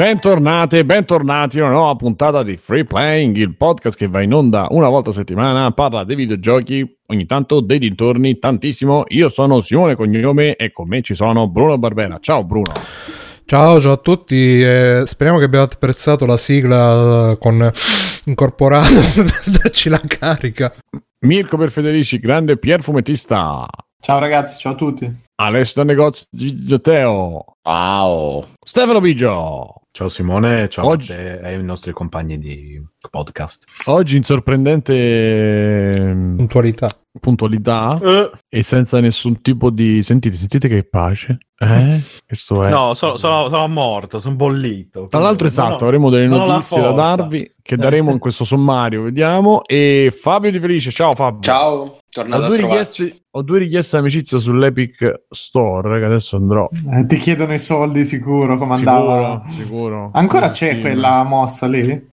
Bentornate, bentornati a una nuova puntata di Free Playing, il podcast che va in onda una volta a settimana, parla dei videogiochi, ogni tanto dei dintorni, tantissimo. Io sono Simone Cognome e con me ci sono Bruno Barbera. Ciao Bruno. Ciao, ciao a tutti, eh, speriamo che abbiate apprezzato la sigla con incorporata per darci la carica. Mirko per Federici, grande Pier Fumettista. Ciao ragazzi, ciao a tutti. Alessio Negozio Gioteo. Ciao. Stefano Bigio. Ciao Simone, ciao Oggi- a te e ai nostri compagni di podcast. Oggi in sorprendente ehm, Puntualità. puntualità e senza nessun tipo di... Sentite, sentite che pace. Eh? Questo è... No, sono, sono- sono morto, sono bollito. Tra l'altro, esatto, ho- avremo delle ho notizie da darvi che daremo in questo sommario, vediamo. E Fabio Di Felice, ciao Fabio. Ciao, Ho tornato a due, richieste, ho due richieste di amicizia sull'Epic Store che adesso andrò. Eh, ti chiedono i soldi sicuro, come andava. Sicuro, sicuro. Ancora c'è Sì. quella mossa lì?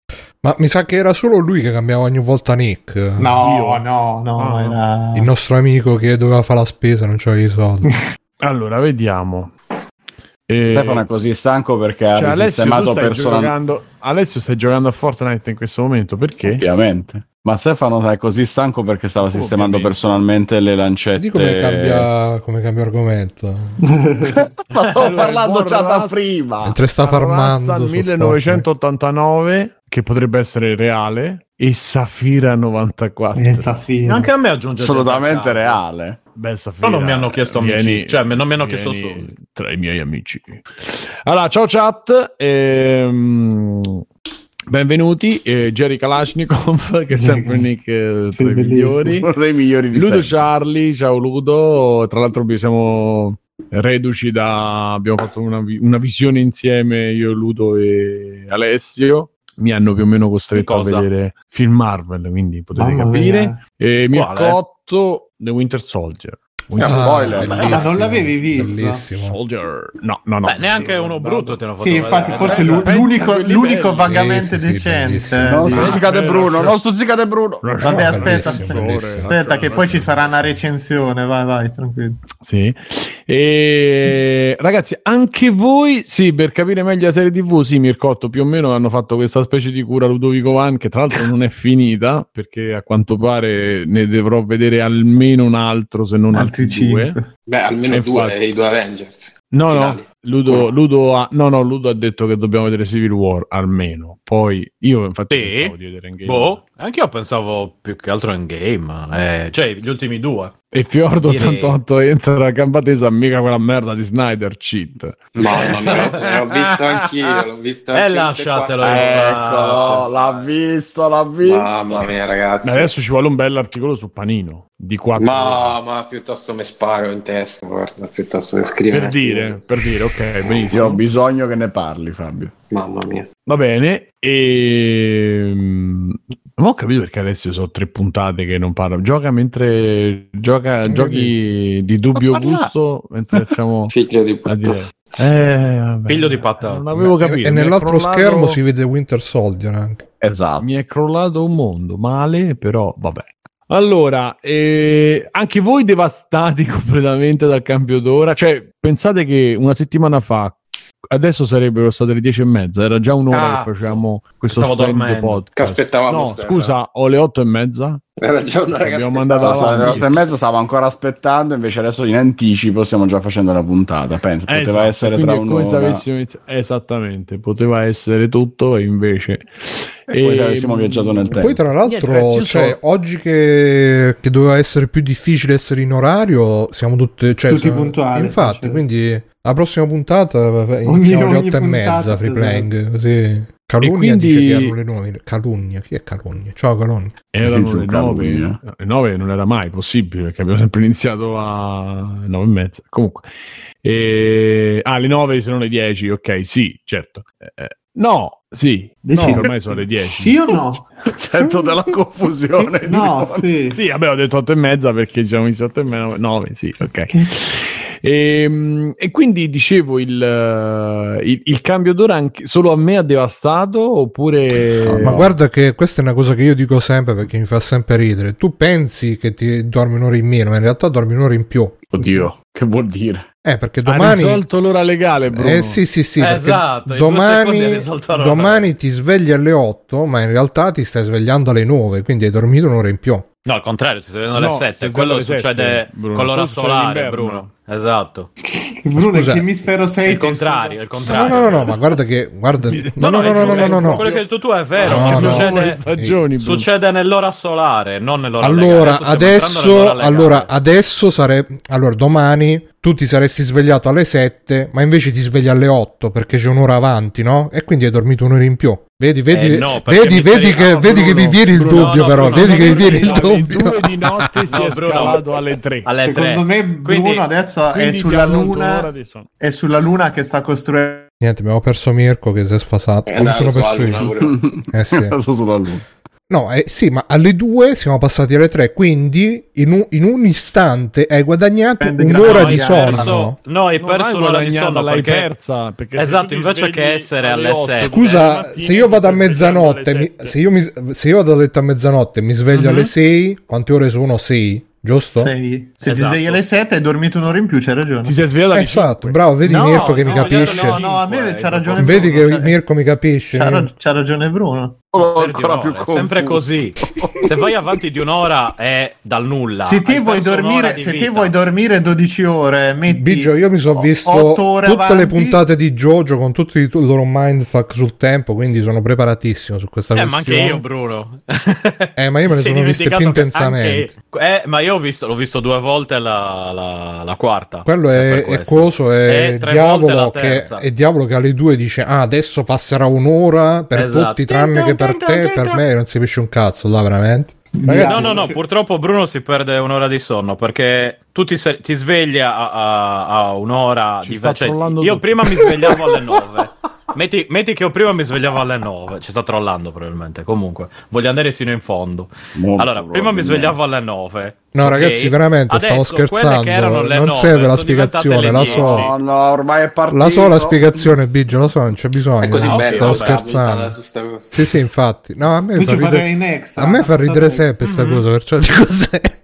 Ma mi sa che era solo lui che cambiava ogni volta Nick. No, Io? no, no, Ah. era... Il nostro amico che doveva fare la spesa non c'aveva i soldi. Allora, vediamo. Eh, Stefano è così stanco perché ha cioè, risistemato stai personalmente. giocando, Alessio, stai giocando a Fortnite in questo momento perché? Ovviamente. Ma Stefano è così stanco perché stava sistemando Ovviamente. personalmente le lancette. Vedi come cambia, come cambia argomento. Ma stavo Allora, parlando già da prima. Mentre sta farmando. Rasta su Fortnite. 1989 che potrebbe essere reale e Safira 94. Eh, Safira. Anche a me aggiunge Assolutamente reale. Beh, Safira, Però non mi hanno chiesto amici, cioè, non mi hanno chiesto soldi. Tra i miei amici. Allora, ciao chat. ehm, benvenuti. eh, Jerry Kalashnikov, che è sempre un nick eh, tra i migliori. Uno dei migliori di Ludo sempre. Charlie, ciao Ludo. Tra l'altro siamo reduci da... Abbiamo fatto una, una visione insieme, io, Ludo e Alessio. Mi hanno più o meno costretto a vedere film Marvel, quindi potete Mamma capire. mia. E Quale? Mircotto, The Winter Soldier. Ah, Ma non l'avevi visto? Bellissimo. Soldier. No, no, no. Beh, neanche uno brutto te l'ho fatto Sì, infatti, vedere. forse a l'unico, l'unico belli. vagamente Sì, sì, sì, decente. bellissimo. Non Sì. stuzzicate Bruno, non stuzzicate Bruno. Vabbè, aspetta, Bellissimo, aspetta, bellissimo. aspetta, che poi ci sarà una recensione. Vai, vai, tranquillo. Sì. E ragazzi, anche voi, sì, per capire meglio la serie TV, sì, Mircotto più o meno hanno fatto questa specie di cura Ludovico Van, che tra l'altro non è finita, perché a quanto pare ne dovrò vedere almeno un altro, se non altri, Altri due. cinque. Beh, almeno E due, infatti. i due Avengers. No, Finali. no, Ludo, Ludo ha, no, no, Ludo ha detto che dobbiamo vedere Civil War, almeno. Poi io infatti di vedere Endgame. Boh, anche io pensavo più che altro in game, eh, cioè gli ultimi due. E Fiordo Direi. 88 entra a gamba tesa, mica quella merda di Snyder, cheat. Mamma mia, l'ho visto anch'io, l'ho visto E anche lasciatelo tutte e Ecco, l'ha visto, l'ha qua. visto. Mamma mia, ragazzi. Adesso ci vuole un bell'articolo su Panino di 4 Ma, ma piuttosto mi sparo in testa, guarda, piuttosto che scrivere. per dire, per dire, ok, Io ho benissimo. bisogno che ne parli, Fabio. Mamma mia. Va bene. E non ho capito perché Alessio sono tre puntate che non parla. Gioca mentre gioca giochi di dubbio Ma parla- gusto mentre facciamo Figlio di puttana. Eh, vabbè. Figlio di patata. Non avevo capito. E è nell'altro crollato- schermo si vede Winter Soldier anche. Esatto. Mi è crollato un mondo male, però vabbè. Allora, eh, anche voi devastati completamente dal cambio d'ora? Cioè, pensate che una settimana fa, adesso sarebbero state le dieci e mezza, era già un'ora che Cazzo. facevamo questo Stavo splendido dormendo. podcast. Che aspettavamo No, Stefano. scusa, ho le otto e mezza. Era già una ragazza. Abbiamo mandato le otto e mezza, stavo ancora aspettando, invece adesso in anticipo stiamo già facendo la puntata. Pensa, poteva Esatto, essere quindi tra è come se un'ora. avessimo inizi- Esattamente, poteva essere tutto e invece... E poi se Ehm, avessimo viaggiato nel E tempo. poi tra l'altro, io cioè, so- oggi che, che doveva essere più difficile essere in orario, siamo tutte, cioè, Tutti siamo- puntuali, Infatti, sì. quindi la prossima puntata eh, iniziamo alle ogni otto e puntata, mezza, free esatto. playing, così. Calunnia quindi- dice che erano le nove. Calunnia, chi è Calunnia? Ciao Calunnia. Erano le un nove, Calunnia. le nove non era mai possibile perché abbiamo sempre iniziato a nove e mezza. Comunque, e... ah, le nove sono le dieci, ok, sì, certo. Eh, eh, no, sì, Dici- no, ormai sono le dieci. Sì o no? Sento della confusione. No, sì. Sì, vabbè, ho detto otto e mezza perché diciamo iniziato otto e mezza, nove, sì, ok. E, e quindi dicevo il, eh, il, il cambio d'ora anche, solo a me ha devastato oppure... Ma guarda che questa è una cosa che io dico sempre perché mi fa sempre ridere. Tu pensi che ti dormi un'ora in meno, ma in realtà dormi un'ora in più. Oddio, che vuol dire? Eh, perché Ha domani... risolto l'ora legale, Bruno. Eh sì, sì, sì, perché Esatto, domani, domani ti svegli alle 8, ma in realtà ti stai svegliando alle 9, quindi hai dormito un'ora in più. No, al contrario, ti stai vedendo No, alle 7. stai Quello succede con l'ora solare. Bruno. Esatto. Bruno, Scusa. che emisfero sei? È il contrario, è il No, contrario. no, no, no, ma guarda che... Guarda... No, no, è no, no, no, no, no. Quello che hai detto tu è vero, No, che no. succede, stagioni, succede nell'ora solare, non nell'ora legale. Allora, adesso, allora, adesso sarebbe... Allora, domani tu ti saresti svegliato alle 7, ma invece ti svegli alle 8 perché c'è un'ora avanti, no? E quindi hai dormito un'ora in più. Vedi, vedi, Eh, no, vedi, vedi, che, no, vedi che vi vieri il Bruno, dubbio, no, però. Bruno, vedi che vi vieri il no, alle dubbio. due di notte si No, è scalato alle 3. alle 3. Secondo me Bruno Quindi- adesso è sulla luna, è sulla luna che sta costruendo Niente, abbiamo perso Mirko che si è sfasato. Come sono perso io? Eh sì. Sulla luna. No, eh, sì, ma alle 2 siamo passati alle 3, quindi in un, in un istante hai guadagnato Prende un'ora grande di sonno. perso, no, hai perso un'ora di sonno l'hai perché persa. Perché Esatto, invece che essere alle alle otto sette. della Scusa, mattina, se io vado a mezzanotte, mi- se, io mi, se io vado a letto a mezzanotte e mi sveglio Mhm. alle 6, quante ore sono? 6, giusto? Sei- Se Esatto. ti svegli alle 7 hai dormito un'ora in più, c'hai ragione. Ti sei svegliato alle Esatto, cinque. bravo, vedi No, Mirko che mi no, capisce. No, no, a me c'ha ragione Vedi Bruno, che cioè- Mirko mi capisce. C'ha, rag- c'ha ragione Bruno. Un'ora, è sempre così. Se vai avanti di un'ora è dal nulla. Se te, Hai vuoi dormire, se te vuoi dormire 12 ore, metti Biggio, io mi sono visto tutte le avanti. puntate di Jojo con tutti i loro mindfuck sul tempo, quindi sono preparatissimo su questa Eh, questione. ma anche io, Bruno. Eh, ma io me le è sono viste più intensamente. anche- Eh, ma io ho visto, l'ho visto due volte la, la, la quarta. Quello è, è coso, è E tre volte diavolo, la che, terza. è diavolo che alle due dice ah adesso passerà un'ora per Esatto. tutti tranne che per te per me non si capisce un cazzo là veramente No, ragazzi no, no, purtroppo Bruno si perde un'ora di sonno perché tu ti, se- ti svegli a, a- a un'ora Ci di cioè, Io tutto. prima mi svegliavo alle 9. Metti, metti che io prima mi svegliavo alle 9. Ci sta trollando probabilmente. Comunque, voglio andare sino in fondo. Molto allora, prima mi svegliavo alle 9. No, ok? ragazzi, veramente, stavo Adesso, quelle scherzando. che erano le Non 9 serve la spiegazione, la 10. so. No, no, ormai è partito. la so la spiegazione Biggio lo so non c'è bisogno È così no, bello. stavo vabbè, scherzando sì sì infatti no a me fa ridere a me fa ridere sempre questa cosa perciò dico sempre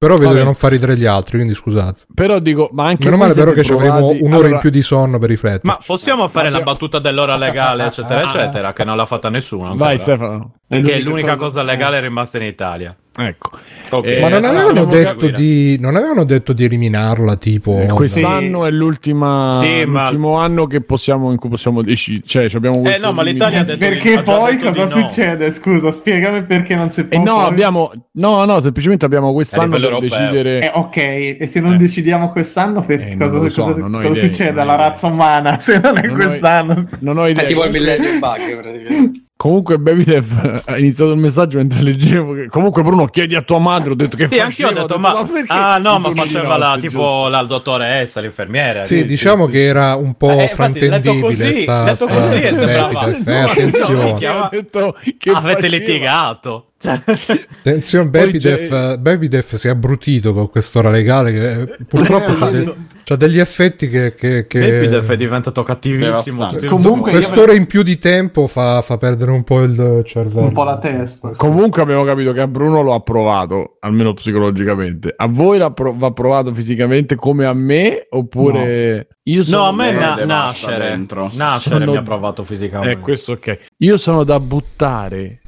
però vedo Vabbè. che non fa ridere gli altri quindi scusate Però dico, ma anche meno male però che siete ci avremo provati- un'ora Allora, in più di sonno per riflettere Ma possiamo fare la Abbiamo- battuta dell'ora legale, eccetera, eccetera, che non l'ha fatta nessuno. ancora. Vai Stefano. Che è l'unica cosa legale rimasta in Italia. Ecco. Ok. Eh, Ma non adesso avevano, di, non avevano detto di eliminarla, tipo... Eh, Quest'anno è l'ultima, Sì, ma- l'ultimo anno che possiamo, in cui possiamo decidere. Cioè, ci abbiamo Eh no, ma l'Italia ha detto Perché poi detto cosa no. succede? Scusa, spiegami perché non si può. Eh no, poi- abbiamo. No, no, semplicemente abbiamo quest'anno per europeo. decidere. Eh, ok, e se non Eh. decidiamo quest'anno, per- Eh, cosa, lo so, cosa- ho cosa idea, succede ho alla razza umana se non è Non ho- quest'anno? Non ho idea. È tipo il Millennium Bug, praticamente. Comunque, Babydev ha iniziato il messaggio mentre leggevo. Che... Comunque, Bruno, chiedi a tua madre. Ho detto che Sì, anch'io ho faceva, detto, ma ma... perché Ah no, ma faceva la, notte, tipo la dottoressa, l'infermiera. Sì, diciamo che era un po' Eh, infatti, detto così, sta, detto sta così è sembrava- Babydev, eh, No, attenzione. no, Ha detto che Avete faceva. litigato. Attenzione, Poi Babydev, c'è- Babydev si è abbrutito con quest'ora legale che eh, purtroppo c'ha, de- degli effetti che... che, che- Babydev è diventato cattivissimo. Comunque-. Quest'ora in più di tempo fa, fa perdere un po' il cervello. Un po' la testa. Comunque abbiamo capito che a Bruno lo ha provato, almeno psicologicamente. A voi l'ha pro- va provato fisicamente come a me? Oppure io sono No, a me Eh, na- nascere, dentro. nascere Sono- mi ha provato fisicamente. Eh, questo ok. Io sono da buttare.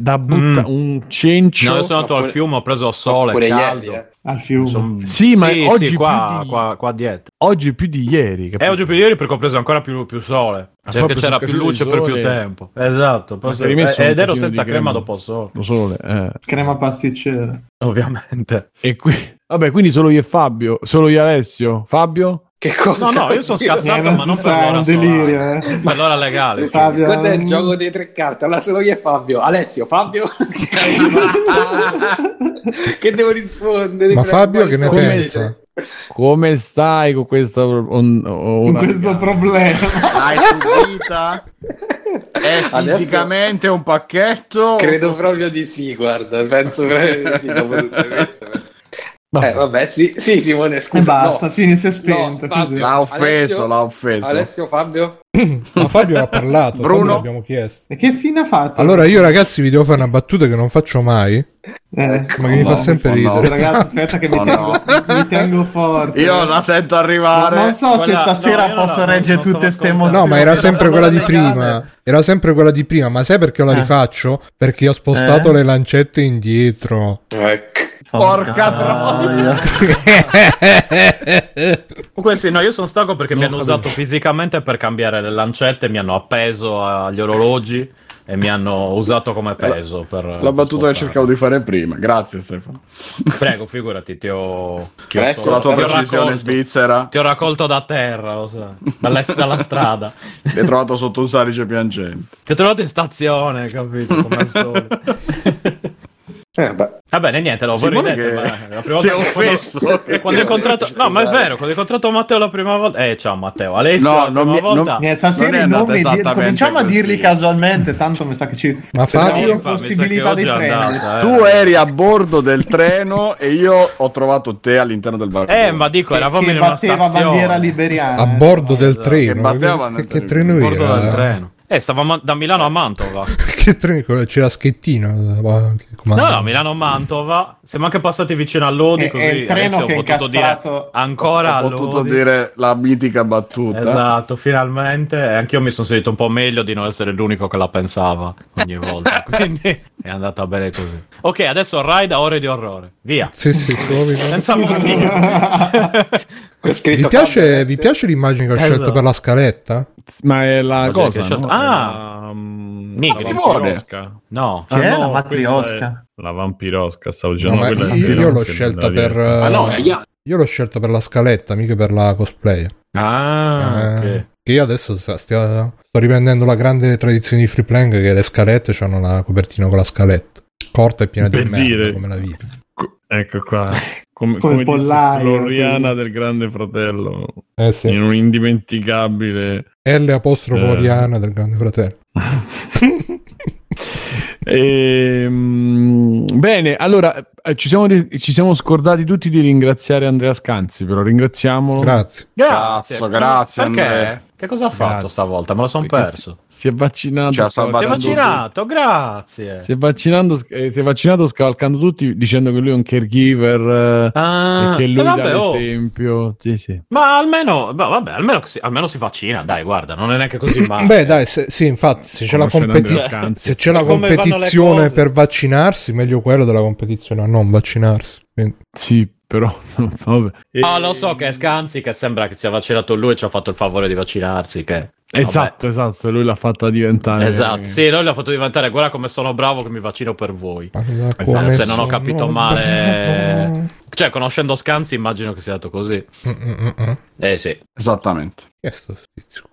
Da buttare Mm. un cencio. No, io sono andato al fiume, ho preso sole, caldo. ieri, eh. Al fiume. Son- Sì, ma oggi più qua, di- qua, qua dietro. Oggi più di ieri. E capito? oggi più di ieri perché ho preso ancora più, più sole. Cioè, che c'era più luce per più tempo. Esatto. Rimesso eh, ed ero senza crema crema? dopo il sole. Lo sole, eh. Crema pasticcera. Ovviamente. E qui... Vabbè, quindi solo io e Fabio. Solo io e Alessio. Fabio? Che cosa? No, no, io sono scassato, ma non per è l'ora un delirio, solare. eh. Per l'ora legale. Fabio, Cos'è il mm, gioco dei tre carte? Allora solo io e Fabio. Alessio, Fabio? che devo rispondere? Ma Fabio che ne Come- pensa? Come stai con questa... on- Con ona questo problema. Hai subita? È Adesso- fisicamente un pacchetto? Credo proprio di sì, guarda, penso proprio di sì dopo tutte queste. Vabbè. Eh, vabbè, sì, sì, Simone, E scusa. basta, no. fini si è spento. No. Fabio. L'ha offeso, Alessio? l'ha offeso. Alessio, Fabio? Ma Fabio ha parlato, Bruno? Fabio l'abbiamo chiesto. E che fine ha fatto? Allora io ragazzi vi devo fare una battuta che non faccio mai, Eh, ma che mi no, fa sempre oh no. ridere. Ragazzi, aspetta che mi, tengo, no. mi tengo forte. Io la sento arrivare. non so se Quella- stasera no, io non posso reggere tutte queste emozioni. No, ma era sempre quella di prima. Era sempre quella di prima, ma sai perché la Eh. rifaccio? Perché ho spostato Eh? le lancette indietro. Ecco. Porca troia. Comunque sì, no, io sono stanco perché mi Non hanno capisco. usato fisicamente per cambiare le lancette, mi hanno appeso agli orologi e mi hanno usato come peso per La battuta che cercavo di fare prima. Grazie Stefano. Prego, figurati, ti ho, ti ho, Adesso la tua ho precisione svizzera. ti ho raccolto da terra, lo sai, dalla, dalla strada. Ti hai trovato sotto un salice piangente. Ti ho trovato in stazione, capito? Come al solito. Eh, vabbè. Va bene, niente, lo che ma la prima volta quando- offeso. quando, ho incontrato No, ma è vero, quando ho incontrato Matteo la prima volta Eh, ciao Matteo, Alessio No, la non prima mi- volta non- stasera Non è andata nomi di- esattamente cominciamo a così. dirli casualmente, tanto mi sa che ci Ma Fabio? che possibilità è prendere. andata, eh. Tu eri a bordo del treno e io ho trovato te all'interno del vagone. Eh, ma dico, eravamo che in una batteva stazione bandiera liberiana. A bordo del esatto. treno. Che Che, che treno a bordo era? del treno Eh, stavamo da Milano a Mantova Che treno? C'era Schettino. No, no, Milano-Mantova. Siamo anche passati vicino a Lodi, è così il treno adesso ho potuto dire ancora a Ho potuto Lodi. dire la mitica battuta. Esatto, finalmente. E anch'io mi sono sentito un po' meglio di non essere l'unico che la pensava ogni volta. Quindi è andata bene così. Ok, adesso ride a ore di orrore. Via. Sì, sì, Senza motivo. Vi piace, vi piace l'immagine che ho Esatto. scelto per la scaletta? Ma è la Cos'è cosa, che hai scelto? no? Ah! La, Nigri. la vampirosca. No. Che è la matriosca? è La vampirosca, stavo No, dicendo. è io, io l'ho scelta per. Ah, no, eh, Ia- Io l'ho scelta per la scaletta, mica per la cosplayer. Ah, Eh, ok. Che io adesso stia- sto riprendendo la grande tradizione di Free Plank che le scalette hanno la copertina con la scaletta. Corta e piena di Per merda dire. come la vita. Co- Ecco qua. Come, Come come Floriana del Grande Fratello. Eh sì. In un indimenticabile... L apostrofo Eh. Oriana del Grande Fratello. Ehm, bene, allora eh, ci siamo, ci siamo scordati tutti di ringraziare Andrea Scanzi, però ringraziamolo. Grazie. Grazie. Grazie, Perché? Andrea. Che cosa ha fatto Grazie. stavolta? Me lo sono perso. Si è vaccinato. Ci ha Si è vaccinato, grazie. Si è, vaccinando, eh, si è vaccinato scavalcando tutti dicendo che lui è un caregiver eh, Ah, e che lui eh, vabbè, dà oh. l'esempio. Sì, sì. Ma almeno, ma vabbè, almeno, si, almeno si vaccina, dai, guarda, non è neanche così male. Beh, dai, se- sì, infatti, se c'è competi- se c'è la competizione per vaccinarsi, meglio quello della competizione a non vaccinarsi. Quindi- Sì, però vabbè. Ah, lo so che è Scanzi che sembra che sia vaccinato lui e ci ha fatto il favore di vaccinarsi. Che... Esatto, esatto, lui l'ha fatta diventare. Vabbè. Esatto, sì, lui l'ha fatto diventare. Guarda come sono bravo che mi vaccino per voi. Esatto, come se non ho capito male- bravo. Cioè, conoscendo Scanzi, immagino che sia stato così. Mm, mm, mm, mm. Eh sì. Esattamente. Che sto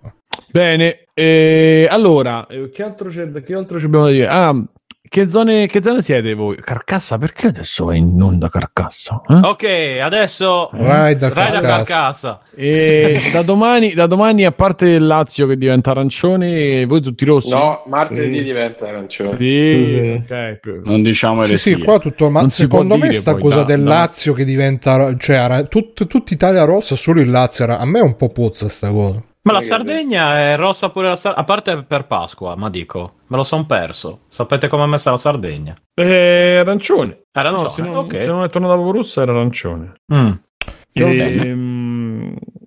qua? Bene, eh, allora, eh, che altro, c'è, che altro ci abbiamo da dire? Ah, che zone, che zone siete voi? Carcassa, perché adesso vai in onda Carcassa? eh? Ok, adesso. Ride a Ride a Carcassa. Carcassa. E da domani, da domani, a parte il Lazio che diventa arancione, voi tutti rossi? No, martedì Sì. diventa arancione. Sì, Sì. ok. più- Non diciamo Sì, eresie. sì, qua tutto, ma Non secondo me sta poi, cosa da- del da- Lazio che diventa, cioè, tut- tutta Italia rossa, solo il Lazio era, a me un po' puzza sta cosa. Ma la Sardegna è rossa pure la Sardegna. A parte per Pasqua, ma dico, me lo son perso. Sapete com'è messa la Sardegna? Eh, arancione. Arancione, No, se, non, ok. se non è tornato proprio rossa era arancione. Mm. Ehm,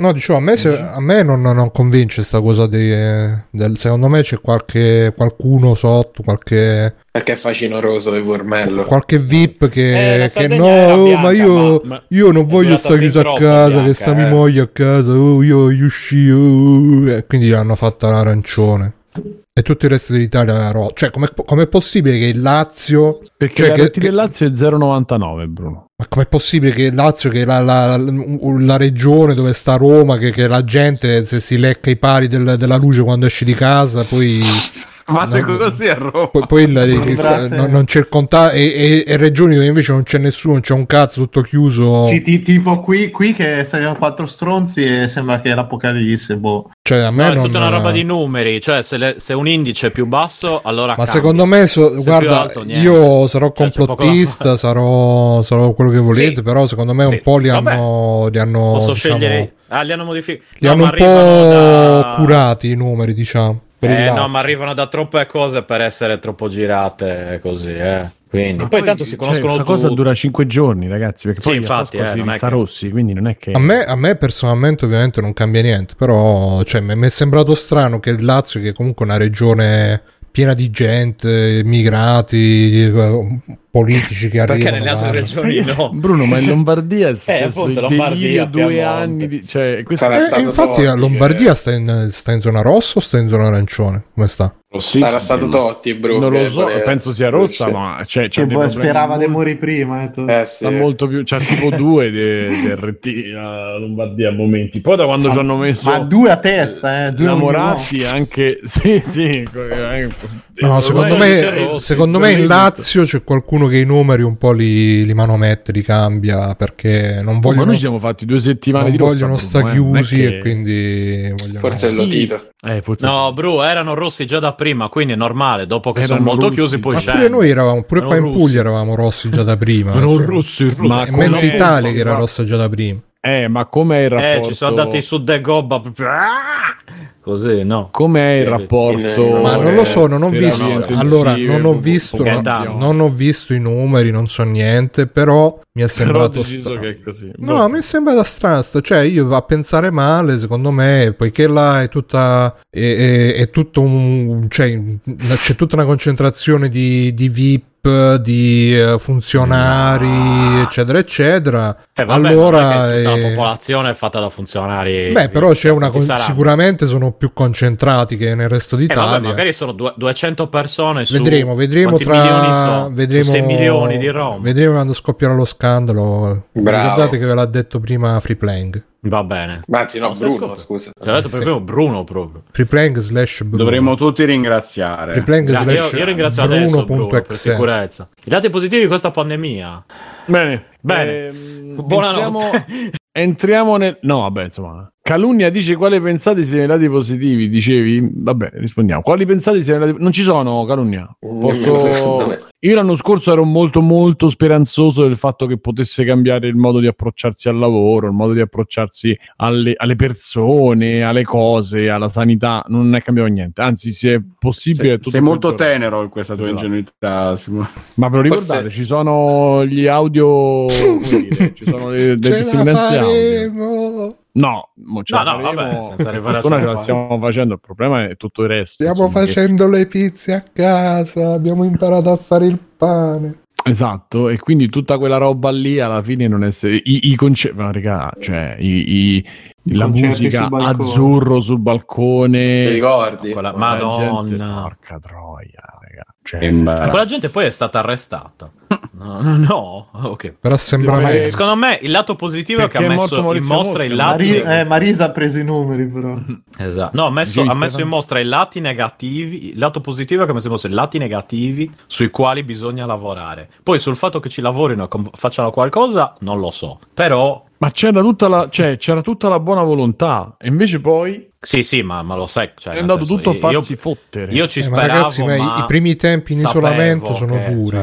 No, dicevo, a me, se- a me non, non convince sta cosa di, eh, del, secondo me c'è qualche, qualcuno sotto, qualche, Perché è facinoroso e vormello. qualche VIP che, Eh, che no, bianca, ma io, ma- io non voglio stare chiuso a casa, bianca, che sta mia eh. moglie a casa, oh, io io usci, oh, e quindi l'hanno fatta l'arancione. E tutto il resto dell'Italia era rosa. Cioè, com'è, com'è possibile che il Lazio... perché cioè, la che- del Lazio è 0,99 Bruno. Ma com'è possibile che il Lazio, che è la, la- la regione dove sta Roma, che, che la gente se si lecca i pali del- della luce quando esce di casa, poi Fate No. così a Roma. Poi, poi Sembrasse- non, non c'è il contatto e, e- e regioni dove invece non c'è nessuno, c'è un cazzo tutto chiuso. Sì, ti- tipo qui, qui che siamo quattro stronzi e sembra che è l'apocalisse, boh. Cioè, a me No, è non... tutta una roba di numeri, cioè se, le- se un indice è più basso, allora Ma cambia. secondo me, so- è guarda, alto, io sarò Cioè, complottista, fare. sarò, sarò quello che volete, Sì. però secondo me un Sì. po' li Vabbè. hanno, li hanno, Posso diciamo, scegliere... Ah, li hanno modificati. li No, hanno un po' da- curati i numeri, diciamo. Eh, no, ma arrivano da troppe cose per essere troppo girate così, eh. Quindi, Ma poi, tanto si conoscono cioè, tutti. questa cosa dura 5 giorni, ragazzi. Perché Sì, poi infatti, eh, si non è rista che- rossi, quindi non è che. A me, a me personalmente ovviamente non cambia niente, però cioè, mi mi è sembrato strano che il Lazio, che è comunque una regione piena di gente, migrati, eh, politici che Perché arrivano. nelle altre regioni no. Bruno, ma in Lombardia è successo appunto, il Lombardia, delirio, due anni di... Cioè, questo Sarà Eh, infatti a Lombardia che- sta, in, sta in zona rossa o sta in zona arancione? Come sta? Sarà stato Totti, bro. non lo so, voleva- penso sia rossa, Cioè, ma c'è, c'è Che sperava di morire prima. eh. Eh sì. Molto più, c'è tipo due di, di RT a Lombardia a momenti. Poi da quando ci hanno messo Ma due a testa, eh, due innamorati anche sì, sì. Eh, No, secondo c'è me, Rossi, secondo me in Lazio c'è qualcuno che i numeri un po' li, li manomette, li cambia perché non Oh, ma vogliono, noi ci siamo fatti due settimane non di rossa, vogliono Bruno, sta eh, non è chiusi che- e quindi vogliono... Forse è Lotito. Eh, forse No, Bru, erano rossi già da prima, quindi è normale. Dopo che Erano sono molto russi. chiusi, poi Ma scendono. pure noi eravamo, pure qua in Erano Puglia eravamo rossi già da prima. Erano Cioè, russi, russi. Ma è mezza Italia che era rossa già da prima. Eh, ma com'è il rapporto? Eh, ci sono andati su De Gobba. proprio- Ah! Così, no. Com'è il rapporto? Ma non lo so, non ho visto. Allora, non ho visto, pu- no- Gaetano. non ho visto i numeri, non so niente, però mi è sembrato strano. che è così. No, mi è sembrata strana, cioè io a pensare male, secondo me, poiché là è tutta è, è- è tutto un cioè c'è tutta una concentrazione di, di VIP di eh, funzionari, eccetera, eccetera. Eh, vabbè, allora, è che tutta la eh, popolazione è fatta da funzionari. beh, però c'è una con- sicuramente sono più concentrati che nel resto Eh, d'Italia. vabbè, magari sono due- 200 persone su Vedremo, vedremo tra milioni sono? Su vedremo, 6 milioni di Roma. Vedremo quando scoppierà lo scandalo. Bravo. Ricordate che ve l'ha detto prima Free Playing. Va bene. Anzi, no, No, Bruno, scusa. Ci ha detto sì. proprio Bruno proprio. Free Playing slash Bruno. Dovremmo tutti ringraziare. Free Playing Dai, slash io, io ringrazio adesso Bruno per sicurezza. I dati positivi di questa pandemia. Bene, Bene. Ehm, Buonanotte. Entriamo, entriamo nel. No, vabbè, insomma. Calunnia dice quali pensate siano i dati positivi. Dicevi, vabbè, rispondiamo. Quali pensate siano i lati Non ci sono, Calunnia. Secondo me. Io l'anno scorso ero molto, molto speranzoso del fatto che potesse cambiare il modo di approcciarsi al lavoro, il modo di approcciarsi alle, alle persone, alle cose, alla sanità. Non è cambiato niente. Anzi, se è possibile. è Sei, tutto sei molto tenero in questa tua Esatto. ingenuità, Simone. Ma ve lo Forse- ricordate? Ci sono gli audio. Come dire, ci sono le, le Ce la testimonianze audio. No, mo ce No, la no, faremo. vabbè, senza fortuna ce la stiamo facendo. Il problema è tutto il resto. Stiamo insomma, che- facendo le pizze a casa, abbiamo imparato a fare il pane. Esatto, e quindi tutta quella roba lì alla fine non essere. I, i concerti. Ma raga, cioè, i, i- la musica sul azzurro sul balcone. Ti ricordi? Quella- Quella Madonna. gente- porca troia, raga. Cioè. Ma quella gente poi è stata arrestata. No, no, no. ok. Però sembra Ma me- è- Secondo me il lato positivo è che Perché ha messo in mostra i Mosca. lati Mari- eh, Marisa ha preso i numeri, però. Esatto. No, ha messo, ha messo in mostra i lati negativi. Il lato positivo è che ha messo in mostra i lati negativi sui quali bisogna lavorare. Poi sul fatto che ci lavorino e com- facciano qualcosa, non lo so. Però, Ma c'era tutta, la, cioè, c'era tutta la buona volontà, e invece poi sì, sì, ma, ma lo sai. Cioè, è andato senso, tutto a io- farsi fottere. Io ci Eh, ma speravo, ragazzi, ma i- ma i primi tempi in isolamento sono che, duri.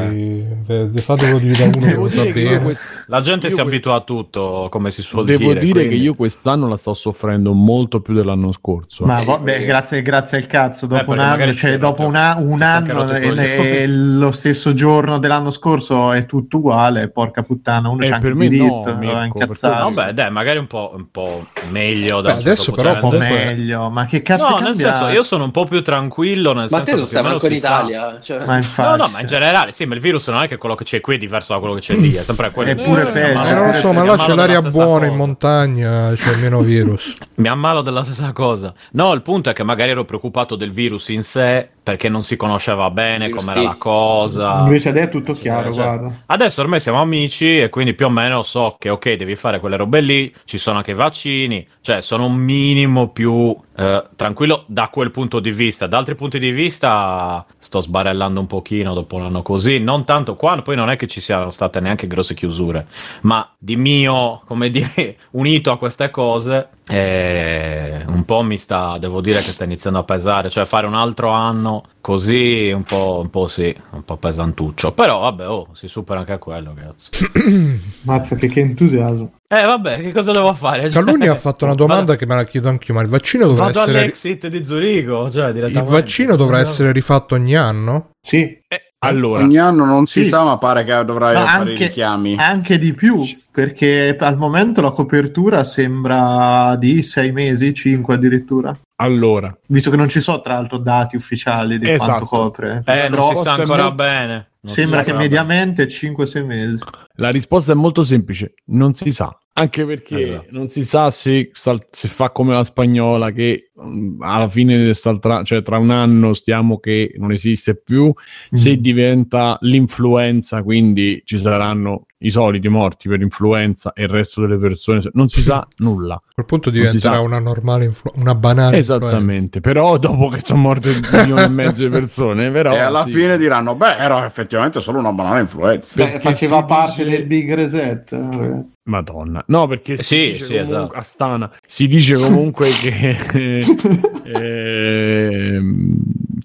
cioè, Eh, Fatelo dire da uno che Devo lo sa io bene. quest- la gente io si que- abitua a tutto, come si suol Devo dire. dire, quindi- che io quest'anno la sto soffrendo molto più dell'anno scorso. Ma Sì, vabbè, perché- grazie, grazie al cazzo. Dopo perché un anno, cioè, dopo una- un anche anno e, e lo stesso giorno dell'anno scorso è tutto uguale. Porca puttana, uno Eh, c'ha anche per il me no, diritto Mirko, a incazzarsi. Vabbè, dai, magari un po', un po' meglio Beh, adesso però Un po'. Meglio, ma che cazzo No, è nel senso, io sono un po' più tranquillo. Nel Ma senso te non stai manco in Italia. Cioè... Ma No, infatti, no, ma in generale, sì, ma il virus non è che quello che c'è qui è diverso da quello che c'è lì, è sempre quello. È pure mi peggio. Eh, non lo so, ma là c'è l'aria buona in cosa. montagna, c'è meno virus. Mi ammalo della stessa cosa. No, il punto è che magari ero preoccupato del virus in sé perché non si conosceva bene Virus com'era la cosa. invece adesso è tutto chiaro, Cioè, guarda. Adesso ormai siamo amici e quindi più o meno so che ok, devi fare quelle robe lì, ci sono anche i vaccini, cioè sono un minimo più eh, tranquillo da quel punto di vista. Da altri punti di vista sto sbarellando un pochino dopo un anno così, non tanto qua, poi non è che ci siano state neanche grosse chiusure, ma di mio, come dire, unito a queste cose, eh, un po' mi sta, devo dire che sta iniziando a pesare, cioè fare un altro anno così un po', un po' sì, un po' pesantuccio, però vabbè, oh, si supera anche quello, cazzo. Mazza, che, che entusiasmo. Eh vabbè, che cosa devo fare? Caluni ha fatto una domanda che me la chiedo anch'io, ma il vaccino dovrà Vado essere... all'exit di Zurigo, cioè Il vaccino dovrà essere rifatto ogni anno? Sì, Eh, allora, Ogni anno non si Sì. sa, ma pare che dovrai Ma fare i anche, richiami. anche di più, perché al momento la copertura sembra di sei mesi, cinque addirittura. allora, Visto che non ci sono tra l'altro dati ufficiali di Esatto. quanto copre. Eh, non si Però sa ancora bene. Sembra che mediamente 5-6 mesi. la risposta è molto semplice, non si sa. Anche perché Esatto. non si sa se, sal- se fa come la spagnola, che mm, alla fine, saltra- cioè tra un anno stiamo che non esiste più, se Mm. diventa l'influenza, quindi ci saranno i soliti morti per influenza e il resto delle persone, non si sa nulla. A quel punto diventerà una normale, influ- una banale influenza. Esattamente, però dopo che sono morte un milione e mezzo di persone, però... e alla sì. fine diranno: Beh, era effettivamente solo una banale influenza. Beh, Perché faceva parte dice- del big reset, eh, ragazzi. Madonna, no, perché si Sì, dice sì, comunque- esatto. Astana si dice comunque che ehm,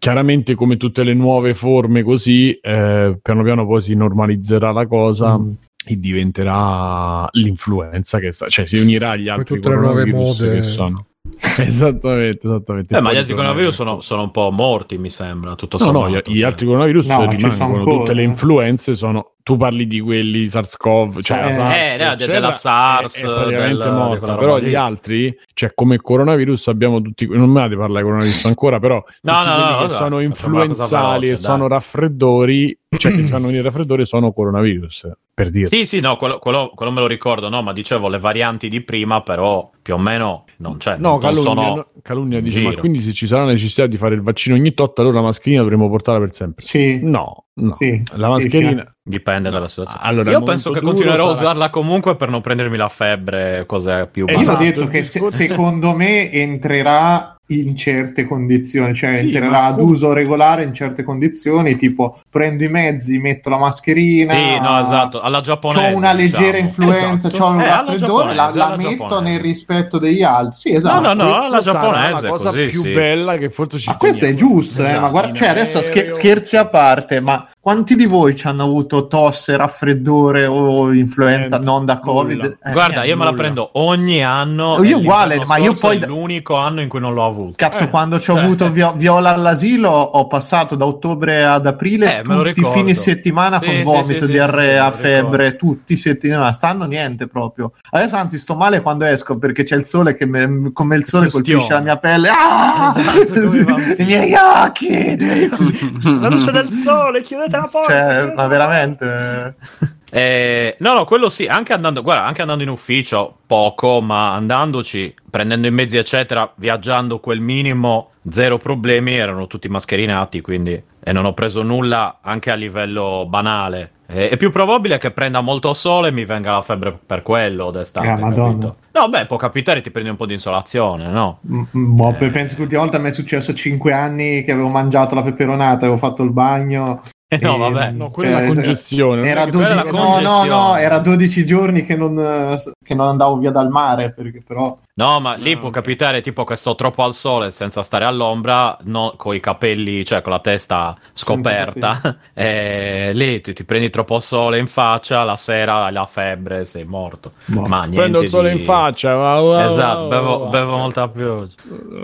chiaramente come tutte le nuove forme così, eh, piano piano poi si normalizzerà la cosa Mm. e diventerà l'influenza che sta, cioè si unirà agli altri nuove mode. che sono. esattamente, esattamente. Eh, ma gli altri coronavirus sono, sono un po' morti, mi sembra. Tutto No, no, sommato, gli, gli cioè. altri coronavirus No, rimangono, ancora, tutte le influenze sono... Tu parli di quelli SARS-CoV, cioè Eh, la SARS, eh, eccetera, della SARS, è, è del- morta, però gli altri, cioè come coronavirus abbiamo tutti, non me la di parlare di coronavirus ancora, però tutti no, no, quelli no, che esatto, sono influenzali veloce, e dai. sono raffreddori, cioè che fanno venire raffreddori sono coronavirus, per dire. Sì, sì, no, quello, quello- quello me lo ricordo, no, ma dicevo le varianti di prima, però più o meno non c'è. No, non calunnia, sono no, calunnia dice, ma giro. quindi se ci sarà la necessità di fare il vaccino ogni tot, allora la mascherina dovremmo portarla per sempre. Sì, No, no. sì. La Sì, mascherina... Dipende dalla situazione. Allora, Io penso che continuerò a sarà- usarla comunque per non prendermi la febbre, cos'è più Eh, Io ho Esatto, detto il che se- secondo me entrerà in certe condizioni, cioè Sì, entrerà ma ad com- uso regolare in certe condizioni, tipo prendo i mezzi, metto la mascherina. Sì, no, esatto, alla giapponese. Ho una leggera diciamo. influenza, Esatto. ho un Eh, raffreddore, la, la metto giapponese. nel rispetto degli altri. Sì, esatto. No, no, no, alla giapponese, la cosa così, più sì. bella che forse ci Ma questo è teniamo. giusto, eh, Esatto, ma guarda, cioè adesso scher- aereo. scherzi a parte, ma quanti di voi ci hanno avuto tosse, raffreddore o influenza Niente, non da Covid? Eh, Guarda, niente, io me la prendo ogni anno. Io uguale, ma io poi- è l'unico anno in cui non l'ho avuto. Cazzo, Eh, quando ci ho eh. avuto vio- viola all'asilo, ho passato da ottobre ad aprile Eh, tutti i fini settimana Sì, con sì, vomito, sì, diarrea, febbre, tutti i settimana. Stanno niente proprio. Adesso anzi sto male quando esco perché c'è il sole che me- come il sole Questione. colpisce la mia pelle. Ah! Esatto. I miei occhi! La luce del sole, chiudete la porta. Cioè, ma veramente... Eh, no, no, quello sì, anche andando, guarda, anche andando in ufficio, poco, ma andandoci, prendendo i mezzi, eccetera, viaggiando quel minimo, zero problemi, erano tutti mascherinati, quindi, e non ho preso nulla anche a livello banale. Eh, è più probabile che prenda molto sole e mi venga la febbre per quello d'estate. Ah, Madonna. No, beh, può capitare, ti prendi un po' di insolazione, no? Mm, mm, boh, Eh. penso che l'ultima volta mi è successo 5 anni che avevo mangiato la peperonata, avevo fatto il bagno. Eh, no, vabbè. No, quella è la Cioè, congestione. Era che- 12, quella è la no, no, no, congestione. era 12 giorni che non, eh, che non andavo via dal mare, perché però... No, ma lì può capitare tipo che sto troppo al sole senza stare all'ombra, no, con i capelli, cioè con la testa scoperta. e lì ti, ti prendi troppo sole in faccia, la sera hai la febbre, sei morto. boh. Ma niente Prendo il sole di- in faccia. va, va, Esatto, bevo, bevo molta pioggia.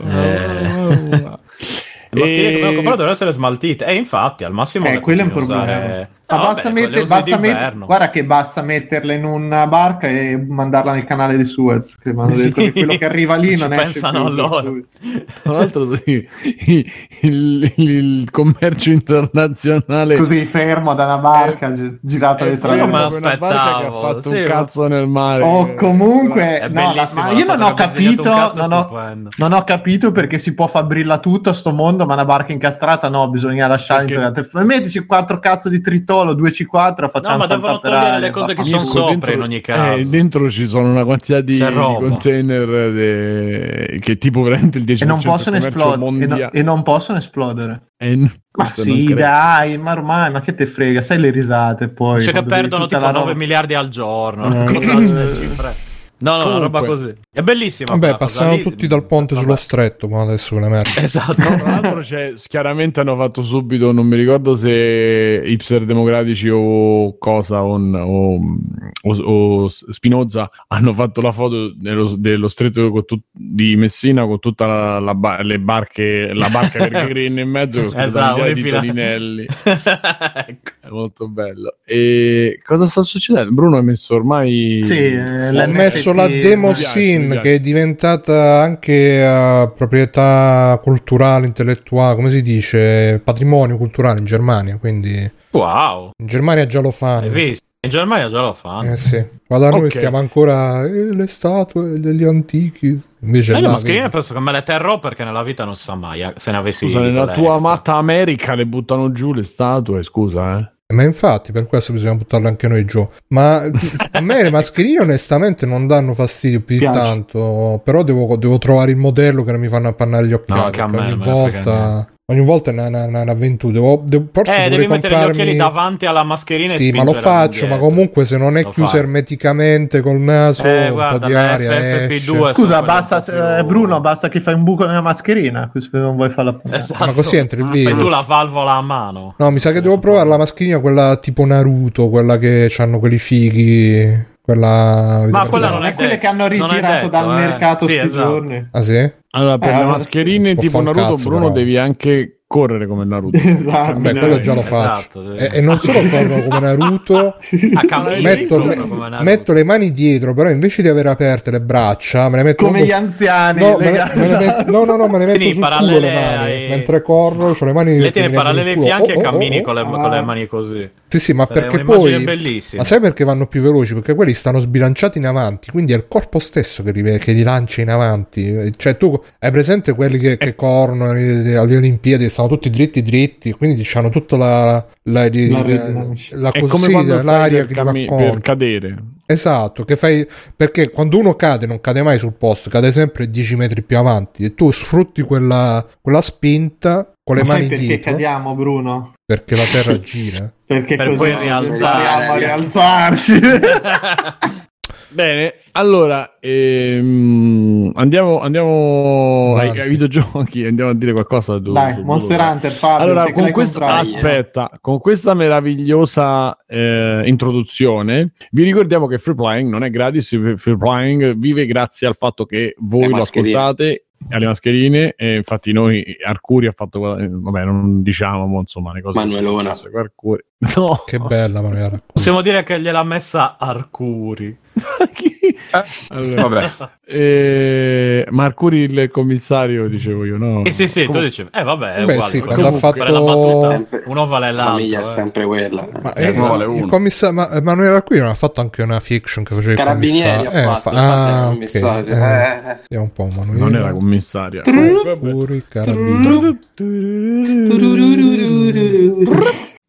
Eh. Le mascherine che abbiamo E- comprato devono essere smaltite. E infatti, al massimo Eh, le quello è un problema. usare- No, basta vabbè, usi basta met- guarda che basta metterla in una barca e mandarla nel canale di Suez. Che mi hanno Sì. detto che quello che arriva lì Ci non esce pensano più, per loro. Tra l'altro, sì, il, il- il commercio internazionale Così fermo da una barca gi- girata è dietro Io la me fermo lo con una barca che ha aspettavo, fatto sì, un ma- cazzo nel mare. O comunque, È no, la- ma io non ho capito, non ho. Non ho capito perché si può far brilla tutto a sto mondo, ma una barca incastrata no, bisogna lasciare Perché- in Mettici quattro cazzo di tritoni solo, 2C4 facciamo No, ma saltare devono togliere aria, le cose che sono sopra in ogni caso. eh, dentro ci sono una quantità di, di container de- che tipo veramente il 10% E non possono esplodere. E, no- mondiale. e non possono esplodere. Eh, n- Ma sì, dai, ma ormai, ma che te frega, sai le risate poi. C'è che perdono tipo la 9 roba. miliardi al giorno. Eh. Cosa- cifre. No, no, una roba Comunque. così. È bellissima. Vabbè, passano lì. tutti dal ponte Vabbè. sullo stretto ma adesso le merci. Esatto. No, tra l'altro c'è, chiaramente hanno fatto subito, non mi ricordo se Ipser Democratici o cosa, o, o, o- o Spinoza hanno fatto la foto dello, dello stretto con tut- di Messina con tutta la, la ba- le barche, la barca per Green in mezzo con Esatto, fila- Toninelli. ecco. È molto bello. E cosa sta succedendo? Bruno ha messo ormai... Sì, eh, l'NFT messo la mi piace. che è diventata anche eh, proprietà culturale, intellettuale, come si dice, patrimonio culturale in Germania, quindi Wow. in Germania già lo fanno. Hai visto? In Germania già lo fanno. Eh sì, ma da noi Ok. stiamo ancora eh, le statue degli antichi. Invece Eh, mascherine vedi. penso che me le terrò perché nella vita non sa mai eh, se ne avessi Scusa, nella tua amatta America le buttano giù le statue, scusa, eh. Ma infatti, per questo bisogna buttarle anche noi giù. Ma a me le mascherine onestamente non danno fastidio più di Piace. tanto. Però devo, devo trovare il modello che non mi fanno appannare gli occhiali. No, anche a me, ogni volta, ogni volta è una, una, una, un'avventura. Devo, devo, forse Eh, devi mettere gli comprarmi... occhiali davanti alla mascherina e Sì, ma lo faccio, ma comunque se non è Lo chiuso fai. ermeticamente col naso, Eh, un guarda, po' di aria FFP2 esce. sono Scusa, quelle basta, un più- eh, Bruno, basta che fai un buco nella mascherina, così non vuoi farla Esatto. Ma così entra il Fai virus. tu la valvola a mano. No, mi sa che devo provare la mascherina, quella tipo Naruto, quella che hanno quelli fighi. Quella... Ma quella non è quelle detto, che hanno è ritirato detto, dal eh. mercato Sì, sti esatto. giorni. Ah sì? Allora, per Eh, le mascherine tipo un Naruto, cazzo, Bruno, però. devi anche correre come Naruto. Esatto. Vabbè, quello già lo faccio. Esatto, sì. e, e non solo corro come Naruto, metto, come Naruto. metto le mani dietro, però invece di avere aperte le braccia, me le metto Come gli anziani. No, me le- me no, no, no, me le metto Quindi sul culo parallele le mani. ai- Mentre corro, ho le mani Le tieni parallele ai fianchi culo. e Oh, oh, cammini oh. con le, Ah. con le mani così. Sì, sì, ma Sarebbe perché poi... bellissima. Ma sai perché vanno più veloci? Perché quelli stanno sbilanciati in avanti, quindi è il corpo stesso che, li- che li lancia in avanti. Cioè, tu hai presente quelli che, che corrono alle Olimpiadi, stanno tutti dritti dritti, quindi hanno tutta la, la, la, L'aerodinamica. la È così, come quando l'aria per, che ti va cammi- per cadere. Esatto, che fai perché quando uno cade non cade mai sul posto, cade sempre 10 metri più avanti e tu sfrutti quella, quella spinta con le Ma sai mani perché dietro cadiamo, Bruno? perché la terra gira. Perché Per poi a rialzarci. Bene, allora ehm, andiamo, andiamo ai, ai videogiochi, andiamo a dire qualcosa. su- Dai, Monster Hunter, Fabio, Allora, con questa, aspetta, con questa meravigliosa eh, introduzione, vi ricordiamo che Free Playing non è gratis. Free Playing vive grazie al fatto che voi lo ascoltate alle mascherine. E infatti, noi Arcuri ha fatto, vabbè, non diciamo, ma insomma, le cose. Manuelona. No, Che bella Manuela. Possiamo dire che gliel'ha messa Arcuri. Chi? Allora, Vabbè. eh, ma Arcuri il commissario, dicevo io, no? Eh sì, sì, tu Comunque- dicevi, eh vabbè, è Beh, uguale. sì, quando ha fare la fatto- battuta, Sempre- uno vale La famiglia l'altro. è eh. sempre quella. Ma Eh, eh, ne vuole il uno. commissa- ma Emanuele qui non ha fatto anche una fiction che faceva Carabinieri commissario? ha Eh, fatto, fa- infatti è ah, commissario. Eh, Eh. un po' Manuele. Non era commissaria. Puri, carabinieri.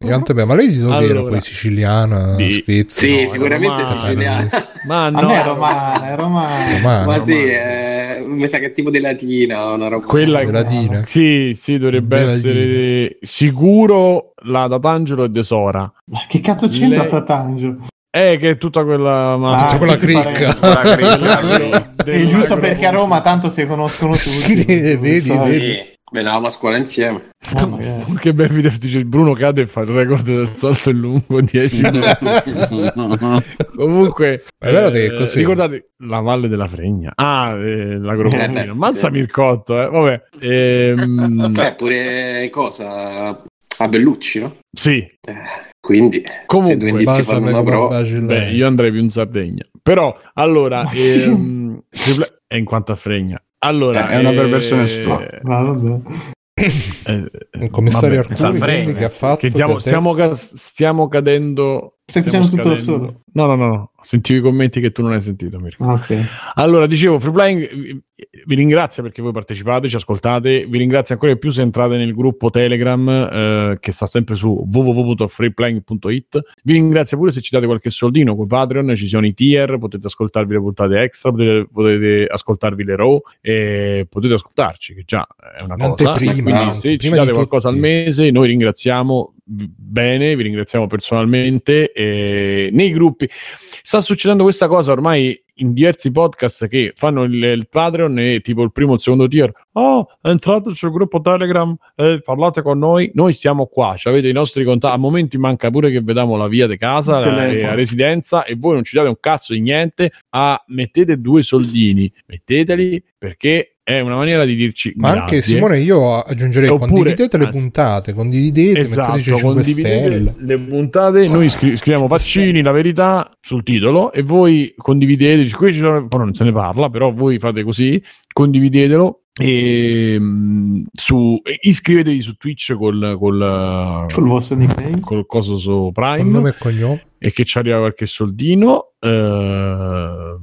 Gigante beh, ma lei di dove era? Allora. Poi siciliana, Di- Svizzera? Sì, No, era sicuramente romano. siciliana. Ma no, è romana, è romana. Romana. Ma sì, romano. eh, mi sa che è tipo di latina una roba. quella Della Dina. Sì, sì, dovrebbe Della essere sicuro la Datangelo e Tesora. Ma che cazzo c'entra Lei- Tatangelo? Eh, che è tutta quella... Ma... Ah, Tutta quella cricca. È giusto perché a Roma tanto si conoscono tutti. Sì, vedi, Sai. vedi. Sì, venivamo a scuola insieme. Oh. Che bel video dice il Bruno cade e fa il record del salto in lungo 10 minuti. Comunque, Ma è vero che è così. ricordate la Valle della Fregna. Ah, eh, Eh, l'agropontino. Mazza sì. Mircotto, eh. Vabbè. Ehm, Beh, pure cosa a Bellucci, no? sì, Eh, quindi, Comunque, se due indizi fanno una prova. beh, io andrei più in Sardegna. Però, allora, Ma ehm, triple- è in quanto a Fregna. Allora, Eh, è una eh, perversione sua. Ma vabbè. eh, Il commissario vabbè, Arcuri quindi che ha fatto che stiamo, che te- stiamo, ca- stiamo cadendo Stai stiamo facendo tutto da scadendo. solo. no no no no sentivo i commenti che tu non hai sentito, Mirko. Ok. Allora, dicevo, Free Playing vi- ringrazia perché voi partecipate, ci ascoltate, vi ringrazio ancora di più se entrate nel gruppo Telegram eh, che sta sempre su www.freeplaying.it. Vi ringrazio pure se ci date qualche soldino con Patreon, ci sono i tier, potete ascoltarvi le puntate extra, potete, potete ascoltarvi le raw e potete ascoltarci, che già è una cosa. L'anteprima, Quindi se ci date qualcosa al tutti. mese, noi ringraziamo bene, vi ringraziamo personalmente e nei gruppi sta succedendo questa cosa ormai in diversi podcast che fanno il, il Patreon e tipo il primo o il secondo tier. Oh entrate sul gruppo Telegram e parlate con noi. Noi siamo qua ci avete i nostri contatti a momenti manca pure che vediamo la via di casa la, telefono. la residenza e voi non ci date un cazzo di niente. Ah mettete due soldini metteteli perché è una maniera di dirci Ma anche grazie. Simone, io aggiungerei Oppure- condividete le puntate, condividete, Esatto, metteteci 5 condividete stelle. le puntate, noi scri- scriviamo Vaccini, la verità sul titolo e voi condividete, qui ci sono, poi non se ne parla, però voi fate così, condividetelo e mm, su, iscrivetevi su Twitch col, col, Col vostro nickname. col coso su Con Prime nome e cognome. e che ci arriva qualche soldino. eh,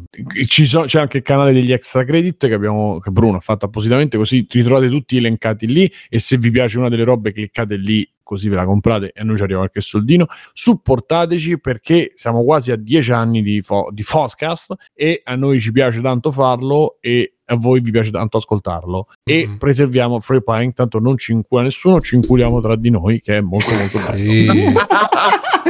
ci so- c'è anche il canale degli extra credit che, abbiamo, che Bruno ha fatto appositamente, così vi trovate tutti elencati lì. E se vi piace una delle robe, cliccate lì, così ve la comprate e a noi ci arriva qualche soldino. Supportateci perché siamo quasi a 10 anni di, fo- di Foscast e a noi ci piace tanto farlo e a voi vi piace tanto ascoltarlo e Mhm. preserviamo Free Playing tanto non ci incula nessuno ci inculiamo tra di noi che è molto molto bello.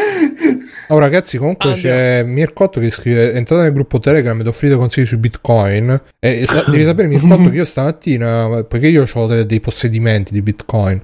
Oh, ragazzi, comunque Andiamo. c'è Mircotto che scrive: Entrate nel gruppo Telegram ed offrite consigli su Bitcoin. E, e sa- devi sapere, Mircotto, che io stamattina, perché io ho dei, dei possedimenti di Bitcoin,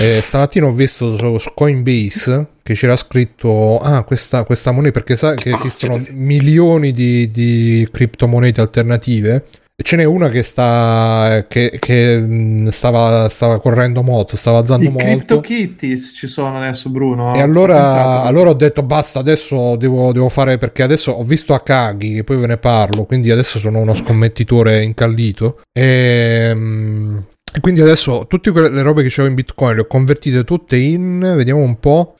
e stamattina ho visto su, su Coinbase che c'era scritto: Ah, questa, questa moneta, perché sa che esistono milioni di, di criptomonete alternative. Ce n'è una che sta che, che, mh, stava, stava correndo molto, stava alzando I molto. CryptoKitties ci sono adesso, Bruno. E Ho allora, allora ho detto basta, adesso devo, devo fare perché adesso ho visto Akagi che poi ve ne parlo, quindi adesso sono uno scommettitore incallito. E, mm, e quindi adesso tutte quelle le robe che c'avevo in Bitcoin le ho convertite tutte in, vediamo un po',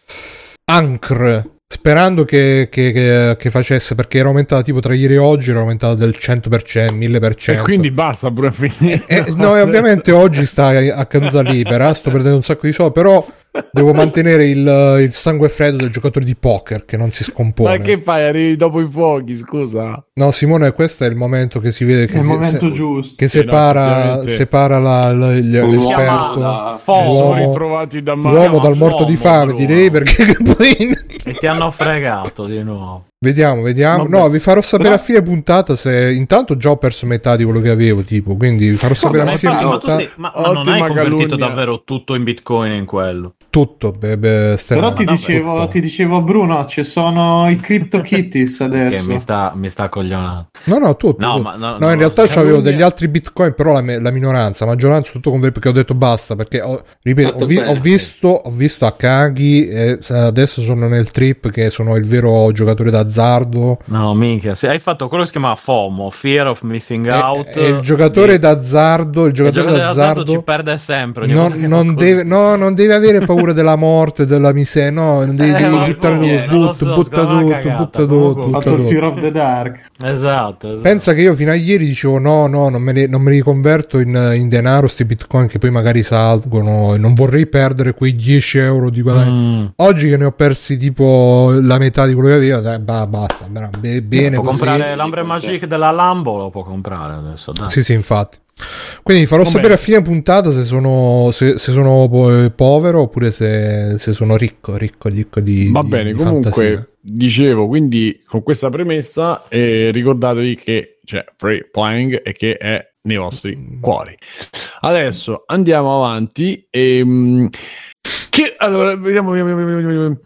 Ancr. Sperando che, che- che- che facesse perché era aumentata tipo tra ieri e oggi, era aumentata del 100%, 1000%. e quindi basta pure finire Eh, no, e ovviamente oggi sta a caduta libera, sto perdendo un sacco di soldi, però devo mantenere il, il sangue freddo del giocatore di poker che non si scompone. ma che fai arrivi dopo i fuochi scusa No, Simone, questo è il momento che si vede che, È il si- momento se- giusto. che Sì, no, separa, effettivamente. separa la- la- gli- l'esperto, l'uomo, ritrovati da l'uomo dal morto di fame, direi, perché poi... E ti hanno fregato di nuovo. Vediamo, vediamo. Vabbè. No, vi farò sapere Però- a fine puntata se intanto già ho perso metà di quello che avevo, tipo, quindi vi farò sapere Ma, a fine ma puntata sei- ma- ma non hai convertito calunnia. davvero tutto in bitcoin in quello. tutto. Stefano, Però ti dicevo, tutto. ti dicevo, Bruno, ci sono i CryptoKitties Che adesso. mi sta, mi sta coglionando. No, no, tutto. No, tutto. ma no, No, no, in realtà avevo degli altri bitcoin, però la, me- la minoranza, la maggioranza tutto convertito perché ho detto basta, perché ho, ripeto, ho, vi- ho visto, ho visto Akagi e s- adesso sono nel trip che sono il vero giocatore d'azzardo. No, minchia, se hai fatto quello che si chiama FOMO, Fear of Missing E- Out. e il giocatore di- d'azzardo, il il giocatore giocatore d'azzardo d'azzardo ci perde sempre. non, non deve, no, non deve avere paura della morte, della miseria, no, non devi, Eh, devi buttare tutto, butta, è tutto, butta tutto, Ho fatto il tutto. Fear of the Dark. Esatto, esatto. Pensa che io fino a ieri dicevo no, no, non me, li, non me li converto in, in denaro sti bitcoin che poi magari salgono e non vorrei perdere quei 10 euro di guadagno. Mm. Oggi che ne ho persi tipo la metà di quello che avevo, dai, bah, basta, bene può così. comprare l'Ambre Magic della Lambo, lo può comprare adesso. Dai. Sì, sì, infatti. Quindi vi farò Va sapere a fine puntata se sono, se, se sono po- povero oppure se, se sono ricco, ricco, ricco di va bene di comunque fantasia. dicevo quindi con questa premessa eh, ricordatevi che c'è free playing e che è nei vostri cuori adesso andiamo avanti e che allora vediamo, vediamo, vediamo, vediamo.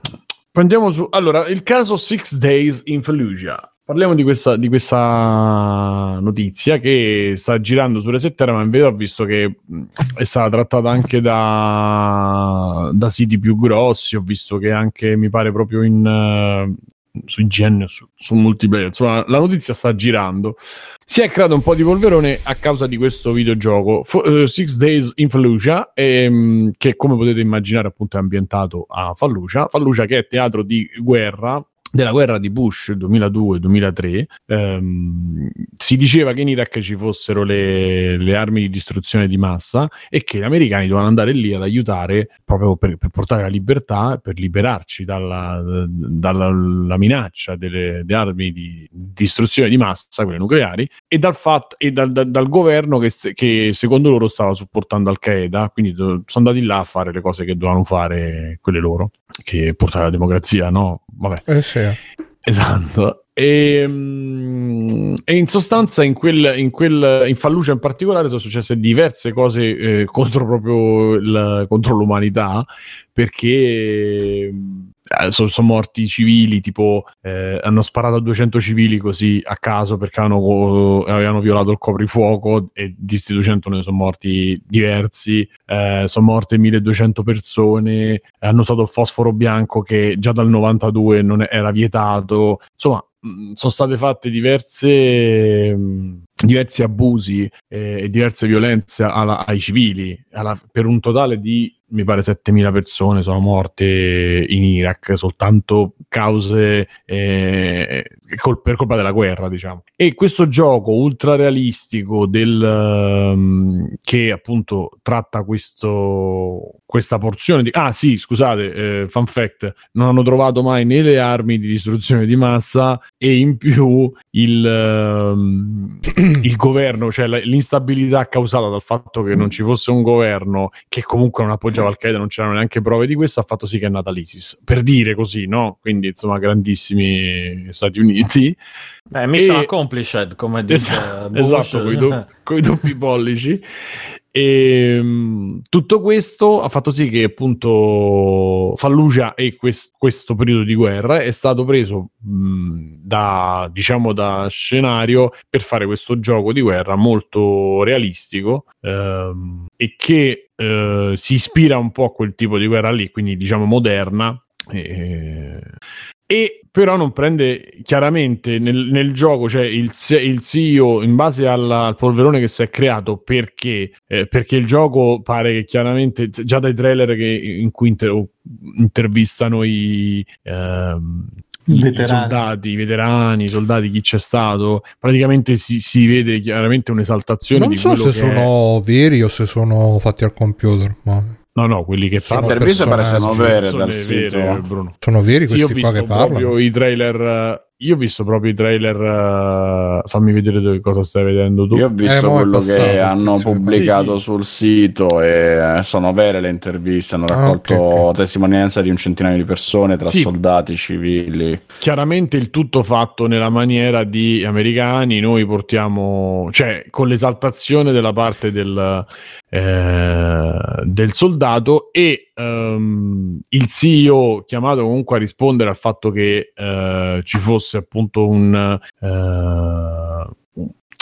Andiamo su allora il caso Six Days in Fallujah Parliamo di questa, di questa notizia che sta girando su Reset ma in verità ho visto che mh, è stata trattata anche da, da siti più grossi, ho visto che anche mi pare proprio in, eh, su IGN, su, su multiplayer, insomma la notizia sta girando. Si è creato un po' di polverone a causa di questo videogioco. Fo- eh, Six Days in Fallujah, ehm, che come potete immaginare appunto è ambientato a Fallujah, Fallujah che è teatro di guerra della guerra di Bush 2002-2003 ehm, si diceva che in Iraq ci fossero le, le, armi di distruzione di massa e che gli americani dovevano andare lì ad aiutare proprio per, per portare la libertà, per liberarci dalla, dalla minaccia delle, delle, armi di distruzione di massa, quelle nucleari, e dal, fatto, e dal, dal, dal governo che, che, secondo loro stava supportando Al-Qaeda, quindi do, sono andati là a fare le cose che dovevano fare quelle loro, che portare la democrazia, no? Vabbè. Eh sì. Esatto. E, mm, e, in sostanza in, quel, in, quel, in Fallujah in particolare sono successe diverse cose eh, contro proprio il, contro l'umanità perché eh, sono, sono, morti civili, tipo eh, hanno sparato a 200 civili così a caso perché hanno, avevano violato il coprifuoco e di questi 200 ne sono morti diversi, eh, sono morte 1200 persone, hanno usato il fosforo bianco che già dal 92 non era vietato, insomma sono state fatte diverse diversi abusi eh, e diverse violenze alla, ai civili alla, per un totale di mi pare 7.000 persone sono morte in Iraq, soltanto cause eh, col, per colpa della guerra, diciamo. E questo gioco ultra realistico del, um, che appunto tratta questo, questa porzione di... Ah sì, scusate, eh, fun fact, non hanno trovato mai né le armi di distruzione di massa e in più il, um, il governo, cioè l'instabilità causata dal fatto che non ci fosse un governo che comunque non appoggiava Al-Qaeda, non c'erano neanche prove di questo, ha fatto sì che è nata l'ISIS. Per dire così, no? Quindi insomma grandissimi Stati Uniti. Beh, mission e... accomplished, come dice esatto, Bush. Esatto, con i, do- doppi pollici. E um, tutto questo ha fatto sì che appunto Fallujah e quest- questo periodo di guerra è stato preso mh, da diciamo da scenario per fare questo gioco di guerra molto realistico ehm, e che eh, si ispira un po' a quel tipo di guerra lì, quindi diciamo moderna. E, e però non prende chiaramente nel, nel gioco, cioè il, il, CEO in base alla, al polverone che si è creato perché, eh, perché il gioco pare che chiaramente già dai trailer che, in cui inter, intervistano i, ehm, i, i soldati, i veterani, i soldati, chi c'è stato, praticamente si, si vede chiaramente un'esaltazione. Non so se sono è... veri o se sono fatti al computer, ma No, no, quelli che sono parlano. Per pare siano vere dal sito. Vere, Bruno. Sono veri questi sì, qua che parlano? Proprio i trailer io ho visto proprio i trailer. Uh, fammi vedere dove, cosa stai vedendo tu. Io ho visto eh, quello passato, che hanno pubblicato sì, sì. sul sito e eh, sono vere le interviste. Hanno raccolto ah, okay, okay. testimonianza di un centinaio di persone tra sì. soldati civili. Chiaramente il tutto fatto nella maniera di americani. Noi portiamo, cioè, con l'esaltazione della parte del, eh, del soldato e um, il CEO chiamato comunque a rispondere al fatto che uh, ci fosse appunto un, uh,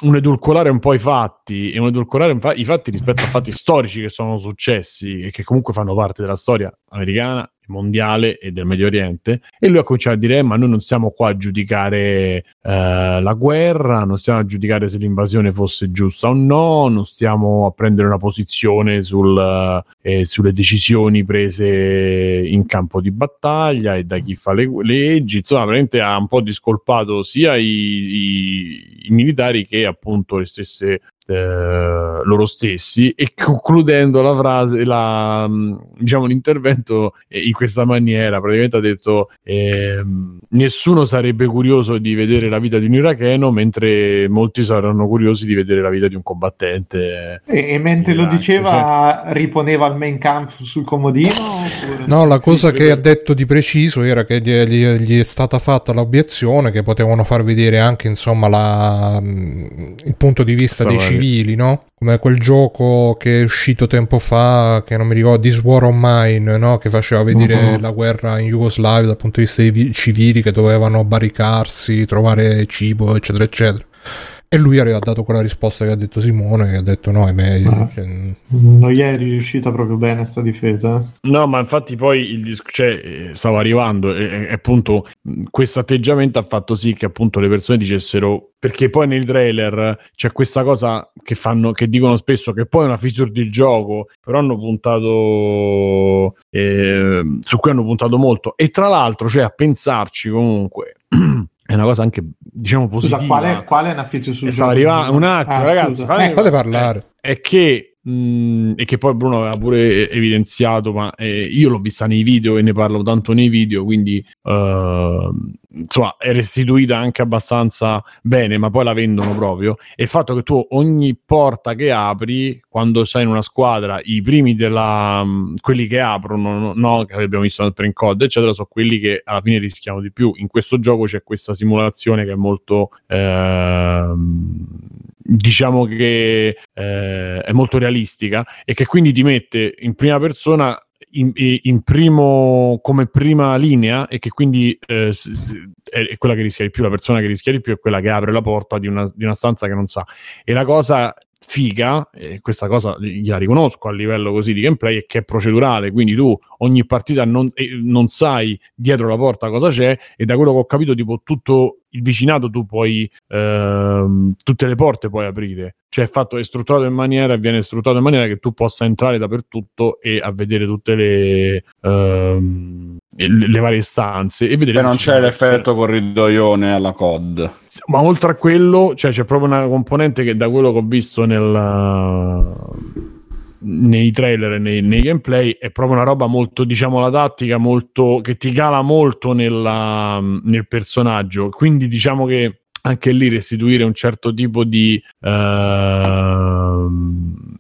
un edulcorare un po' i fatti e un edulcorare fa- i fatti rispetto a fatti storici che sono successi e che comunque fanno parte della storia americana mondiale e del Medio Oriente e lui ha cominciato a dire eh, ma noi non siamo qua a giudicare eh, la guerra, non stiamo a giudicare se l'invasione fosse giusta o no, non stiamo a prendere una posizione sul, eh, sulle decisioni prese in campo di battaglia e da chi fa le leggi, insomma veramente ha un po' discolpato sia i, i, i militari che appunto le stesse eh, loro stessi e concludendo la frase, la, mm, diciamo l'intervento in questa maniera, praticamente ha detto eh, nessuno sarebbe curioso di vedere la vita di un iracheno mentre molti saranno curiosi di vedere la vita di un combattente. E, e mentre lo diceva riponeva il main camp sul comodino? Oppure... No, la cosa sì, che credo... ha detto di preciso era che gli, gli, gli, è stata fatta l'obiezione che potevano far vedere anche insomma la, mm, il punto di vista Stava dei civili civili, no? Come quel gioco che è uscito tempo fa, che non mi ricordo, This War on Mine, no? Che faceva vedere uh-huh. la guerra in Jugoslavia dal punto di vista dei civili che dovevano barricarsi, trovare cibo, eccetera, eccetera. E lui aveva dato quella risposta che ha detto Simone, che ha detto no, è meglio. Ah. Cioè, Non gli è riuscita proprio bene sta difesa. eh. No, ma infatti poi il dis- cioè, eh, stavo arrivando e, e appunto questo atteggiamento ha fatto sì che appunto le persone dicessero perché poi nel trailer c'è questa cosa che fanno che dicono spesso che poi è una feature del gioco, però hanno puntato eh, su cui hanno puntato molto e tra l'altro cioè a pensarci comunque è una cosa anche diciamo positiva. Scusa, qual è, qual è una feature sul stavo gioco? arrivando un attimo, Ah, ragazzi, fammi- Eh, fate parlare. è che mh, e che poi Bruno aveva pure evidenziato ma eh, io l'ho vista nei video e ne parlo tanto nei video quindi eh, insomma è restituita anche abbastanza bene ma poi la vendono proprio. E il fatto che tu ogni porta che apri quando sei in una squadra i primi della mh, quelli che aprono no, che abbiamo visto nel pre code eccetera sono quelli che alla fine rischiano di più. In questo gioco c'è questa simulazione che è molto ehm, diciamo che eh, è molto realistica e che quindi ti mette in prima persona in, in primo come prima linea e che quindi eh, è, quella che rischia di più la persona che rischia di più è quella che apre la porta di una, di una stanza che non sa. E la cosa figa e questa cosa gliela riconosco a livello così di gameplay è che è procedurale quindi tu ogni partita non, non sai dietro la porta cosa c'è e da quello che ho capito tipo tutto il vicinato tu puoi ehm, tutte le porte puoi aprire cioè è fatto è strutturato in maniera viene strutturato in maniera che tu possa entrare dappertutto e a vedere tutte le ehm, le, le varie stanze e vedere Beh, non c'è l'effetto corridoione alla COD. ma oltre a quello, cioè, c'è proprio una componente che da quello che ho visto nel, nei trailer e nei, nei gameplay è proprio una roba molto, diciamo, la tattica molto che ti cala molto nella, nel personaggio. Quindi diciamo che anche lì restituire un certo tipo di ehm,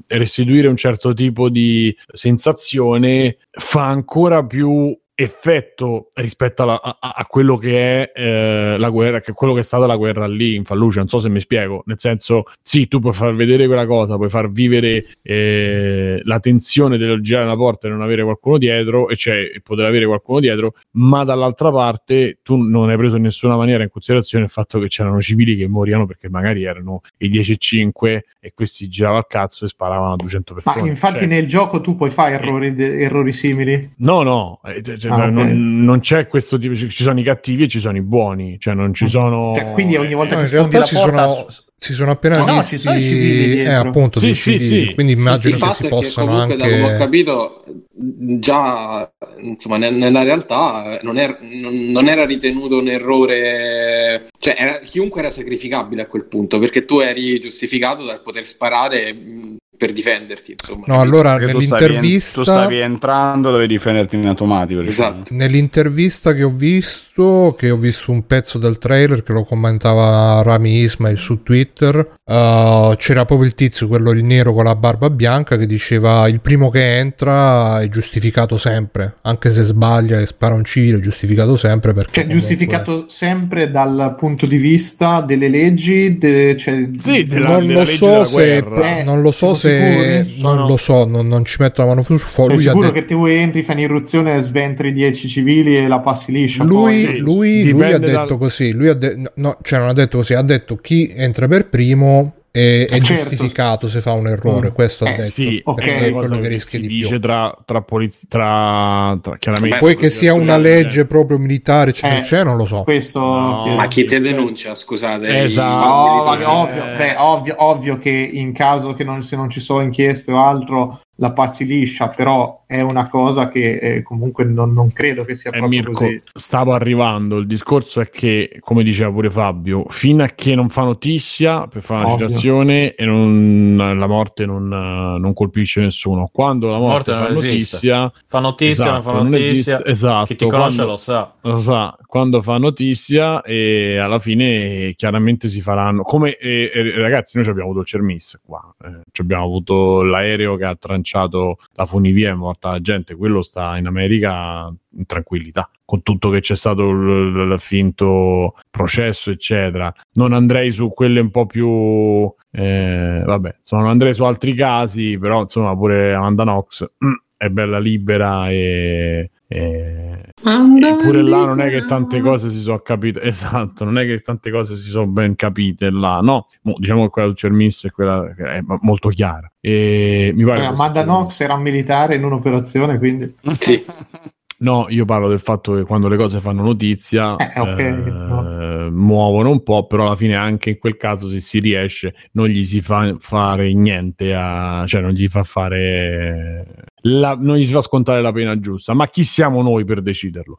restituire un certo tipo di sensazione fa ancora più effetto rispetto alla- a, a quello che è eh, la guerra, che quello che è stata la guerra lì in Fallujah. Non so se mi spiego, nel senso, sì, tu puoi far vedere quella cosa, puoi far vivere eh, la tensione del girare la porta e non avere qualcuno dietro, e cioè poter avere qualcuno dietro, ma dall'altra parte tu non hai preso in nessuna maniera in considerazione il fatto che c'erano civili che morivano perché magari erano i 10 e 5 e questi giravano al cazzo e sparavano a 200 Ma persone. infatti Cioè, nel gioco tu puoi fare errori, de- errori simili. No, no, eh, cioè, Ah, non, non c'è questo tipo, ci ci sono i cattivi e ci sono i buoni, cioè non ci sono... Cioè, quindi ogni volta No, che sfondi la si porta... sono, si sono appena No, no, visti, ci sono i civili eh, appunto, Sì, sì, sì. quindi immagino il che fatto si è che possano comunque da come ho anche... capito già insomma ne- nella realtà non, er- non- non era ritenuto un errore cioè era- chiunque era sacrificabile a quel punto perché tu eri giustificato dal poter sparare mh, per difenderti insomma No, allora Perché tu stavi, en- nell'intervista... tu stavi entrando, dovevi difenderti in automatico. diciamo. esatto Nell'intervista che ho visto, che ho visto un pezzo del trailer che lo commentava Rami Ismail su Twitter, uh, c'era proprio il tizio, quello il nero con la barba bianca, che diceva il primo che entra è giustificato sempre, anche se sbaglia e spara un civile è giustificato sempre perché... Cioè, comunque- giustificato sempre dal punto di vista delle leggi, de- cioè, Sì, della- non della lo legge so della se. Eh, non lo so se sicuri? non Sono- lo so non, non ci metto la mano sul fuoco sei lui ha sicuro detto che tu entri, fai un'irruzione, sventri 10 civili e la passi liscia? lui, poi? Sì, lui, lui ha detto dal- così lui ha de- no, no, cioè non ha detto così ha detto chi entra per primo è, è Eh, certo. giustificato se fa un errore Mm. questo ha Eh, detto Sì, Ok. è quello che che rischia di dice più tra, tra, poliz- tra, tra chiaramente Beh, poi che sia una legge proprio militare eccetera, Eh, eccetera, non lo so Questo... No. ma chi te denuncia scusate Esatto. No, ovvio, Eh. beh, ovvio, ovvio che in caso che non, se non ci sono inchieste o altro la passi liscia, però è una cosa che eh, comunque non, non credo che sia Eh, proprio Mirko, così. stavo arrivando. Il discorso è che, come diceva pure Fabio, fino a che non fa notizia per fare una Ovvio. citazione e non- la morte non, non colpisce nessuno. Quando la morte, morte non fa notizia, Fa notizia, non Esatto, fa non notizia. esiste, esatto, Chi ti conosce quando- lo sa. lo sa, quando fa notizia e alla fine chiaramente si faranno come eh, eh, ragazzi noi ci abbiamo avuto il Cermis qua eh, ci abbiamo avuto l'aereo che ha tranciato la funivia e morta la gente quello sta in America in tranquillità. Con tutto che c'è stato il, il finto processo eccetera. Non andrei su quelle un po' più eh, vabbè insomma non andrei su altri casi però insomma pure Amanda Knox è bella libera e, E... Eppure là non è che tante cose si sono capite, esatto, non è che tante cose si sono ben capite là, no? Mo, diciamo che quella del Cermis è quella che è molto chiara. E mi pare eh, Amanda Knox era un militare in un'operazione, quindi... Sì. No, io parlo del fatto che quando le cose fanno notizia eh, okay, eh, no. muovono un po', però alla fine anche in quel caso se si riesce non gli si fa fare niente, a, cioè non gli fa fare, la, non gli si fa scontare la pena giusta, ma chi siamo noi per deciderlo?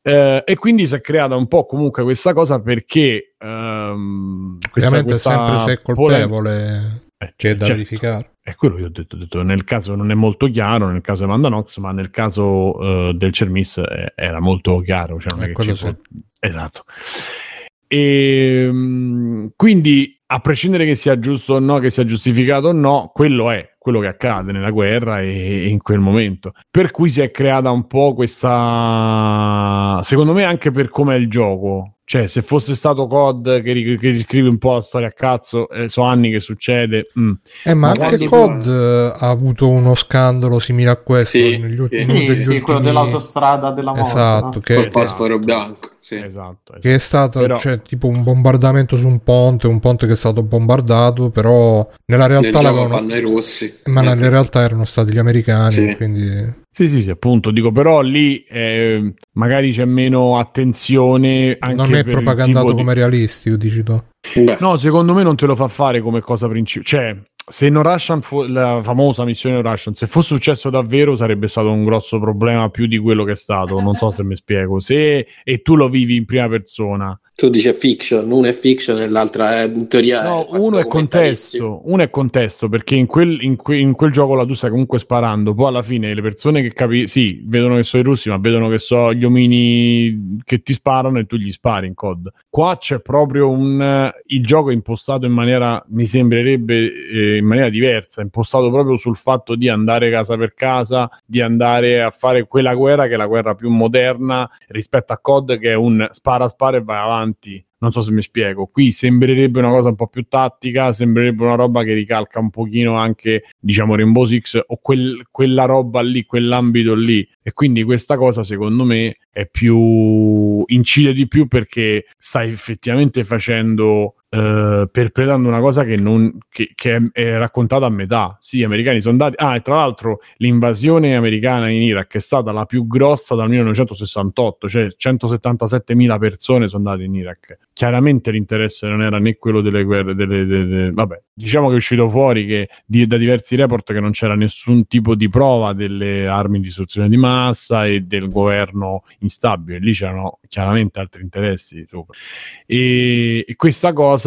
Eh, e quindi si è creata un po' comunque questa cosa perché... Ehm, questa, Ovviamente questa sempre se è colpevole eh, che è da certo. verificare. È quello che ho detto, ho detto, nel caso non è molto chiaro, nel caso di Mandanox, ma nel caso uh, del Cermis eh, era molto chiaro. Cioè non è, è che sì. Esatto. E, ehm, quindi, a prescindere che sia giusto o no, che sia giustificato o no, quello è quello che accade nella guerra e, e in quel momento. Per cui si è creata un po' questa, secondo me, anche per come è il gioco cioè, se fosse stato COD che, che scrive un po' la storia a cazzo, eh, so anni che succede. Mm. Eh, ma, ma anche COD eh, ha avuto uno scandalo simile a questo sì, negli ultimi sì, sì, ultimi... quello dell'autostrada della morte. Esatto, no? che col fosforo bianco. Sì. Esatto, esatto, Che è stato però... cioè, tipo un bombardamento su un ponte, un ponte che è stato bombardato, però nella realtà Nel l'avevano... fanno i Ma eh, nella sì. realtà erano stati gli americani, sì. quindi... Sì, sì, sì, appunto, dico, però lì eh, magari c'è meno attenzione. Anche non è propagandato di... come realistico, dici tu. Beh. No, secondo me non te lo fa fare come cosa principale. Cioè, se No Russian, fu- la famosa missione Russian, se fosse successo davvero sarebbe stato un grosso problema più di quello che è stato. Non so se mi spiego. Se e tu lo vivi in prima persona, tu dici fiction, uno è fiction e l'altra è in teoria. No, è uno è contesto, uno è contesto perché in quel, in, que, in quel, gioco là tu stai comunque sparando, poi alla fine le persone che capi, sì, vedono che sono i russi, ma vedono che sono gli omini che ti sparano e tu gli spari in COD. Qua c'è proprio un il gioco è impostato in maniera, mi sembrerebbe eh, in maniera diversa, impostato proprio sul fatto di andare casa per casa, di andare a fare quella guerra che è la guerra più moderna rispetto a COD che è un spara spara e vai avanti avanti. Non so se mi spiego. Qui sembrerebbe una cosa un po' più tattica, sembrerebbe una roba che ricalca un pochino anche, diciamo, Rainbow Six o quel, quella roba lì, quell'ambito lì. E quindi questa cosa, secondo me, è più incide di più perché stai effettivamente facendo Uh, perpetrando una cosa che, non, che, che è, è, raccontata a metà. Sì, gli americani sono andati. Ah, e tra l'altro l'invasione americana in Iraq è stata la più grossa dal 1968, cioè 177.000 persone sono andate in Iraq. Chiaramente l'interesse non era né quello delle guerre, delle, delle, delle... vabbè, diciamo che è uscito fuori che di, da diversi report che non c'era nessun tipo di prova delle armi di distruzione di massa e del governo instabile. Lì c'erano chiaramente altri interessi. E, e questa cosa,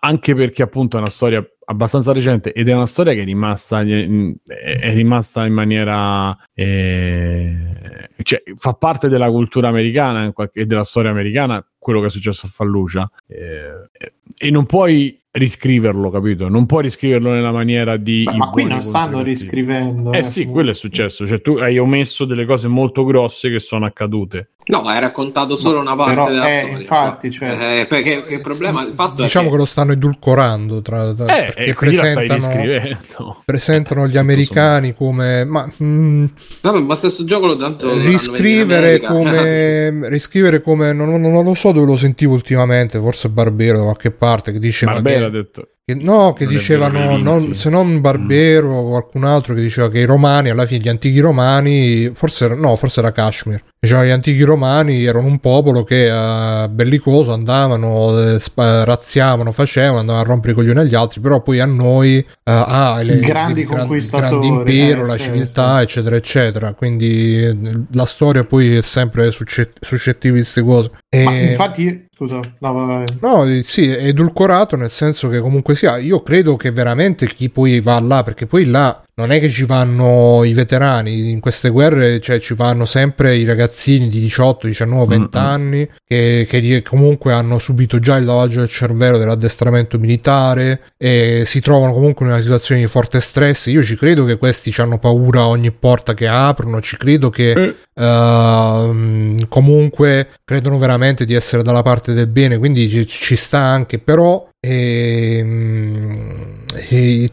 anche perché appunto è una storia abbastanza recente ed è una storia che è rimasta, è rimasta in maniera eh, cioè, fa parte della cultura americana e della storia americana quello che è successo a Fallujah eh, e non puoi riscriverlo, capito? Non puoi riscriverlo nella maniera di. Beh, ma qui non stanno riscrivendo. Eh, eh sì, quello è successo. Cioè, tu hai omesso delle cose molto grosse che sono accadute. No, hai raccontato solo no, una parte però, della eh, storia. Infatti, cioè... eh, perché il problema il fatto diciamo che... che... lo stanno edulcorando tra, tra eh, presentano, presentano gli americani come ma, mh, mm, Vabbè, ma stesso gioco lo tanto riscrivere come riscrivere come non, non, lo so dove lo sentivo ultimamente, forse Barbero da qualche parte che dice Barbero ha detto che, no, che non dicevano, non, se non Barbero o qualcun altro che diceva che i romani, alla fine gli antichi romani, forse, no, forse era Kashmir, diceva che gli antichi romani erano un popolo che uh, bellicoso andavano, eh, sp- razziavano, facevano, andavano a rompere i coglioni agli altri, però poi a noi, uh, ah, le, grandi il conquistatori, grande impero, eh, la sì, civiltà, sì. eccetera, eccetera. Quindi la storia poi è sempre suscettibile di queste cose. E... Ma infatti Scusa, no, vai. no, sì, è edulcorato nel senso che comunque sia, io credo che veramente chi poi va là, perché poi là non è che ci vanno i veterani in queste guerre, cioè ci vanno sempre i ragazzini di 18, 19, 20 mm-hmm. anni che, che, comunque hanno subito già il lavaggio del cervello dell'addestramento militare e si trovano comunque in una situazione di forte stress. Io ci credo che questi hanno paura a ogni porta che aprono, ci credo che eh. uh, comunque credono veramente di essere dalla parte del bene, quindi ci, ci sta anche, però... E, ehm, e,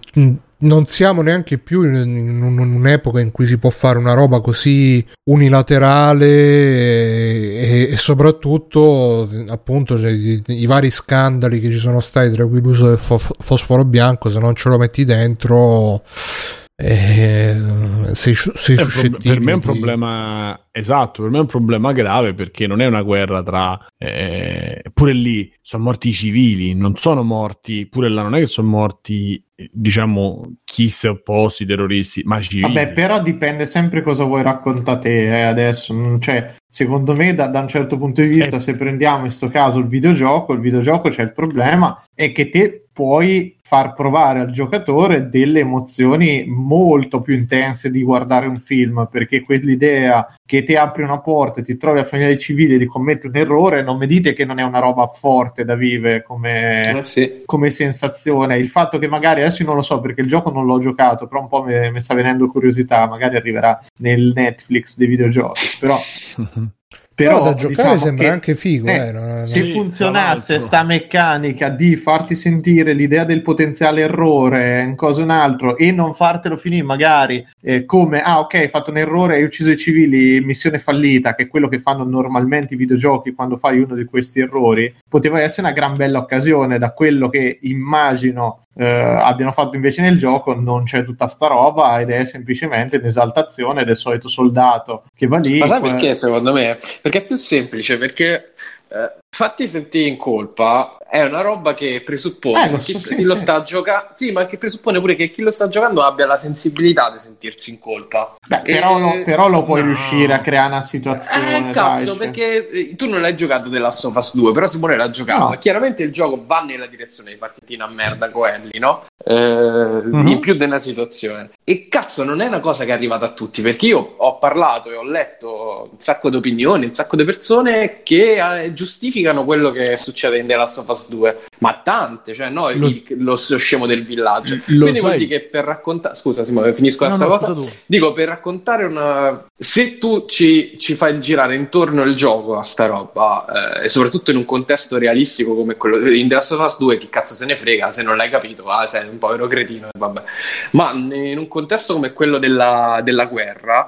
non siamo neanche più in, un'epoca in cui si può fare una roba così unilaterale e, e soprattutto appunto cioè, i, i, vari scandali che ci sono stati tra cui l'uso del fosforo bianco se non ce lo metti dentro eh, sei, sei per me è un problema esatto, per me è un problema grave perché non è una guerra tra eh, pure lì sono morti i civili, non sono morti, pure là non è che sono morti diciamo chi si è opposto, i terroristi, ma civili. Vabbè, però dipende sempre cosa vuoi raccontare te eh, adesso, cioè secondo me da, da, un certo punto di vista, eh. se prendiamo in questo caso il videogioco, il videogioco c'è il problema è che te puoi far provare al giocatore delle emozioni molto più intense di guardare un film, perché quell'idea che ti apri una porta e ti trovi a famiglia dei civili e di commettere un errore, non mi dite che non è una roba forte da vivere come, eh sì. come sensazione. Il fatto che magari adesso non lo so perché il gioco non l'ho giocato, però un po' mi sta venendo curiosità, magari arriverà nel Netflix dei videogiochi, però Però, Però da giocare diciamo sembra anche figo. Eh, eh, se sì, funzionasse sta meccanica di farti sentire l'idea del potenziale errore in cosa un altro e non fartelo finire magari eh, come ah ok hai fatto un errore hai ucciso i civili missione fallita che è quello che fanno normalmente i videogiochi quando fai uno di questi errori poteva essere una gran bella occasione da quello che immagino eh, abbiano fatto invece nel gioco non c'è tutta sta roba ed è semplicemente un'esaltazione del solito soldato che va lì. Ma sai perché secondo me? Perché è più semplice, perché eh, fatti sentire in colpa è una roba che presuppone eh, chi, so, chi lo sta giocando sì ma che presuppone pure che chi lo sta giocando abbia la sensibilità di sentirsi in colpa Beh, e... però, lo, però, lo, puoi no. riuscire a creare una situazione eh cazzo dai, perché cioè. tu non l'hai giocato della Last of Us 2 però Simone l'ha giocato no. chiaramente il gioco va nella direzione di partitina a merda Coelli no? Eh, mm-hmm. in più della situazione e cazzo non è una cosa che è arrivata a tutti perché io ho parlato e ho letto un sacco di opinioni un sacco di persone che eh, giustificano quello che succede in The Last of Us 2, ma tante, cioè no, lo, il, lo scemo del villaggio. Quindi vuol dire che per raccontare, scusa Simone, finisco questa no, cosa, dico per raccontare una... Se tu ci, ci, fai girare intorno il gioco a sta roba, eh, e soprattutto in un contesto realistico come quello in The Last of Us 2, chi cazzo se ne frega, se non l'hai capito, ah, sei un povero cretino, vabbè. Ma in un contesto come quello della, della guerra,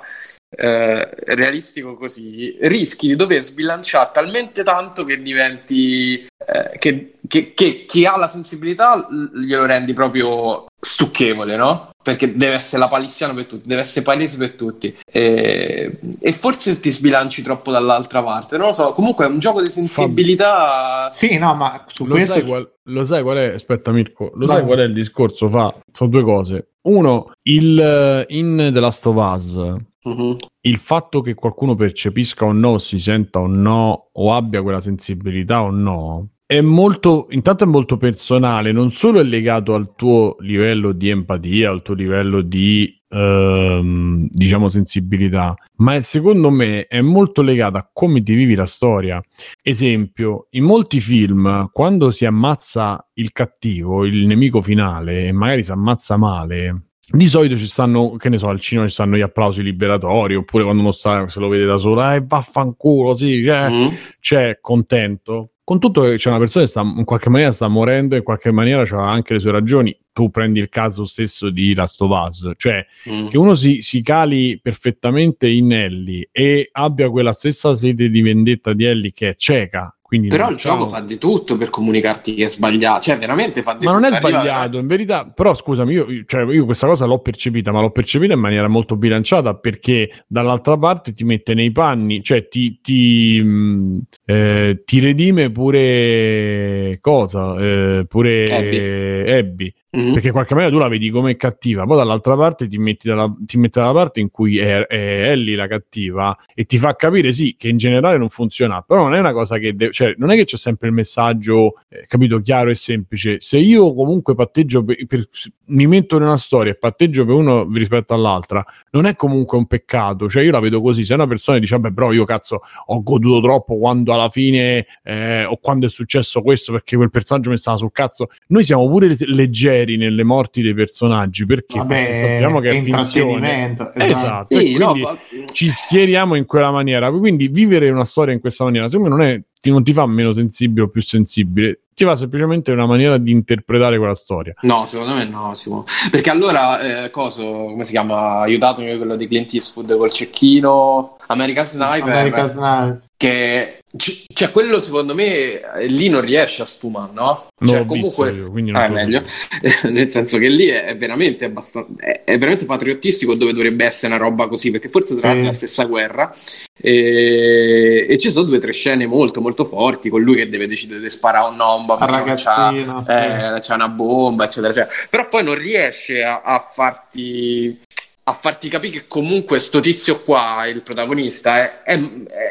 eh, realistico così, rischi di dover sbilanciare talmente tanto che diventi eh, che, che, che, chi ha la sensibilità glielo rendi proprio stucchevole, no? Perché deve essere la palissiana per tutti, deve essere palese per tutti. E, e, forse ti sbilanci troppo dall'altra parte, non lo so. Comunque è un gioco di sensibilità. Sì, no, ma su lo, questo... sai qual, lo sai qual è? Aspetta, Mirko, lo Vai. sai qual è il discorso? Fa, sono due cose. Uno, il in The Last of Us Uh-huh. Il fatto che qualcuno percepisca o no, si senta o no, o abbia quella sensibilità o no, è molto, intanto è molto personale, non solo è legato al tuo livello di empatia, al tuo livello di, ehm, diciamo, sensibilità, ma è, secondo me è molto legato a come ti vivi la storia. Esempio, in molti film, quando si ammazza il cattivo, il nemico finale, e magari si ammazza male, di solito ci stanno, che ne so, al cinema ci stanno gli applausi liberatori, oppure quando uno sta, se lo vede da solo, eh, vaffanculo, sì, eh, mm. c'è contento. Con tutto che c'è una persona che sta, in qualche maniera sta morendo, in qualche maniera ha anche le sue ragioni. Tu prendi il caso stesso di Last of Us, cioè mm. che uno si, si, cali perfettamente in Ellie e abbia quella stessa sete di vendetta di Ellie che è cieca quindi però il gioco fa di tutto per comunicarti che è sbagliato, cioè veramente fa di ma tutto. Ma non è sbagliato, in verità, però scusami, io, cioè, io, questa cosa l'ho percepita, ma l'ho percepita in maniera molto bilanciata perché dall'altra parte ti mette nei panni, cioè ti, ti, mh, mm, eh, ti redime pure cosa, eh, pure Abby. Abby. Mm-hmm. Perché qualche maniera tu la vedi come cattiva, poi dall'altra parte ti metti dalla, ti metti dalla parte in cui è, è, Ellie la cattiva e ti fa capire sì che in generale non funziona, però non è una cosa che deve, cioè non è che c'è sempre il messaggio eh, capito chiaro e semplice. Se io comunque patteggio per, per, mi metto in una storia e patteggio per uno rispetto all'altra, non è comunque un peccato, cioè io la vedo così, se una persona dice vabbè però io cazzo ho goduto troppo quando alla fine eh, o quando è successo questo perché quel personaggio mi stava sul cazzo, noi siamo pure leggeri leggeri nelle morti dei personaggi perché, Vabbè, perché sappiamo che è finzione esatto, esatto. Sì, no, ma... ci schieriamo in quella maniera quindi vivere una storia in questa maniera secondo me non è ti, non ti fa meno sensibile o più sensibile ci va semplicemente una maniera di interpretare quella storia. No, secondo me no, Simo. Perché allora, eh, coso, come si chiama? Aiutatemi quello di Clint Eastwood col cecchino, American Sniper. American Sniper. Che cioè, quello secondo me lì non riesce a sfumare, no? Cioè, l'ho comunque visto io, non ah, è meglio. Nel senso che lì è veramente abbastanza è, è veramente patriottistico dove dovrebbe essere una roba così, perché forse tra l'altro è la stessa guerra. E, e ci sono due o tre scene molto molto forti con lui che deve decidere di sparare un no, un bambino c'ha, eh, c'ha una bomba, eccetera, eccetera. Però poi non riesce a, a farti a farti capire che comunque sto tizio qua, il protagonista, è, è,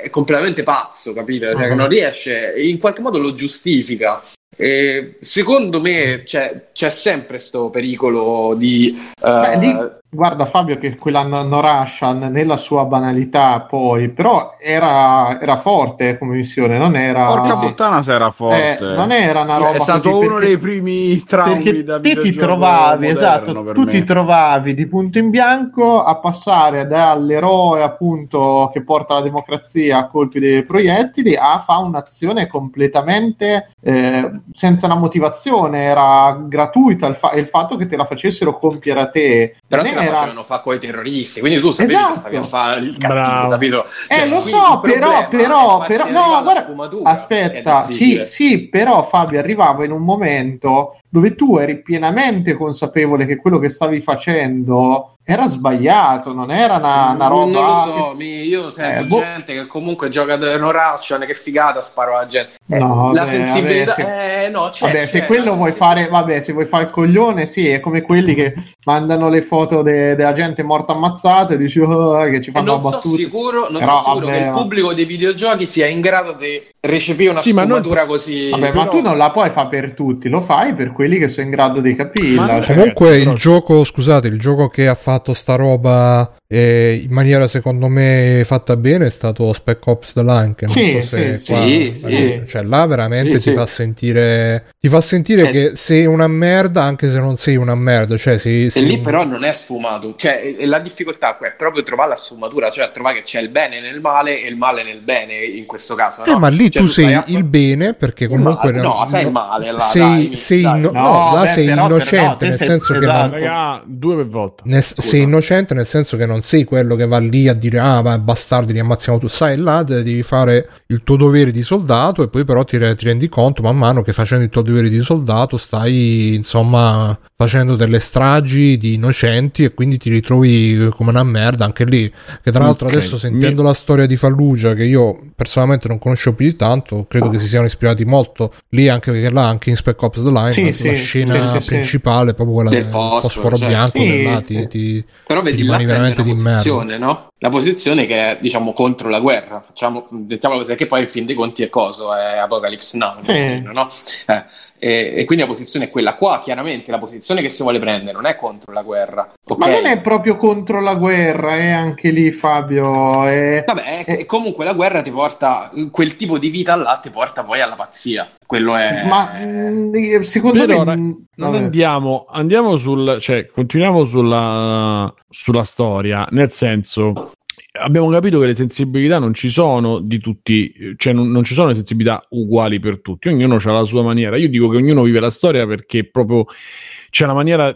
è completamente pazzo, capite? Cioè, che non riesce, in qualche modo lo giustifica. E secondo me c'è, c'è sempre questo pericolo di... Beh, eh, lì, guarda Fabio che quella no- Norashan nella sua banalità poi, però era, era forte come missione, non era... Porca sì. puttana se era eh, forte. non era una roba è stato così, uno perché- dei primi traumi perché da te ti trovavi, esatto, tu me. ti trovavi di punto in bianco a passare dall'eroe appunto che porta la democrazia a colpi dei proiettili a fare un'azione completamente eh, senza una motivazione, era gratuita il, fa- il fatto che te la facessero compiere a te. Però te la era- facevano fare con i terroristi, quindi tu sapevi Esatto. che stavi a fare il cattivo, Bravo. capito? Eh, Cioè, lo quindi so, però, però, però, no, guarda, aspetta, sì, sì, però Fabio arrivava in un momento dove tu eri pienamente consapevole che quello che stavi facendo era sbagliato, non era una, una roba... Non lo so, mi- io sento Eh, boh. gente che comunque gioca da no Russian, che figata, sparo alla gente. Eh, No, la vabbè, sensibilità, vabbè, eh, no, c'è, Vabbè, se c'è, quello la vuoi fare, vabbè, se vuoi fare il coglione, sì, è come quelli che mandano le foto de- della gente morta ammazzata e dici oh, che ci E fanno non la sono battuta. sicuro, non Però, so sicuro vabbè, che il ma- pubblico dei videogiochi sia in grado di recepire una Sì, ma non- sfumatura così. Vabbè, ma però- tu non la puoi fare per tutti, lo fai per quelli che sono in grado di capirla. Ma- cioè- Comunque il però- gioco, scusate, il gioco che ha fatto sta roba eh, in maniera secondo me fatta bene è stato Spec Ops The Line. Che non Sì, so se sì, qua- sì, sì. Cioè là veramente Sì, ti sì. fa sentire ti fa sentire Eh. che sei una merda anche se non sei una merda. Cioè, sei, E sei lì un- però non è sfumato, cioè e- e la difficoltà è proprio trovare la sfumatura, cioè trovare che c'è il bene nel male e il male nel bene in questo caso. Eh, no? ma lì Cioè, tu sei stai a- il bene perché comunque male, no, sei il male, là, sei, dai, sei dai. inno- No, no, là beh, sei però- innocente però nel sei- senso che non, esatto. Raga, due per volta. Ne- sei innocente nel senso che non sei quello che va lì a dire ah ma bastardi li ammazziamo tu sai là de- devi fare il tuo dovere di soldato e poi però ti, ti rendi conto man mano che facendo il tuo dovere di soldato stai insomma facendo delle stragi di innocenti e quindi ti ritrovi come una merda anche lì che tra l'altro Ok, adesso sentendo mi- la storia di Fallujah che io personalmente non conoscevo più di tanto credo che si siano ispirati molto lì anche perché là anche in Spec Ops The Line Sì, la, sì, la scena sì, principale è proprio quella Del del fosforo, fosforo certo. bianco Sì, che là sì. ti, ti- Però ti vedi là rimani prende veramente di merda no? La posizione che è, diciamo, contro la guerra. Facciamo, mettiamolo così, perché poi in fin dei conti è coso, è Apocalypse Now, Sì. no? Eh, e, e quindi la posizione è quella. Qua, chiaramente, la posizione che si vuole prendere non è contro la guerra, ok? Ma non è proprio contro la guerra, è anche lì Fabio. È... Vabbè, è- comunque la guerra ti porta, quel tipo di vita là ti porta poi alla pazzia. Quello è... Ma mm, secondo Però, me... mm, Non andiamo, andiamo sul, cioè, continuiamo sulla, sulla storia, nel senso, abbiamo capito che le sensibilità non ci sono di tutti, cioè non, non ci sono le sensibilità uguali per tutti, ognuno ha la sua maniera. Io dico che ognuno vive la storia perché proprio c'è la maniera,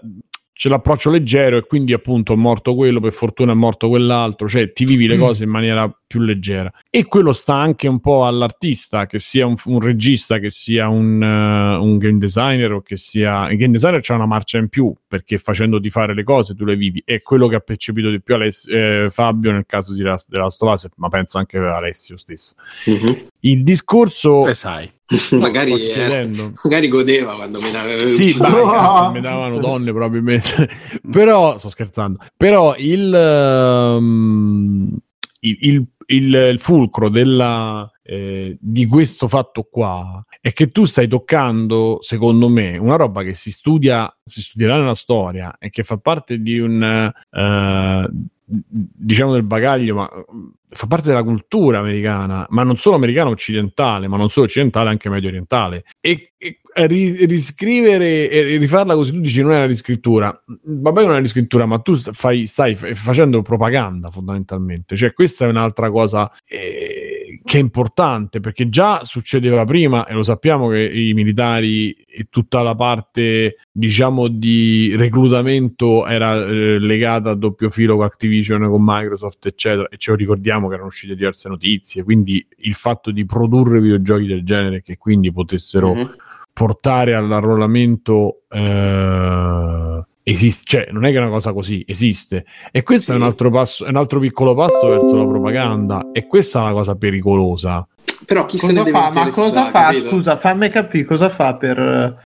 c'è l'approccio leggero e quindi appunto è morto quello, per fortuna è morto quell'altro, cioè ti vivi le cose in maniera più leggera. E quello sta anche un po' all'artista, che sia un, un regista, che sia un, eh, un game designer o che sia... Il game designer c'ha una marcia in più perché facendoti fare le cose tu le vivi. È quello che ha percepito di più Aless- eh, Fabio nel caso di Last- della Last of Us, ma penso anche Alessio stesso. Mhm. Il discorso... Le sai. magari, chiedendo. magari godeva quando me ne Sì, dai, No. se mi davano donne probabilmente. Però, sto scherzando, però il, ehm, il, il- il- fulcro della, eh, di questo fatto qua è che tu stai toccando, secondo me, una roba che si studia, si studierà nella storia e che fa parte di un, eh, diciamo del bagaglio, ma fa parte della cultura americana, ma non solo americana occidentale, ma non solo occidentale, anche medio orientale. E, e riscrivere e rifarla così tu dici non è una riscrittura vabbè non è una riscrittura ma tu fai, stai facendo propaganda fondamentalmente cioè questa è un'altra cosa eh, che è importante perché già succedeva prima e lo sappiamo che i militari e tutta la parte diciamo di reclutamento era eh, legata a doppio filo con Activision con Microsoft eccetera e ce lo ricordiamo che erano uscite diverse notizie quindi il fatto di produrre videogiochi del genere che quindi potessero mm-hmm portare all'arruolamento eh, esiste, cioè non è che è una cosa così, esiste. E questo sì. è un altro passo, è un altro piccolo passo verso la propaganda e questa è una cosa pericolosa. Però chi cosa se ne fa? Ma cosa fa? Capito? Scusa, fammi capire cosa fa per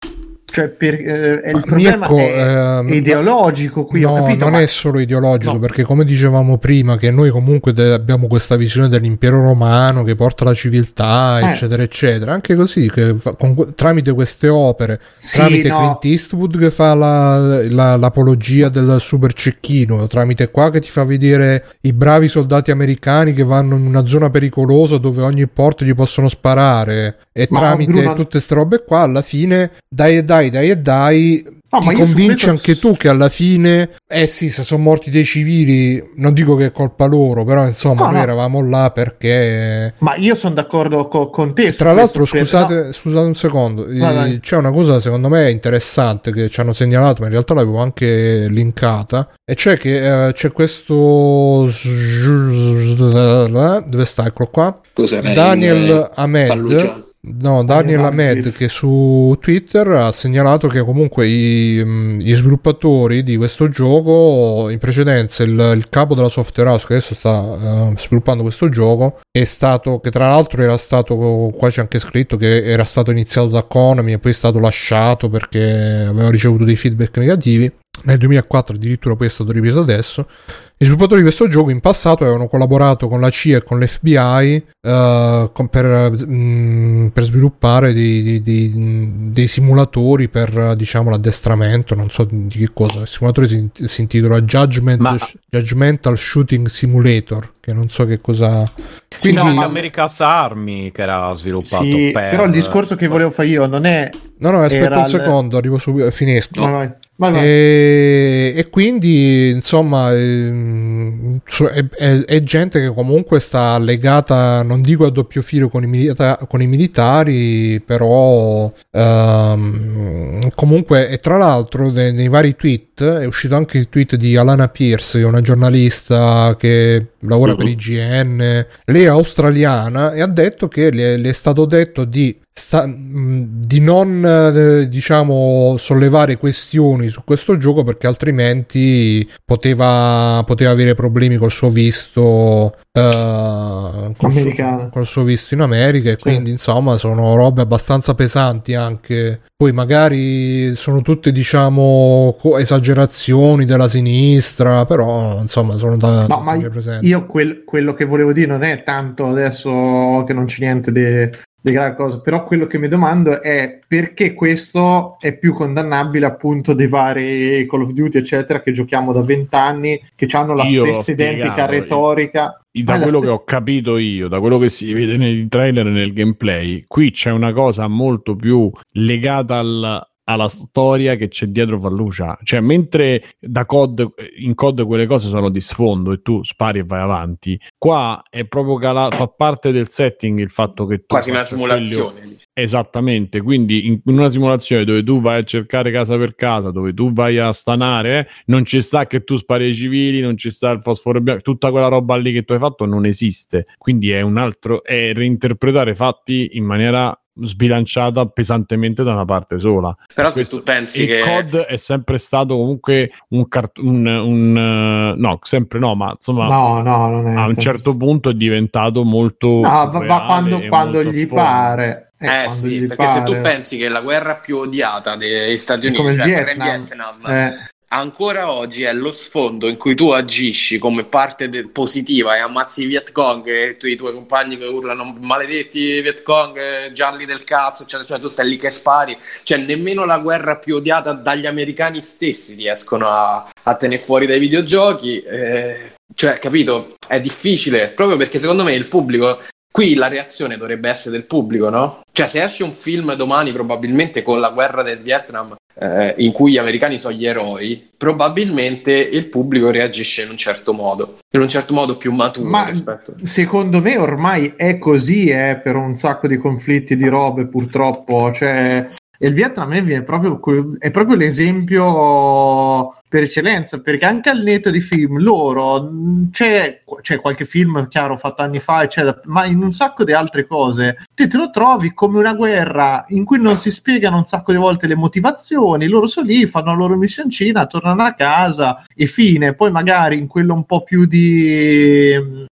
cioè, per, eh, il problema Mirko, è, eh, ideologico qui. No, capito, non ma... è solo ideologico, no. perché come dicevamo prima, che noi comunque de- abbiamo questa visione dell'impero romano che porta la civiltà, eh. eccetera, eccetera. Anche così, fa, con, tramite queste opere, sì, tramite no. Clint Eastwood che fa la, la, l'apologia del super cecchino, tramite qua che ti fa vedere i bravi soldati americani che vanno in una zona pericolosa dove ogni porto gli possono sparare, e ma tramite Bruno... tutte queste robe qua, alla fine, dai e dai dai, dai e dai, no, ti convinci anche tu che alla fine, eh sì, se sono morti dei civili, non dico che è colpa loro, però insomma no, noi no. eravamo là perché... Ma io sono d'accordo co- con te. Tra l'altro, scusate, no. scusate un secondo, vai, c'è una cosa secondo me interessante che ci hanno segnalato, ma in realtà l'avevo anche linkata, e cioè che eh, c'è questo... Dove sta? Eccolo qua. Cos'era Daniel Ahmed. Pallugia No, Daniel Ahmed che su Twitter ha segnalato che comunque i, mm, gli sviluppatori di questo gioco in precedenza il, il capo della software house che adesso sta uh, sviluppando questo gioco è stato che tra l'altro era stato qua c'è anche scritto che era stato iniziato da Konami e poi è stato lasciato perché aveva ricevuto dei feedback negativi nel 2004 addirittura poi è stato ripreso adesso i sviluppatori di questo gioco in passato avevano collaborato con la CIA e con l'FBI uh, eh, con, per, mh, mm, per, sviluppare dei, dei, dei, simulatori per diciamo l'addestramento, non so di che cosa. Il simulatore si, si intitola Judgment, Ma... Judgmental Shooting Simulator, che non so che cosa. Sì, Quindi... no, America's Army che era sviluppato sì, per... Però il discorso che volevo fare io non è. No, no, aspetta un secondo, arrivo subito, finisco. No, no. Vai, vai. E, e, quindi insomma ehm, è, è, è, gente che comunque sta legata non dico a doppio filo con i, milita- con i militari però um, comunque e tra l'altro nei, nei, vari tweet è uscito anche il tweet di Alana Pierce una giornalista che lavora uh-huh. per IGN lei è australiana e ha detto che le, le è stato detto di sta, di non eh, diciamo sollevare questioni su questo gioco perché altrimenti poteva, poteva avere problemi col suo visto Uh, col, suo, col, suo, visto in America e sì. quindi insomma sono robe abbastanza pesanti anche. Poi magari sono tutte diciamo esagerazioni della sinistra però insomma sono da, no, ma io quel, quello che volevo dire non è tanto adesso che non c'è niente di di grave cosa, però quello che mi domando è perché questo è più condannabile appunto dei vari Call of Duty eccetera che giochiamo da vent'anni, che hanno la io stessa identica retorica. Da quello stessa... che ho capito io, da quello che si vede nei trailer e nel gameplay, qui c'è una cosa molto più legata al, alla storia che c'è dietro Fallucia. Cioè, mentre da COD, in COD quelle cose sono di sfondo e tu spari e vai avanti, qua è proprio calato, fa parte del setting il fatto che tu... Quasi una simulazione. Quello... Esattamente, quindi in una simulazione dove tu vai a cercare casa per casa, dove tu vai a stanare, eh, non ci sta che tu spari ai civili, non ci sta il fosforo bianco, tutta quella roba lì che tu hai fatto non esiste. Quindi è un altro, è reinterpretare fatti in maniera sbilanciata pesantemente da una parte sola. Però Questo, se tu pensi il che... COD è sempre stato comunque un, cart- un, un no, sempre no, ma insomma no, no, non è a un certo punto è diventato molto... No, va, va quando, quando gli sport. pare. Eh, eh sì, perché pare. se tu pensi che la guerra più odiata degli Stati Uniti, cioè Vietnam, Vietnam eh ancora oggi è lo sfondo in cui tu agisci come parte de- positiva e ammazzi i Viet Cong e tu, i tuoi compagni che urlano maledetti Viet Cong, gialli del cazzo, eccetera, cioè tu stai lì che spari, cioè nemmeno la guerra più odiata dagli americani stessi riescono a, a tenere fuori dai videogiochi. Eh, Cioè, capito? È difficile, proprio perché secondo me il pubblico Qui la reazione dovrebbe essere del pubblico, no? Cioè, se esce un film domani, probabilmente con la guerra del Vietnam, eh, in cui gli americani sono gli eroi, probabilmente il pubblico reagisce in un certo modo, in un certo modo più maturo. Ma rispetto. secondo me ormai è così, eh, per un sacco di conflitti di robe, purtroppo. Cioè, il Vietnam è proprio, è proprio l'esempio per eccellenza, perché anche al netto di film loro c'è, c'è qualche film, chiaro, fatto anni fa, eccetera, ma in un sacco di altre cose te, te lo trovi come una guerra in cui non si spiegano un sacco di volte le motivazioni, loro sono lì, fanno la loro missioncina, tornano a casa e fine. Poi magari in quello un po' più di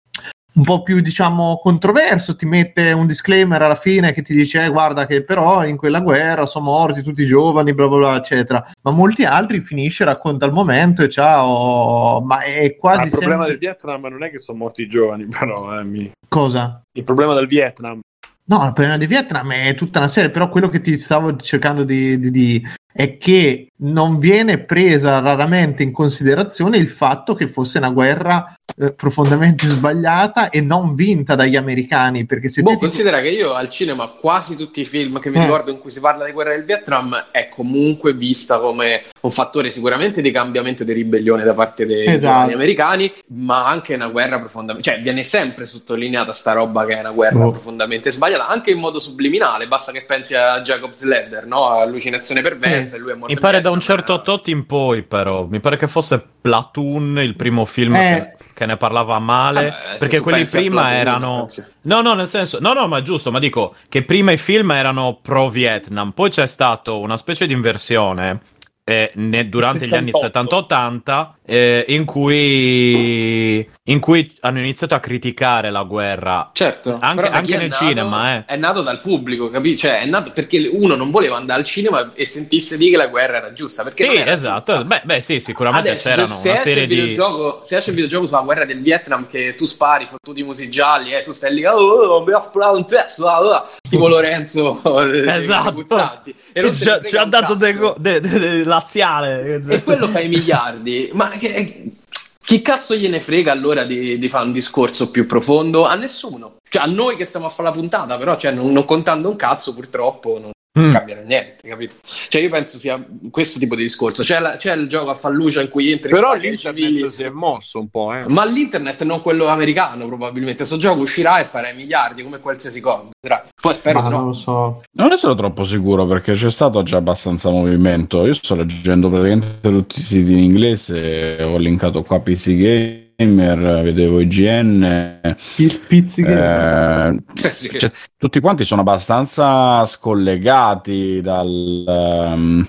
un po' più diciamo controverso ti mette un disclaimer alla fine che ti dice eh, guarda che però in quella guerra sono morti tutti i giovani bla bla bla eccetera ma molti altri finisce racconta il momento e ciao ma è quasi ma il sempre... problema del Vietnam non è che sono morti i giovani però eh, mi... cosa? il problema del Vietnam No, il problema del Vietnam è tutta una serie, però quello che ti stavo cercando di, di, di, è che non viene presa raramente in considerazione il fatto che fosse una guerra eh, profondamente sbagliata e non vinta dagli americani. Perché se boh, ti... considera che io al cinema quasi tutti i film che mi eh. ricordo in cui si parla di guerra del Vietnam è comunque vista come un fattore sicuramente di cambiamento e di ribellione da parte dei esatto. americani, ma anche una guerra profondamente, cioè viene sempre sottolineata sta roba che è una guerra oh. profondamente sbagliata, anche in modo subliminale, basta che pensi a Jacob's Ladder, no? Allucinazione perversa, sì. lui è morto. Mi pare da un certo tot in poi però, mi pare che fosse Platoon il primo film eh. che che ne parlava male. Ah, perché quelli prima erano. No, no, nel senso. No, no, ma giusto, ma dico che prima i film erano pro Vietnam, poi c'è stato una specie di inversione. Eh, ne, durante gli anni 70-80 eh, in, cui, in cui hanno iniziato a criticare la guerra. Certo, anche, anche nel nato, cinema. Eh. È nato dal pubblico, capisci? Cioè, è nato perché uno non voleva andare al cinema e sentisse dire che la guerra era giusta. Perché sì, esatto. Beh, beh, sì, sicuramente Adesso, c'erano se, una serie di. Se esce il videogioco sulla guerra del Vietnam che tu spari fottuti musi gialli e eh, tu stai lì, oh, mi ha sparato un testo, oh, tipo Lorenzo esatto. E ci ha dato del de, de, de, laziale. E quello fa i miliardi. Ma che, chi cazzo gliene frega allora di, di, fare un discorso più profondo? A nessuno. Cioè, a noi che stiamo a fare la puntata, però, cioè, non, non contando un cazzo, purtroppo, non, mm. cambiano niente, capito? Cioè, io penso sia questo tipo di discorso. C'è, la, c'è il gioco a fallucia in cui entri Però l'internet si è mosso un po', eh. Ma l'internet non quello americano, probabilmente. Questo gioco uscirà e farà miliardi come qualsiasi cosa. Poi spero no. non lo so. Non ne sono troppo sicuro perché c'è stato già abbastanza movimento. Io sto leggendo praticamente tutti i siti in inglese, ho linkato qua PC Gamer, vedevo IGN. Il Pizzi eh, cioè, tutti quanti sono abbastanza scollegati dal. Um,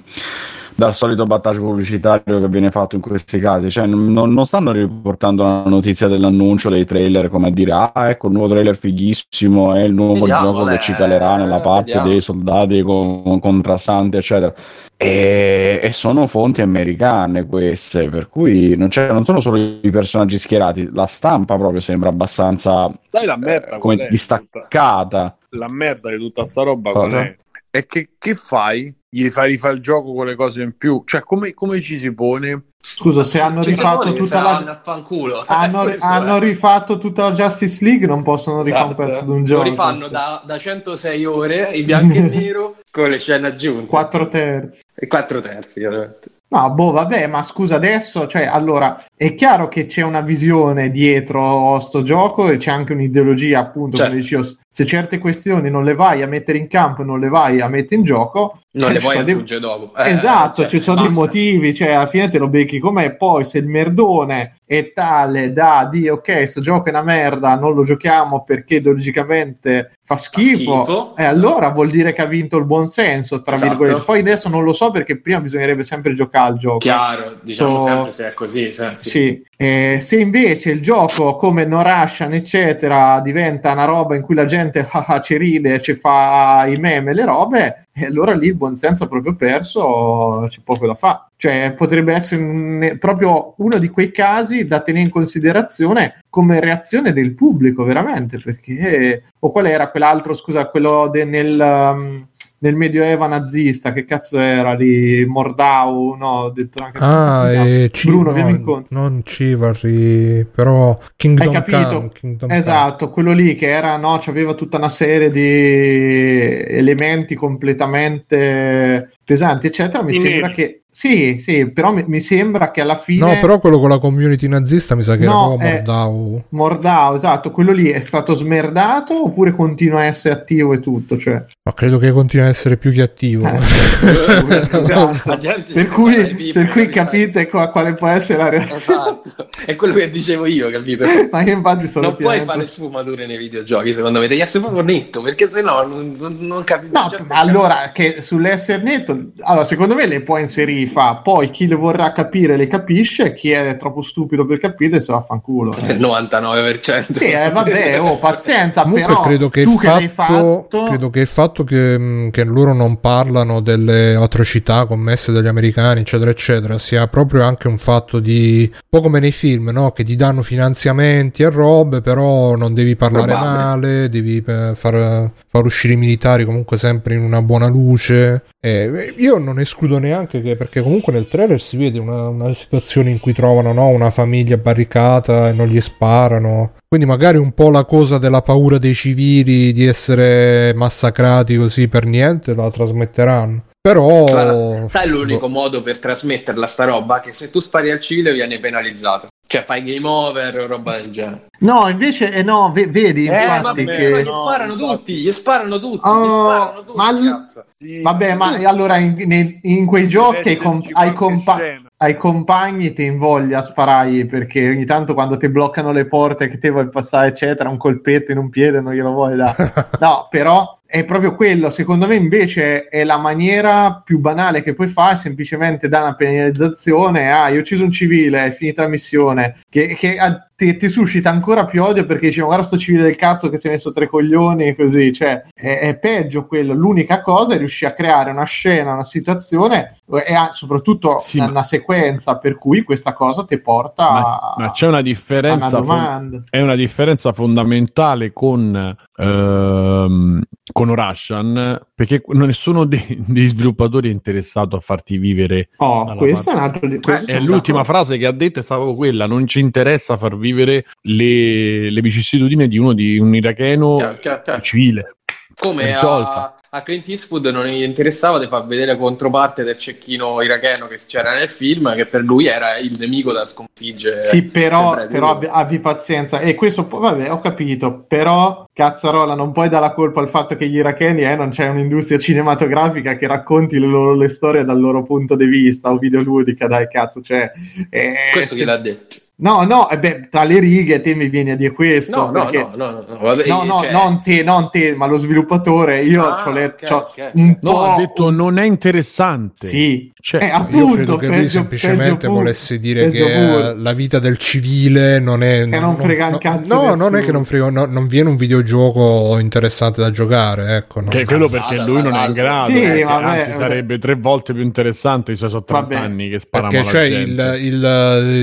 dal solito battaggio pubblicitario che viene fatto in questi casi, cioè non, non, stanno riportando la notizia dell'annuncio dei trailer come a dire ah ecco il nuovo trailer fighissimo è il nuovo vediamo, gioco eh, che ci calerà nella parte vediamo. dei soldati con, contrastanti eccetera e, e, sono fonti americane queste per cui non, non, sono solo i personaggi schierati la stampa proprio sembra abbastanza Dai, la merda, eh, come distaccata la merda di tutta sta roba qual è? è che, che fai? Gli fai rifare il gioco con le cose in più? Cioè, come, come ci si pone? Scusa, se hanno ci rifatto tutta la. Hanno, hanno rifatto tutta la Justice League, non possono rifare esatto. un pezzo di un gioco. Lo rifanno da, da 106 ore in bianco e nero con le scene aggiunte. 4 terzi. E 4 terzi, ovviamente. No, boh, vabbè, ma scusa adesso, cioè, allora, è chiaro che c'è una visione dietro sto gioco e c'è anche un'ideologia, appunto, certo. come dicevo, se certe questioni non le vai a mettere in campo, non le vai a mettere in gioco, non le vuoi aggiungere dei... dopo. Eh, esatto, cioè, ci sono basta. dei motivi, cioè alla fine te lo becchi com'è, poi se il merdone è tale da dire ok, questo gioco è una merda, non lo giochiamo perché ideologicamente fa schifo, fa schifo. e allora vuol dire che ha vinto il buon senso, tra esatto. virgolette. Poi adesso non lo so perché prima bisognerebbe sempre giocare al gioco. Chiaro, diciamo so, sempre se è così. Sì. Sì. Eh, se invece il gioco come No Russian, eccetera, diventa una roba in cui la gente ci ride, ci fa i meme, le robe, e allora lì il buonsenso proprio perso, c'è poco da fare. Cioè, potrebbe essere un, proprio uno di quei casi da tenere in considerazione come reazione del pubblico, veramente, perché... O qual era quell'altro, scusa, quello de, nel... Um, nel medioevo nazista, che cazzo era lì? Mordau, no, ho detto anche Ah, e C- Bruno, no, vieni incontro. non Chivalry, però Kingdom Hai capito? Come, Kingdom Come. Esatto, quello lì che era, no, aveva tutta una serie di elementi completamente pesanti, eccetera. Mi sembra che sì, sì, però mi, mi sembra che alla fine No, però quello con la community nazista mi sa che No, era eh, proprio Mordau. Mordau, esatto, quello lì è stato smerdato oppure continua a essere attivo e tutto, cioè. Ma credo che continui a essere più che attivo. Eh. La gente per cui, per cui capite qua- quale può essere la reazione. Esatto, è quello che dicevo io, capito? Ma io infatti sono Non puoi pieno- fare sfumature nei videogiochi, secondo me, devi essere proprio netto, perché sennò non, non, non capisco. No, ma allora che sull'essere netto, allora secondo me le può inserire, fa, poi chi le vorrà capire le capisce, chi è troppo stupido per capire se va a fanculo. Il 99%. Sì, eh, vabbè, oh, pazienza, Comunque però credo che, tu il che l'hai fatto, fatto... credo che il fatto che, mh, che loro non parlano delle atrocità commesse dagli americani, eccetera, eccetera, sia proprio anche un fatto di un po' come nei film, no? Che ti danno finanziamenti e robe, però non devi parlare Probabile. male, devi eh, far, far uscire i militari comunque sempre in una buona luce. E io non escludo neanche che, perché comunque nel trailer si vede una, una situazione in cui trovano no, una famiglia barricata e non gli sparano. Quindi magari un po' la cosa della paura dei civili di essere massacrati così per niente la trasmetteranno. Però Guarda, sai l'unico boh, modo per trasmetterla sta roba? Che se tu spari al civile viene penalizzato. Cioè fai game over o roba del genere. No, invece, eh, no, ve- vedi, Eh, ma infatti perché che... gli sparano tutti, gli sparano tutti, Oh, gli sparano tutti, ma l- cazzo. Vabbè, ma allora in, nei- in quei giochi ai, com- ai compa- ai compagni ti invoglia a sparare perché ogni tanto quando ti bloccano le porte che te vuoi passare, eccetera, un colpetto in un piede non glielo vuoi dare. No, però è proprio quello. Secondo me, invece, è la maniera più banale che puoi fare, semplicemente da una penalizzazione. Ah, io ho ucciso un civile, è finita la missione. Che, che ah, ti, ti suscita ancora più odio perché dici, "Ma guarda sto civile del cazzo che si è messo tre coglioni e così. Cioè, è, è peggio quello. L'unica cosa è riuscire a creare una scena, una situazione e a- soprattutto Sì, una, ma- sequenza per cui questa cosa ti porta Ma, a, ma c'è una a una differenza fon- è una differenza fondamentale con, ehm, con Russian perché nessuno dei, dei sviluppatori è interessato a farti vivere Oh, questo è un parte- altro Eh, sono l'ultima d'accordo. frase che ha detto è stata proprio quella non ci interessa far vivere le, le vicissitudini di uno di un iracheno Chiaro, chiaro, chiaro. civile Come a, a Clint Eastwood non gli interessava di far vedere la controparte del cecchino iracheno che c'era nel film, che per lui era il nemico da sconfiggere. Sì, però, però abbi, abbi pazienza. E questo, vabbè, ho capito. Però, cazzarola, non puoi dare la colpa al fatto che gli iracheni, eh, non c'è un'industria cinematografica che racconti le loro le storie dal loro punto di vista o videoludica, dai, cazzo. Cioè, eh, Questo se- gliel'ha detto. No, no, e beh, tra le righe te mi vieni a dire questo. No, no, perché... no, no, no, no, vabbè, No, no, cioè- non te, non te, ma lo sviluppatore. Io Ah, c'ho letto ok, c'ho ok. un no po'. ha detto non è interessante Sì, Cioè, Eh, io appunto, credo che lui semplicemente peggio volesse pure, dire peggio che pure. eh, la vita del civile non è Che non frega un cazzo no, non è che non frega no, non viene un videogioco interessante da giocare ecco no. che è quello perché lui non è in grado Sì, anzi, vabbè, anzi, vabbè. sarebbe tre volte più interessante i suoi sono 30 Vabbè. anni che sparano perché c'è il-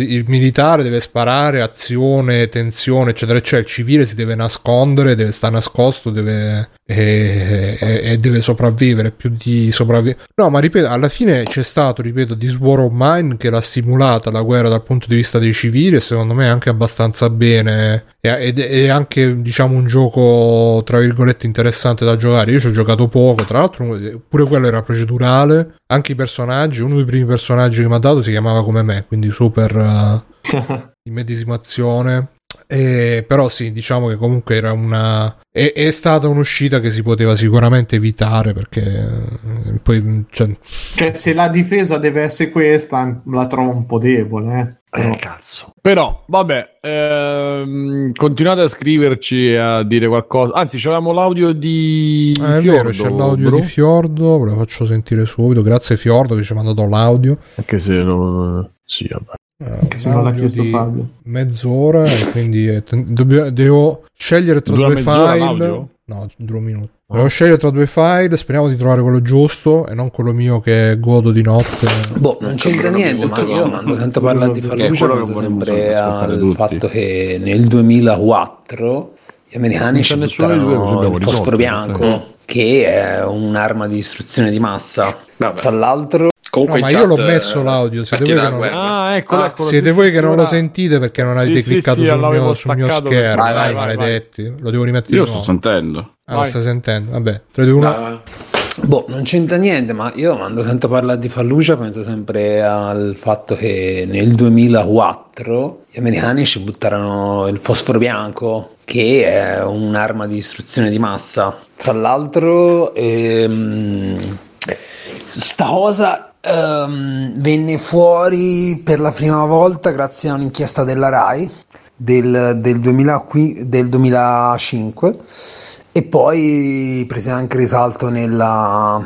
il militare deve sparare azione tensione eccetera. Eccetera il civile si deve nascondere deve stare nascosto deve e, e- e deve sopravvivere più di sopravvivere no ma ripeto alla fine c'è stato ripeto This War of Mine che l'ha stimolata la guerra dal punto di vista dei civili secondo me anche abbastanza bene. Ed è anche diciamo un gioco tra virgolette interessante da giocare. Io ci ho giocato poco tra l'altro pure quello era procedurale. Anche i personaggi uno dei primi personaggi che mi ha dato si chiamava come me quindi super eh, immedesimazione e, però sì diciamo che comunque era una è, è stata un'uscita che si poteva sicuramente evitare perché eh, poi cioè, Cioè, se la difesa deve essere questa, la trovo un po' debole. Eh. Però- Eh, cazzo. Però, vabbè, ehm, continuate a scriverci e a dire qualcosa. Anzi, c'avevamo l'audio di Ah, è Fiordo, vero, c'è l'audio bro. di Fiordo, ve lo faccio sentire subito. Grazie Fiordo che ci ha mandato l'audio. Anche se lo... Sì, vabbè. Eh, Anche se non l'ha chiesto Fabio. Mezz'ora e quindi eh, ten- dobbia- devo scegliere tra Dura due file. l'audio? No, dura un minuto. Ah. Devo scegliere tra due file, speriamo di trovare quello giusto e non quello mio che godo di notte. Boh, non c'entra niente, ma io quando sento parlare di che penso sempre al tutti. fatto che nel 2004 gli americani ci abbiamo il fosforo risolto, bianco che è un'arma di distruzione di massa. Vabbè. Tra l'altro, Comunque No, ma io l'ho messo eh, l'audio, siete voi che non-. Ah, eccolo, Ah, eccolo. Siete sì, voi sì, che non lo sentite perché non avete Sì, cliccato sì, sul, mio, sul mio schermo. Vai, Vai, vai, vai, maledetti. Lo devo rimettere Io sto sentendo. Ah, lo stai sentendo? Vabbè, 3, 2, 1. No, boh, non c'entra niente, ma io quando sento parlare di Fallujah penso sempre al fatto che nel 2004 gli americani ci buttarono il fosforo bianco, che è un'arma di distruzione di massa. Tra l'altro, ehm, sta cosa ehm, venne fuori per la prima volta grazie a un'inchiesta della RAI del, del 2000 del 2005 e poi prese anche risalto nella,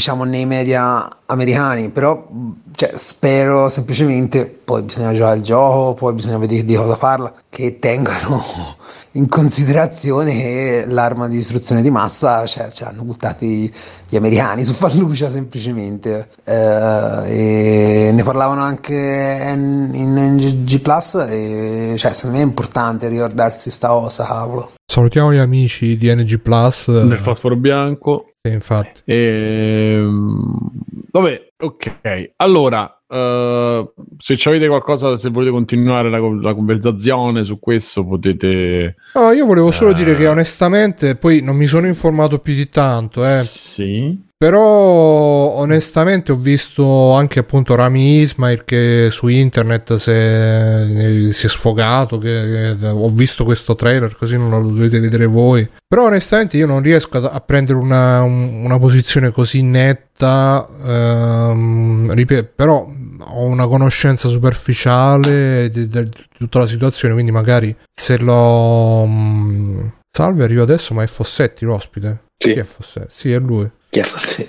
diciamo, nei media americani, però cioè, spero semplicemente, poi bisogna giocare il gioco, poi bisogna vedere di cosa parla, che tengano in considerazione che l'arma di distruzione di massa cioè, ce l'hanno buttati gli americani su Fallujah semplicemente Eh, e ne parlavano anche in, in NG Plus e cioè secondo me è importante ricordarsi sta cosa cavolo Salutiamo gli amici di NG Plus. del fosforo bianco. Sì, infatti. Ehm, vabbè, ok. Allora, eh, se avete qualcosa, se volete continuare la, la conversazione su questo, potete. No, io volevo solo Eh. dire che onestamente, poi non mi sono informato più di tanto, eh. Sì. Però onestamente ho visto anche appunto Rami Ismail che su internet si è, si è sfogato, che, che ho visto questo trailer così non lo dovete vedere voi. Però onestamente io non riesco a, a prendere una, un- una posizione così netta, ehm, ripeto, però ho una conoscenza superficiale di, di- di tutta la situazione, quindi magari se lo... mm, Salve, arrivo adesso, ma è Fossetti l'ospite? Sì. Chi è Fossetti? Sì, è lui.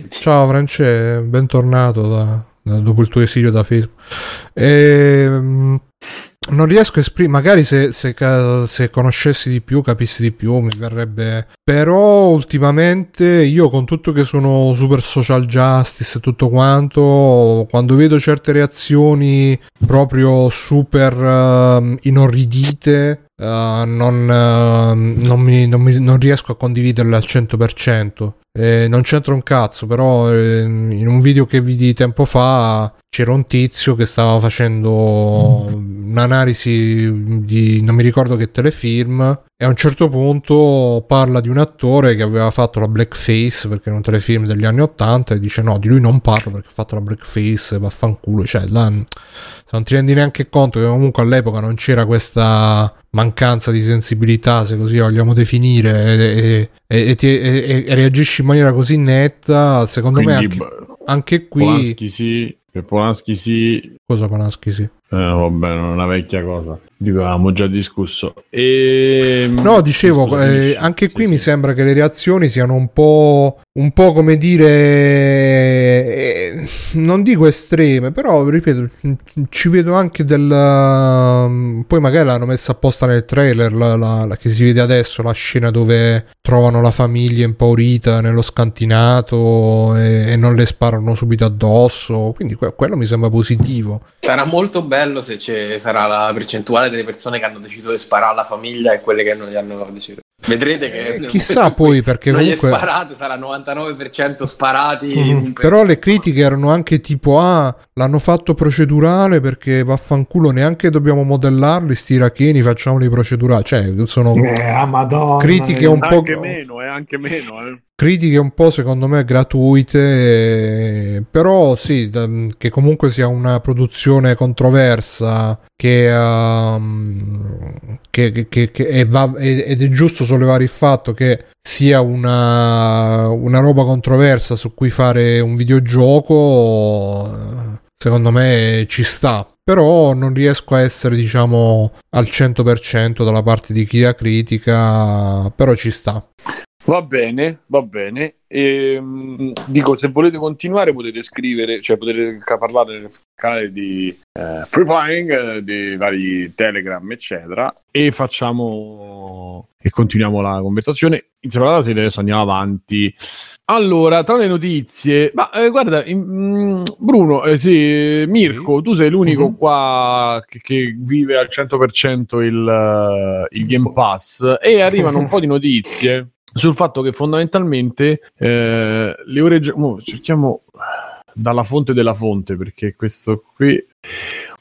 Ciao France, bentornato da- da- dopo il tuo esilio da Facebook. Ehm, non riesco a esprimere, magari se, se se conoscessi di più, capissi di più, mi verrebbe... Però ultimamente io con tutto che sono super social justice e tutto quanto, quando vedo certe reazioni proprio super ehm, inorridite, eh, non, ehm, non mi- non mi- non riesco a condividerle al 100%. Eh, non c'entra un cazzo, però ehm, in un video che vidi tempo fa c'era un tizio che stava facendo un'analisi di non mi ricordo che telefilm e a un certo punto parla di un attore che aveva fatto la blackface perché era un telefilm degli anni 80 e dice no, di lui non parlo perché ha fatto la blackface, vaffanculo, cioè là non ti rendi neanche conto che comunque all'epoca non c'era questa mancanza di sensibilità, se così vogliamo definire, e, e- e- e reagisci in maniera così netta, secondo me Quindi, anche, beh, anche qui... Polanski sì, per Polanski sì, Cosa Polanski sì? eh, vabbè, una vecchia cosa, avevamo già discusso. E... No, dicevo, Scusa, eh, anche Sì, qui sì. mi sembra che le reazioni siano un po', un po' come dire, eh, non dico estreme, però ripeto, ci vedo anche del... Poi magari l'hanno messa apposta nel trailer, la, la- la che si vede adesso, la scena dove trovano la famiglia impaurita nello scantinato e, e non le sparano subito addosso, quindi que- quello mi sembra positivo. Sarà molto bello se c'è, sarà la percentuale delle persone che hanno deciso di sparare alla famiglia e quelle che non gli hanno deciso. Vedrete che Eh, chissà poi perché non comunque... sparate, sarà 99% sparati. In- Però le critiche erano anche tipo: Ah, l'hanno fatto procedurale perché vaffanculo, neanche dobbiamo modellarli. Sti iracheni, facciamoli procedurali. Cioè, sono Eh, ah, madonna. critiche un po'. Anche meno, eh, anche meno. Eh. Critiche un po' secondo me gratuite, eh, però sì, da- che comunque sia una produzione controversa che, ehm, che, che- che- che- e va- ed è giusto sollevare il fatto che sia una, una roba controversa su cui fare un videogioco, eh, secondo me ci sta. Però non riesco a essere, diciamo, al 100% dalla parte di chi la critica, però ci sta. Va bene, va bene. Ehm, dico, se volete continuare potete scrivere, cioè potete parlare nel canale di eh, Free Playing, eh, di vari Telegram, eccetera. e facciamo e continuiamo la conversazione insieme alla serie adesso andiamo avanti allora tra le notizie ma eh, guarda in- mm, Bruno eh, sì, Mirko tu sei l'unico Mhm. qua che, che vive al 100% il, eh, il Game Pass e arrivano un po' di notizie sul fatto che fondamentalmente eh, le ore gio- mo, cerchiamo dalla fonte della fonte perché questo qui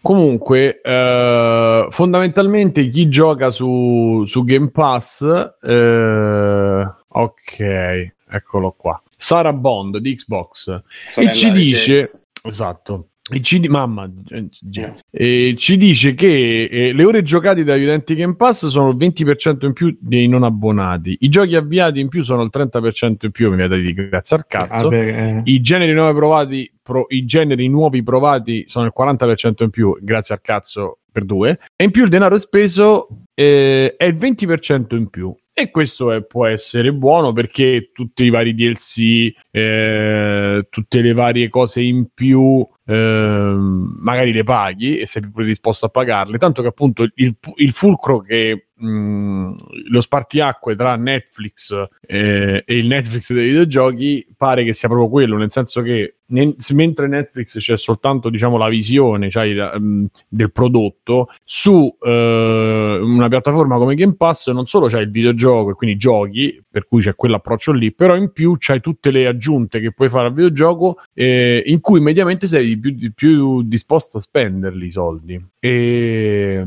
comunque eh, fondamentalmente chi gioca su, su Game Pass eh, ok eccolo qua. Sara Bond di Xbox. Sorella e ci di dice James. esatto. E ci, di- mamma eh, G- e ci dice che eh, le ore giocate dagli utenti Game Pass sono il 20% in più dei non abbonati. I giochi avviati in più sono il 30% in più mi viene da dire grazie al cazzo. Ah, beh, eh. i generi nuovi provati pro- i generi nuovi provati sono il 40% in più grazie al cazzo per due. E in più il denaro speso eh, è il 20% in più e questo è- può essere buono perché tutti i vari DLC eh, tutte le varie cose in più ehm, magari le paghi e sei più predisposto a pagarle tanto che appunto il, il fulcro che lo spartiacque tra Netflix eh, e il Netflix dei videogiochi pare che sia proprio quello, nel senso che ne- se- mentre Netflix c'è soltanto diciamo la visione cioè, mh, del prodotto su eh, una piattaforma come Game Pass non solo c'è il videogioco e quindi giochi per cui c'è quell'approccio lì però in più c'hai tutte le aggiunte che puoi fare al videogioco eh, in cui mediamente sei più, più disposto a spenderli i soldi. E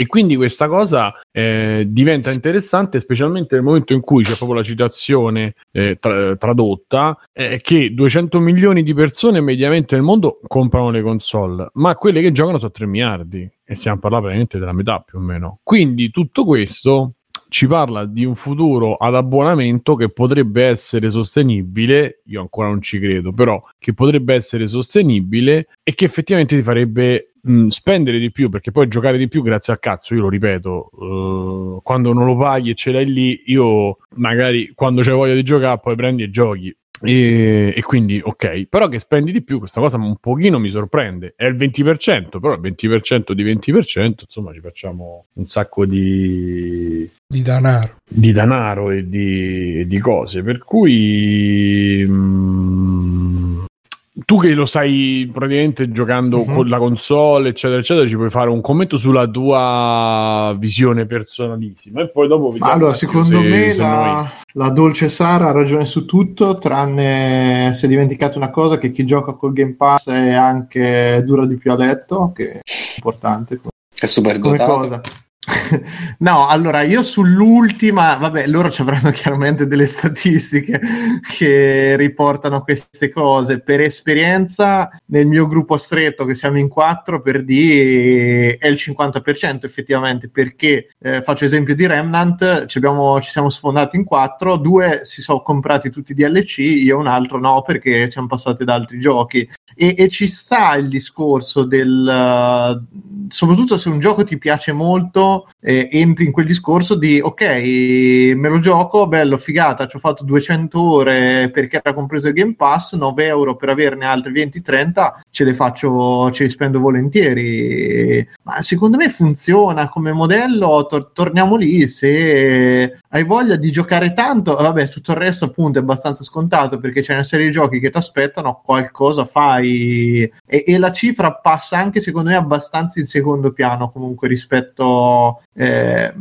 e quindi questa cosa eh, diventa interessante, specialmente nel momento in cui c'è proprio la citazione eh, tra- tradotta, eh, che 200 milioni di persone mediamente nel mondo comprano le console, ma quelle che giocano sono 3 miliardi, e stiamo parlando praticamente della metà più o meno. Quindi tutto questo ci parla di un futuro ad abbonamento che potrebbe essere sostenibile, io ancora non ci credo, però che potrebbe essere sostenibile e che effettivamente ti farebbe mh, spendere di più, perché poi giocare di più grazie al cazzo, io lo ripeto, eh, quando non lo paghi e ce l'hai lì, io magari quando c'è voglia di giocare poi prendi e giochi. E, e quindi ok, però che spendi di più, questa cosa un pochino mi sorprende. È il 20%, però il 20% di 20%, insomma, ci facciamo un sacco di, di denaro. di denaro e di, di cose. Per cui mm, tu che lo stai praticamente giocando Mhm. con la console, eccetera, eccetera, ci puoi fare un commento sulla tua visione personalissima. E poi dopo Ma vediamo allora, secondo se- me se la, noi- la dolce Sara ha ragione su tutto, tranne si è dimenticato una cosa che chi gioca col Game Pass è anche dura di più a letto, che è importante È super come dotato. cosa. No, allora io sull'ultima, vabbè, loro ci avranno chiaramente delle statistiche che riportano queste cose. Per esperienza, nel mio gruppo stretto, che siamo in quattro, per D è il 50% effettivamente, perché eh, faccio esempio di Remnant, ci, abbiamo- ci siamo sfondati in quattro, due si sono comprati tutti i DLC, io un altro no, perché siamo passati da altri giochi. E, e ci sta il discorso del uh, soprattutto se un gioco ti piace molto eh, entri in quel discorso di ok me lo gioco bello figata ci ho fatto 200 ore perché era compreso il Game Pass 9 euro per averne altri 20-30 ce le faccio ce li spendo volentieri. Ma secondo me funziona come modello tor- torniamo lì se hai voglia di giocare tanto? Vabbè tutto il resto appunto è abbastanza scontato perché c'è una serie di giochi che ti aspettano qualcosa fai. E, e la cifra passa anche secondo me abbastanza in secondo piano comunque rispetto eh,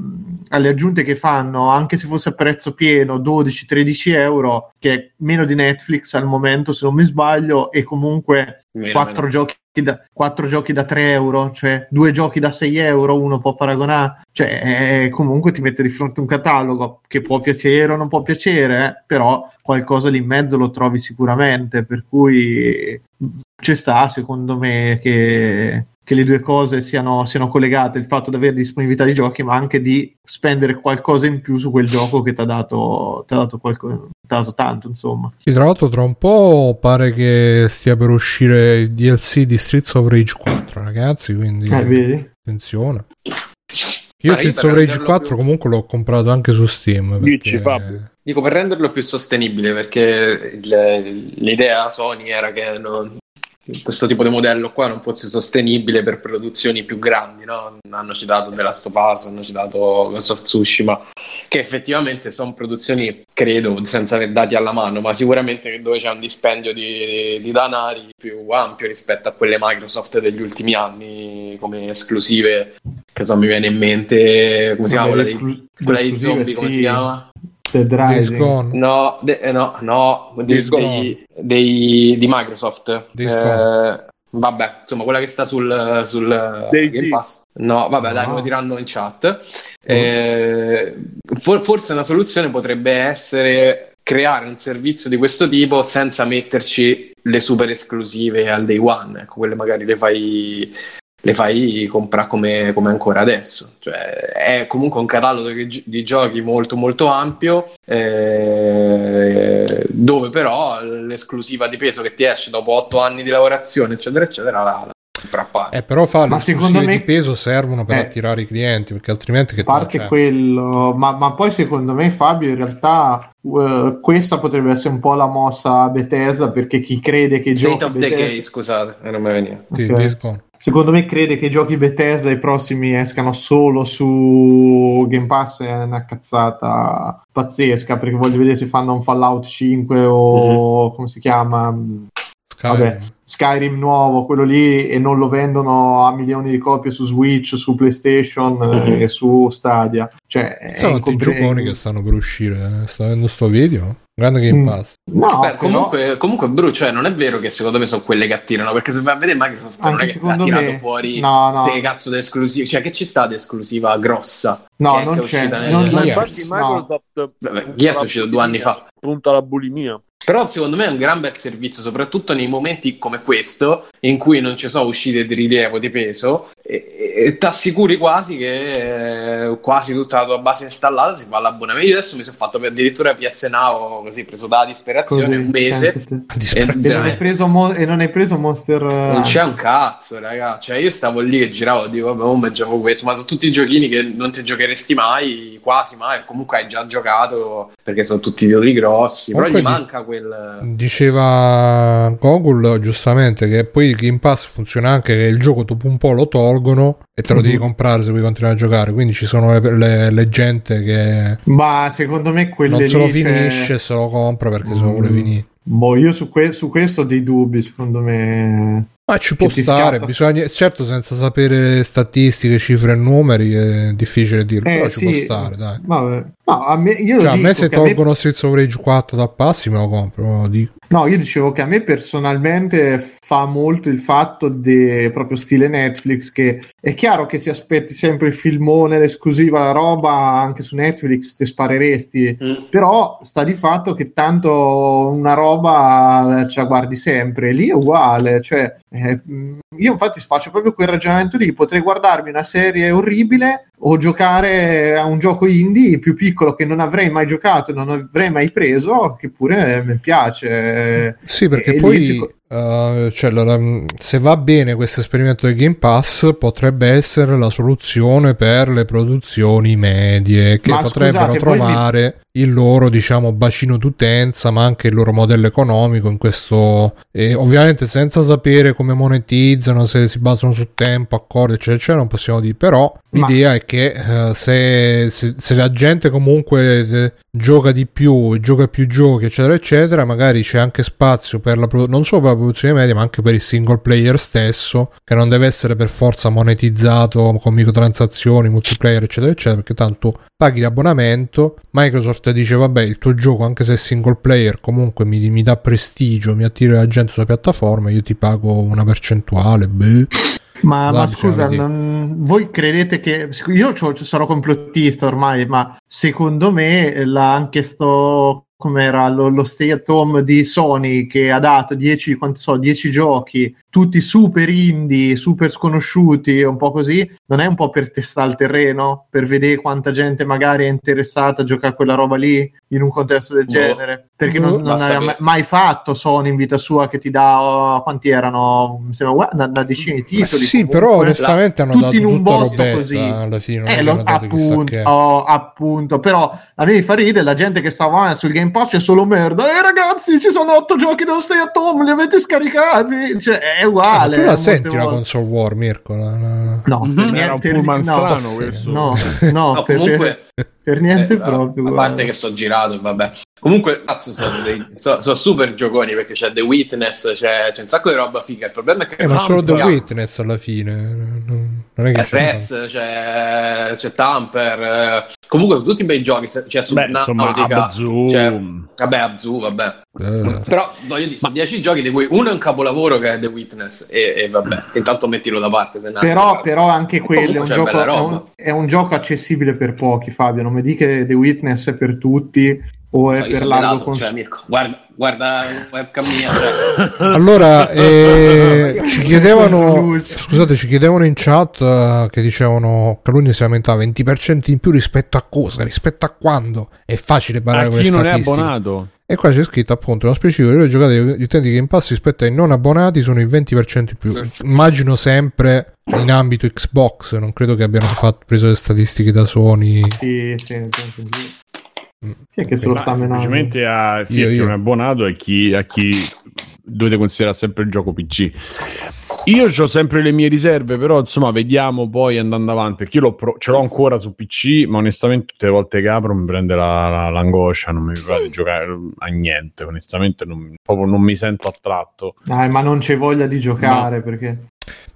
alle aggiunte che fanno. Anche se fosse a prezzo pieno 12-13 euro che è meno di Netflix al momento se non mi sbaglio e comunque quattro giochi da, quattro giochi da 3 euro, cioè due giochi da 6 euro, uno può paragonare, cioè eh, comunque ti mette di fronte un catalogo che può piacere o non può piacere, eh, però qualcosa lì in mezzo lo trovi sicuramente, per cui ci sta secondo me che, che le due cose siano, siano collegate, il fatto di avere disponibilità di giochi, ma anche di spendere qualcosa in più su quel gioco che ti ha dato, t'ha dato, qualco- t'ha dato tanto, insomma. Sì, tra l'altro tra un po' pare che stia per uscire il DLC di Streets of Rage 4, ragazzi, quindi Eh, vedi? attenzione. Io io Streets of Rage renderlo 4 più- comunque l'ho comprato anche su Steam. Perché-. Dico per renderlo più sostenibile, perché il- l'idea Sony era che non- questo tipo di modello qua non fosse sostenibile per produzioni più grandi, no? Hanno citato The Last of Us, hanno citato Ghost of Tsushima, che effettivamente sono produzioni, credo, senza aver dati alla mano, ma sicuramente dove c'è un dispendio di, di danari più ampio rispetto a quelle Microsoft degli ultimi anni come esclusive, che so, mi viene in mente, come si chiama quella, di, quella di zombie, come sì. si chiama? Dead Rising. No, de- eh, no, no, dei, Days Gone. dei- dei- di Microsoft. Days Eh, vabbè, insomma, quella che sta sul, sul. Game Pass. No, vabbè, dai, No. lo diranno in chat. Eh, for- forse una soluzione potrebbe essere creare un servizio di questo tipo senza metterci le super esclusive al day one. Ecco, quelle magari le fai le fai comprare come, come ancora adesso. Cioè, è comunque un catalogo di, gi- di giochi molto molto ampio, eh, dove però l'esclusiva di peso che ti esce dopo otto anni di lavorazione, eccetera, eccetera, la, la compra a parte. Eh, però fa Ma le me- di peso servono per Eh. attirare i clienti, perché altrimenti che A parte quello, ma, ma poi secondo me Fabio in realtà eh, questa potrebbe essere un po' la mossa Bethesda perché chi crede che i State giochi of Bethesda- Decay, scusate, eh, non mi veniva. sì, ok. Days Gone. Secondo me crede che i giochi Bethesda i prossimi escano solo su Game Pass è una cazzata pazzesca perché voglio vedere se fanno un Fallout 5 o come si chiama Skyrim. Vabbè. Skyrim nuovo, quello lì, e non lo vendono a milioni di copie su Switch, su PlayStation Mhm. e su Stadia. Cioè, Sono tutti i incompre- gioconi che stanno per uscire. eh. Sto vedendo sto video. Grande Game Mm. Pass. No, Beh, comunque, comunque Bru, cioè, non è vero che secondo me sono quelle che attirano, perché se vai a vedere Microsoft non Anche è che ha tirato me- fuori no, no. se cazzo di esclusive, cioè che ci sta di esclusiva grossa? No, che è- non che è c'è, uscita nel- non- non- infatti no. Microsoft Vabbè, Gears è uscito due anni fa. Punta alla bulimia. Però secondo me è un gran bel servizio, soprattutto nei momenti come questo, in cui non ci sono uscite di rilievo di peso, e, e ti assicuri quasi che eh, quasi tutta la tua base installata si fa l'abbonamento. Io adesso mi sono fatto addirittura PS Now, così preso dalla disperazione così, un mese. E, E non, hai preso Mo- e non hai preso Monster eh, non c'è un cazzo, raga. Cioè, io stavo lì e giravo dico, vabbè, oh, gioco questo. Ma sono tutti giochini che non ti giocheresti mai, quasi mai. o Comunque hai già giocato perché sono tutti titoli grossi. Però Comunque gli di- manca quel. Diceva Gogol giustamente che poi il Game Pass funziona anche che il gioco dopo un po' lo tolgono e te lo devi Mhm. comprare se vuoi continuare a giocare. Quindi ci sono le, le- le gente che Ma secondo me quelle non se lo cioè- finisce se lo compra perché se lo vuole Mm. finire. Boh, io su, que- su questo ho dei dubbi, secondo me. Ma ci può stare, bisogna, certo senza sapere statistiche, cifre e numeri è difficile dirlo, Eh, però ci sì. può stare, dai. Vabbè. No, a me, io lo Cioè, a dico me se a me- tolgono Streets of Rage 4 da passi me lo compro, lo dico. No, io dicevo che a me personalmente fa molto il fatto di proprio stile Netflix che è chiaro che se aspetti sempre il filmone, l'esclusiva, la roba anche su Netflix ti spareresti, Mm. però sta di fatto che tanto una roba ce la guardi sempre, lì è uguale, cioè eh, mh, io infatti faccio proprio quel ragionamento lì, potrei guardarmi una serie orribile o giocare a un gioco indie più piccolo che non avrei mai giocato, non avrei mai preso, che pure mi piace. Sì, perché E poi sic- eh, cioè, allora, mh, se va bene questo esperimento del Game Pass potrebbe essere la soluzione per le produzioni medie che Ma potrebbero scusate, voi mi- trovare il loro diciamo bacino d'utenza ma anche il loro modello economico in questo e ovviamente senza sapere come monetizzano se si basano su tempo accordi eccetera eccetera non possiamo dire. Però Ma- l'idea è che eh, se, se- se la gente comunque eh, gioca di più gioca più giochi eccetera eccetera magari c'è anche spazio per la non solo per la produzione media ma anche per il single player stesso che non deve essere per forza monetizzato con microtransazioni multiplayer eccetera eccetera perché tanto paghi l'abbonamento Microsoft dice vabbè il tuo gioco anche se è single player comunque mi, mi dà prestigio mi attira la gente sulla piattaforma io ti pago una percentuale beh. Ma, ma scusa, non- voi credete che io sarò complottista ormai, ma secondo me la, anche sto com'era lo, lo stay at home di Sony che ha dato 10, quanti so, 10 giochi, tutti super indie, super sconosciuti, un po' così, non è un po' per testare il terreno, per vedere quanta gente magari è interessata a giocare a quella roba lì in un contesto del Boh. genere? Perché Boh, non, non basta ha che- mai- fatto Sony in vita sua che ti dà oh, quanti erano? Mi sembra una, una decina di Ma titoli. sì comunque. però onestamente hanno tutti dato in un robetta così. alla fine non è Eh, lo- appunto, oh, appunto, però a me mi fa ridere la gente che stava sul Game Pass c'è solo merda. Eh ragazzi, ci sono otto giochi non stay at home, li avete scaricati? Cioè, è Ah, uguale. tu la senti la console war Mirko la- la- No, per Mhm. niente, Era un pullman no, strano questo. No, no, No, per, comunque, per- per niente eh, proprio. A guarda. parte che sto girato, vabbè. Comunque, cazzo, sono, dei, so- sono super gioconi perché c'è The Witness, c'è, c'è un sacco di roba figa. Il problema è che eh, ma solo The Witness alla fine Non è che Eh, c'è Rez, c'è, c'è Tamper, eh, comunque tutti bei giochi, c'è Subnautica, c'è- vabbè Abzu, vabbè. Eh, Però voglio dire, sono 10 giochi di cui uno è un capolavoro che è The Witness e, e vabbè, intanto mettilo da parte. Se Però, però anche quello è un, gioco, è, un, è un gioco accessibile per pochi, Fabio. Non mi dica che The Witness è per tutti o è Cioè, io per velato, cons- cioè, Mirko, guarda, guarda webcam mia. Cioè. Allora, eh, ci chiedevano, scusate, ci chiedevano in chat eh, che dicevano Calunni si lamentava 20% in più rispetto a cosa, rispetto a quando. È facile parlare con le chi non è abbonato. E qua c'è scritto appunto uno specifico delle giocate degli utenti Game Pass rispetto ai non abbonati sono il 20% in più. Immagino sempre in ambito Xbox, non credo che abbiano fatto, preso le statistiche da Sony. Sì, sì, sì, sì, sì. Chi è che se lo sta menando? semplicemente a, sì, Io, chi io. non è abbonato e chi, a chi dovete considerare sempre il gioco PC. Io ho sempre le mie riserve, però insomma vediamo poi andando avanti, perché io l'ho pro- ce l'ho ancora su PC, ma onestamente tutte le volte che apro mi prende la- la- l'angoscia, non mi va di giocare a niente, onestamente non, proprio non mi sento attratto. Dai, ma non c'è voglia di giocare perché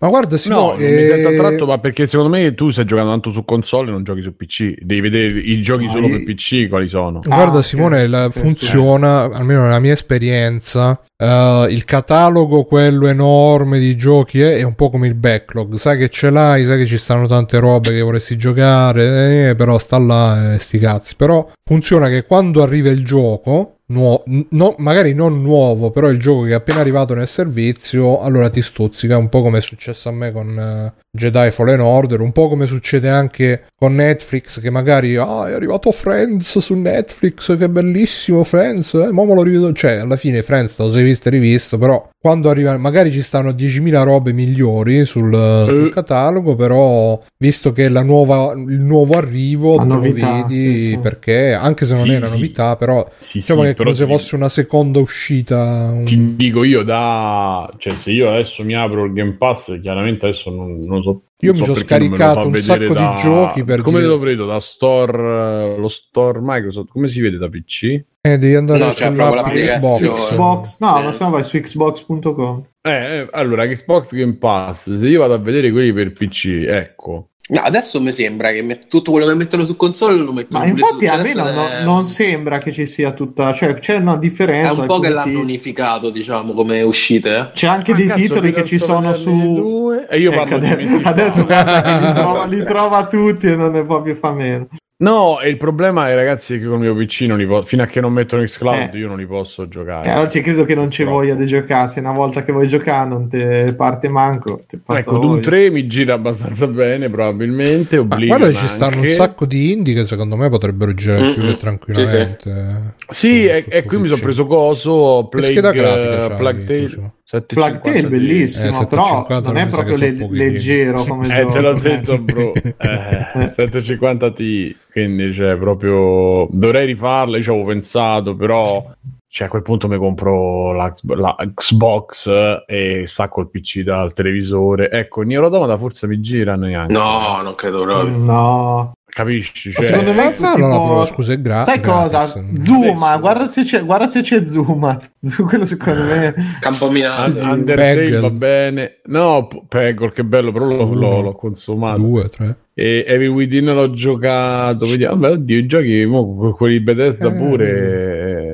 Ma guarda, No, Simo, non mi eh, sento attratto, ma perché secondo me tu stai giocando tanto su console e non giochi su PC. Devi vedere i giochi No, solo per PC quali sono. Guarda Ah, Simone, Ok, funziona, almeno nella mia esperienza, eh, il catalogo, quello enorme di giochi, è, è un po' come il backlog, sai che ce l'hai, sai che ci stanno tante robe che vorresti giocare, eh, però sta là e sti cazzi. Però funziona che quando arriva il gioco, nuo- n- no- magari non nuovo, però il gioco che è appena arrivato nel servizio, allora ti stuzzica, un po' come è successo a me con eh, Jedi Fallen Order, un po' come succede anche con Netflix, che magari ah, è arrivato Friends su Netflix, che bellissimo Friends, eh, mo me lo rivedo, cioè alla fine Friends lo sei visto e rivisto, però quando arriva, magari ci stanno 10.000 robe migliori sul, sul catalogo, però visto che è la nuova, il nuovo arrivo, La te lo novità, vedi sì, sì. perché anche se non Sì, è una novità, però diciamo che come se fosse una seconda uscita. un- Ti dico io da cioè se io adesso mi apro il Game Pass, chiaramente adesso non, non so Io non mi so sono non scaricato un sacco di giochi per come dire- lo vedo da store lo store Microsoft come si vede da PC? Eh, devi andare No, l'applicazione. Xbox. Xbox, no, Eh. ma se no vai su xbox.com. Eh, eh, allora Xbox Game Pass, se io vado a vedere quelli per PC, ecco. No, adesso mi sembra che met- tutto quello che mettono su console lo mettono Ma infatti su a me adesso non, è- non sembra che ci sia tutta, cioè c'è una È differenza. un po' che alcuni l'hanno titoli- unificato, diciamo, come uscite. eh. C'è anche Ah, dei cazzo, titoli che ci sono su 2, e io Ecco, parlo di adesso guarda che li trova, li trova tutti e non ne può più fa meno. No, e il problema è ragazzi che con il mio PC non li po- fino a che non mettono Xcloud Eh. io non li posso giocare. Eh, oggi credo che non c'è Purtroppo. voglia di giocare. Se una volta che vuoi giocare non te parte manco. Te Ecco, Doom voglia. 3 mi gira abbastanza bene, probabilmente. Ma Oblivion guarda, ci stanno un sacco di indie che secondo me potrebbero girare più Mm-mm. che tranquillamente. Sì, Su- e, su e qui mi sono preso coso. Che scheda Plague, grafica eh, Plague Tale su? 750 Plague Tale Eh, bellissimo, però 750 non è proprio le- leggero come Eh, gioco. te l'ho eh. detto, bro. Eh, 750 Ti, quindi cioè, proprio dovrei rifarla. Io ci avevo pensato, però cioè, a quel punto mi compro la, la Xbox eh, e stacco il PC dal televisore. Ecco, Nier Automata forse mi gira neanche. No, non credo proprio. No, Capisci? Ma Cioè, secondo me la tipo- prova, scusa, è gra- sai gratis. cosa? Zuma, Adesso. guarda se c'è, guarda se c'è Zuma. Zu- Quello secondo me. Campominato. Un- Undertale va bene. No, Peggle, che bello, però l'ho- l'ho consumato. Due, tre. E Evil Within l'ho giocato. Vediamo, vabbè, oddio, i giochi, mo, quelli di Bethesda Eh. pure.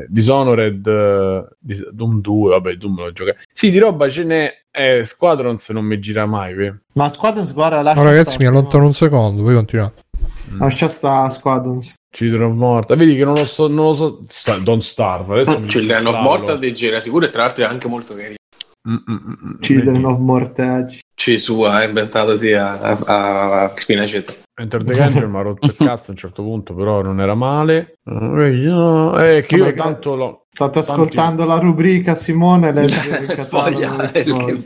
eh, Dishonored, eh, Dis- Doom 2, vabbè, Doom l'ho giocato. Sì, di roba ce n'è. Eh, Squadrons non mi gira mai. ve. Ma Squadrons, guarda, lascia No, ragazzi, sta, mi allontano un secondo, voi continuate. Lascia sta Squadrons. Children of Morta. Vedi che non lo so, non lo so. Sta- Don't Starve. Adesso Children of. Morta gira sicuro e tra l'altro è anche molto carino. Mm, mm, mm, mm. Children of Mortaggi. Gesù ha inventato sì a, a, a Spinacetta. Enter the Gungeon mi ha rotto il cazzo a un certo punto, però non era male. Eh, che io tanto l'ho. State Tanti- ascoltando la rubrica Simone legge Sfoglia il.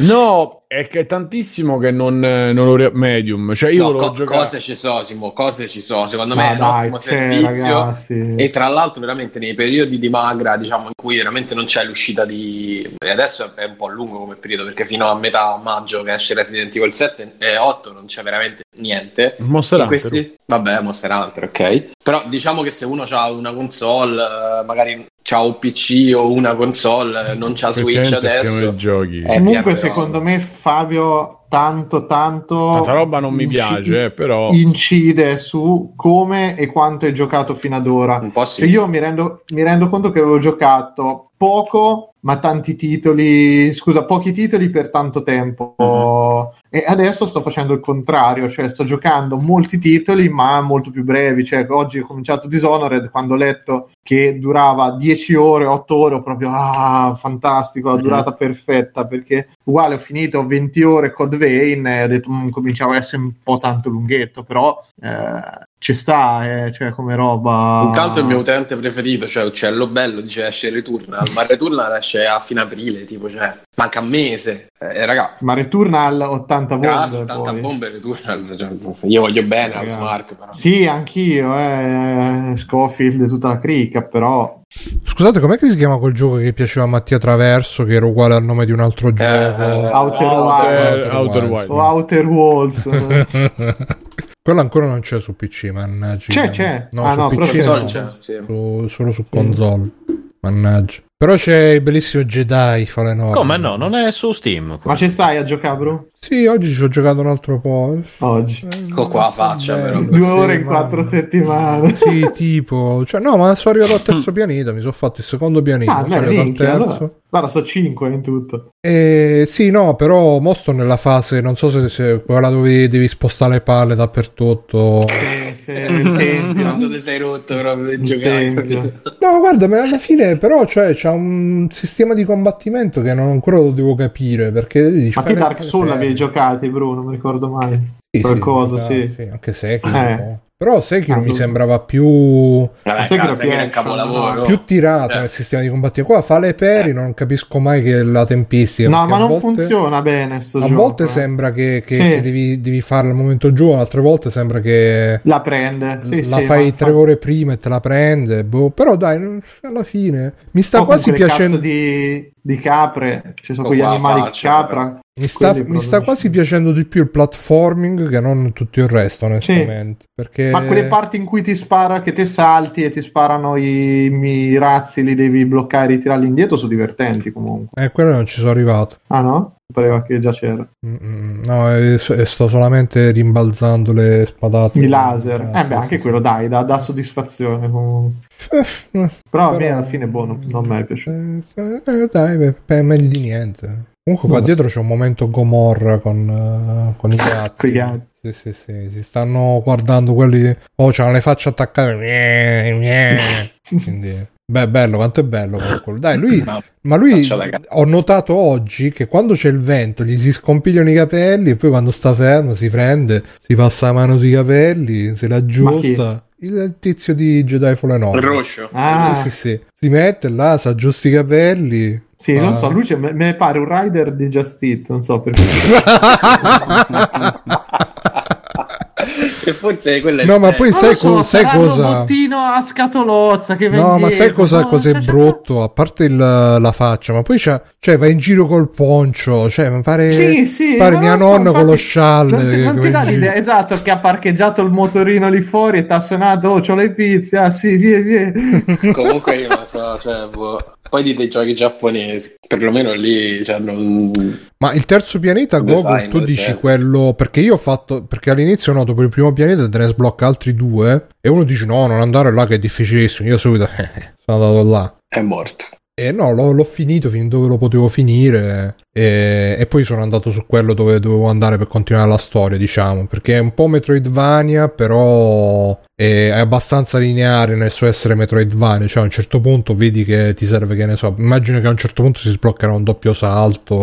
No, è che è tantissimo che non, non lo ri- medium. Cioè, io No, co- giocare. cose ci so, Simo, cose ci so. Secondo me Ma è un dai, ottimo c'è, servizio. ragazzi. E tra l'altro, veramente nei periodi di magra, diciamo, in cui veramente non c'è l'uscita di. E adesso è un po' lungo come periodo, perché fino a metà maggio che esce Resident Evil 7 e 8 non c'è veramente niente. Monster In Hunter. questi... Vabbè, Monster Hunter, ok. Però diciamo che se uno ha una console, eh, magari c'ha un PC o una console, eh, non c'ha Switch adesso. giochi. Eh, Comunque, secondo me, Fabio tanto tanto Tanta roba non mi inci- piace, però... incide su come e quanto hai giocato fino ad ora. Un po' sì. Cioè, io mi rendo, mi rendo conto che avevo giocato poco, ma tanti titoli, scusa, pochi titoli per tanto tempo. Mhm. E adesso sto facendo il contrario, cioè sto giocando molti titoli, ma molto più brevi. Cioè, oggi ho cominciato Dishonored quando ho letto che durava 10 ore, 8 ore, proprio ah, fantastico, la durata perfetta. Perché uguale ho finito 20 ore Code Vein e ho detto "Mm, cominciava a essere un po' tanto lunghetto, però eh, ci sta, eh, cioè come roba. Intanto il mio utente preferito, cioè Uccello Bello, dice esce Returnal, ma Returnal esce a fine aprile, tipo, cioè, manca un mese. Eh, ragazzi, Ma Returnal 80 tra bombe. l'altro 80 poi. bombe Returnal, cioè, io voglio bene al. Smart, però. Sì, anch'io, eh, Scofield e tutta la cricca, però Scusate, com'è che si chiama quel gioco che piaceva a Mattia Traverso, che era uguale al nome di un altro gioco? eh, Outer Outer- Wilds Outer Wilds. o Outer Walls. Quello ancora non c'è su PC, mannaggia. C'è, c'è. No, Ah, su no, PC però no, c'è, su- solo su console. Mannaggia. Però c'è il bellissimo Jedi Fallen Order. Come no? Non è su Steam. Ma ci stai a giocare, bro? Sì, oggi ci ho giocato un altro po'. Oggi. Ecco qua faccia, però. Due sì, ore in quattro settimane. Sì, tipo, cioè, no, ma sono arrivato al terzo pianeta. Mi sono fatto il secondo pianeta. Ah, sono arrivato al terzo. allora. Guarda, sto 5 in tutto. Eh, sì, no, però mo sto nella fase, non so se, se quella dove devi spostare le palle dappertutto. Sì, sì, il tempio. Quando ti sei rotto proprio. No, guarda, ma alla fine però cioè, c'è un sistema di combattimento che non ancora lo devo capire perché dici, Ma te Dark Souls pelle. avevi giocati, Bruno? Non mi ricordo mai. Sì, qualcosa, sì, sì. anche Sekiro. Eh. Però Sekiro Ah, mi sembrava più, Vabbè, Sai che cazzo, che era più tirato Eh. nel sistema di combattimento. Qua fa le peri, non capisco mai che la tempistica. No, ma non volte- funziona bene sto A gioco. volte eh. sembra che, che- Sì. che devi, devi farla al momento giusto, altre volte sembra che La prende. Sì, la sì, fai tre ore prima e te la prende. boh. Però dai, alla fine mi sta No, quasi piacendo. cazzo di, di capre, ci sono Con quegli animali faccia, capra. Mi sta, mi sta quasi piacendo di più il platforming che non tutto il resto, onestamente. Perché Ma quelle parti in cui ti spara, che te salti e ti sparano i, razzi, li devi bloccare e ritirarli indietro, sono divertenti comunque. eh, quello non ci sono arrivato. Ah no? Pareva che già c'era. No, e, e sto solamente rimbalzando le spadate. I laser. Eh sì, beh, anche quello dai, dà, dà soddisfazione comunque. Eh, Però a me alla fine boh, non, mi è piaciuto. eh, eh, dai, beh, beh, meglio di niente. Comunque qua Vabbè. dietro c'è un momento Gomorra con, eh, con i gatti. Con i gatti. Sì, sì, sì, si stanno guardando quelli. Oh, c'hanno le facce attaccate. Quindi, beh, bello, quanto è bello quello. Dai, lui. Ma- Ma lui, ho notato oggi che quando c'è il vento gli si scompigliano i capelli e poi quando sta fermo si prende, si passa la mano sui capelli, se li aggiusta. Il tizio di Jedi Fallen Il Order. roscio. Ah, Sì, sì, sì. Si mette là, si aggiusta i capelli. sì, non Ah. so, lui me, me pare un rider di Just Eat, non so perché. e forse quello è No, ma poi sai, so, co- sai cosa? robottino a scatolozza che No, ma sai cosa, no? cos'è cioè, brutto? A parte il- la faccia, ma poi c'ha, cioè, va in giro col poncio. Cioè, mi pare, Sì, sì, pare mia so, nonna con lo infatti, scialle. Non ti, non dà l'idea, esatto, che ha parcheggiato il motorino lì fuori e ti ha suonato, oh, c'ho le pizze, ah sì, via, via. Comunque io non so, cioè, boh. Poi di dei giochi giapponesi, perlomeno lì cioè, non... Ma il terzo pianeta, Design Gogo, tu del dici terzo. quello. Perché io ho fatto. Perché all'inizio noto per il primo pianeta te ne sblocca altri due. E uno dice: No, non andare là che è difficilissimo. Io subito sono andato là. è morto. E no, l'ho, l'ho finito fin dove lo potevo finire. E, e poi sono andato su quello dove dovevo andare per continuare la storia, diciamo. Perché è un po' Metroidvania, però è, è abbastanza lineare nel suo essere Metroidvania. Cioè, a un certo punto vedi che ti serve, che ne so. Immagino che a un certo punto si sbloccherà un doppio salto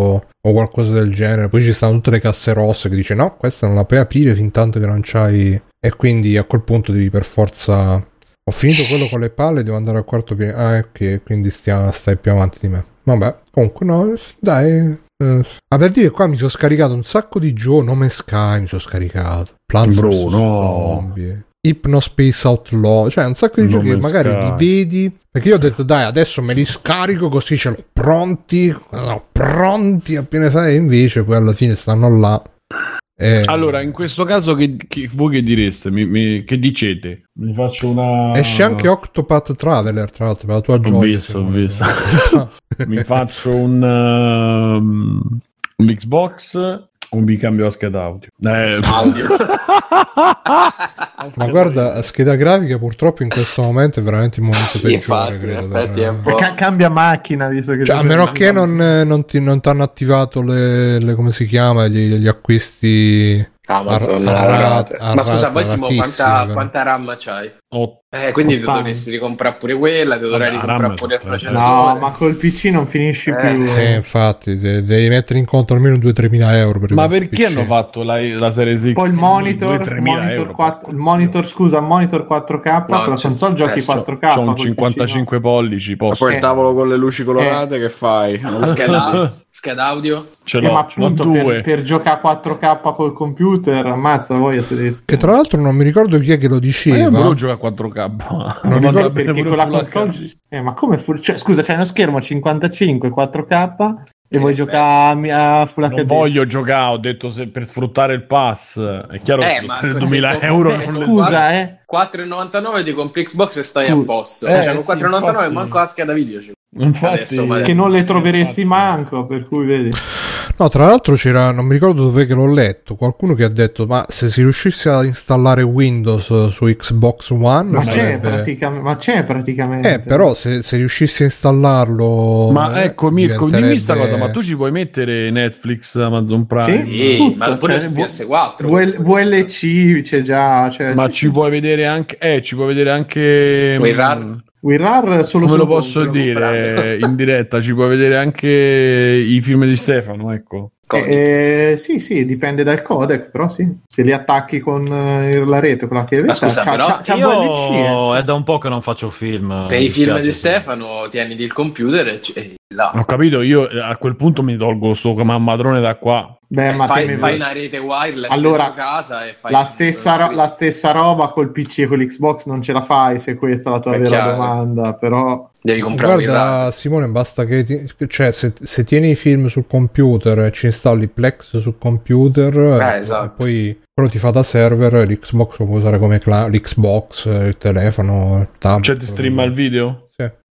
o qualcosa del genere. Poi ci stanno tutte le casse rosse che dice: No, questa non la puoi aprire fin tanto che non c'hai. E quindi a quel punto devi per forza. Ho finito quello con le palle, devo andare al quarto piano. Ah, ok, quindi stia- stai più avanti di me. Vabbè, comunque no, dai. Eh. Ah, per dire qua mi sono scaricato un sacco di giochi. Nome Sky mi sono scaricato. Plants vs. Bruno. Zombie. Hypnospace Outlaw. Cioè, un sacco di No giochi che magari li vedi. Perché io ho detto, dai, adesso me li scarico così ce l'ho pronti. no, pronti appena fai. E invece poi alla fine stanno là. Eh, Allora, in questo caso, che, che- voi che direste? Mi- mi- che dicete? Mi faccio una. Esce anche Octopath Traveler, tra l'altro, per la tua Ho gioia. visto, ho secondo me. visto. Mi faccio un. ehm, L'Xbox o mi cambio la scheda audio? Eh, Audio. Ma guarda, la scheda grafica purtroppo in questo momento è veramente il momento peggiore, infatti, credo. per- un. Ca- cambia macchina visto che Cioè, a meno che non, non ti non t'hanno attivato le, le- come si chiama gli, gli acquisti Amazon, a- a- ragazze. a- Ma scusa, poi Simo, quanta, quanta RAM c'hai? Otto. Eh, quindi ti dovresti ricomprare pure quella, ti dovrai ricomprare pure il processore. No, ma col PC non finisci Eh, più. Sì, infatti, de- devi mettere in conto almeno 2-3 mila euro. Per Ma perché PC. hanno fatto la, la serie X? Poi il monitor, 2-3 monitor, euro, 4 porco il monitor scusa, il monitor 4K, No, la c'è- console giochi eh, so- 4K. C'ho un col PC 55 pollici, Ma posso. poi il Eh. tavolo con le luci colorate che fai? La scheda, scheda audio? Ce. Eh, l'ho, ma ce l'ho appunto due. per, per giocare 4K col computer, ammazza se devi Che tra l'altro non mi ricordo chi è che lo Ma io diceva. volevo giocare 4K. Non ricordo perché con la console eh, ma come full... cioè, scusa c'è uno schermo 55 4K e vuoi aspetta. giocare a, Full Non HD voglio giocare, ho detto se per sfruttare il pass. È chiaro Eh, che ma per così 2000 come- euro eh, le scusa eh 4,99 ti compri Xbox e stai a posto. Eh, cioè, con sì, 4,99 infatti. manco la scheda video. c'è. Infatti, Adesso, che non le troveresti manco per cui vedi No, tra l'altro c'era, non mi ricordo dove che l'ho letto, qualcuno che ha detto, ma se si riuscisse a installare Windows su Xbox One, ma c'è, sarebbe... praticamente, ma c'è praticamente Eh, però se, se riuscissi a installarlo... Ma eh, ecco Mirko, dimmi diventerebbe- sta cosa, ma tu ci puoi mettere Netflix, Amazon Prime? Sì? Sì, Tutto, ma pure cioè, su vu- PS4. VL- VLC c'è già cioè, Ma sì, ci sì. puoi vedere anche eh, ci puoi vedere anche WinRAR? WinRAR solo come su lo posso compro. dire in diretta, ci puoi vedere anche i film di Stefano, ecco. Eh, sì, sì, dipende dal codec, però sì, se li attacchi con eh, la rete, quella che Ma scusa, c'ha, però c'ha, c'ha Io VLC, eh. è da un po' che non faccio film. Per i film di sì. Stefano tieniti il computer e, c- e là. Ho capito, io eh, a quel punto mi tolgo sto mammadrone da qua. Beh, ma fai, fai una rete wireless Allora, dentro casa e fai la stessa, ro- la stessa roba col PC e con l'Xbox non ce la fai se questa è la tua È vera chiaro. domanda, però devi comprare. Guarda Simone, basta che ti- cioè, se, se tieni i film sul computer e ci installi Plex sul computer, Eh, eh, esatto. poi quello ti fa da server, l'Xbox lo puoi usare come cla- l'Xbox, il telefono, il tablet. Cioè ti streama il video?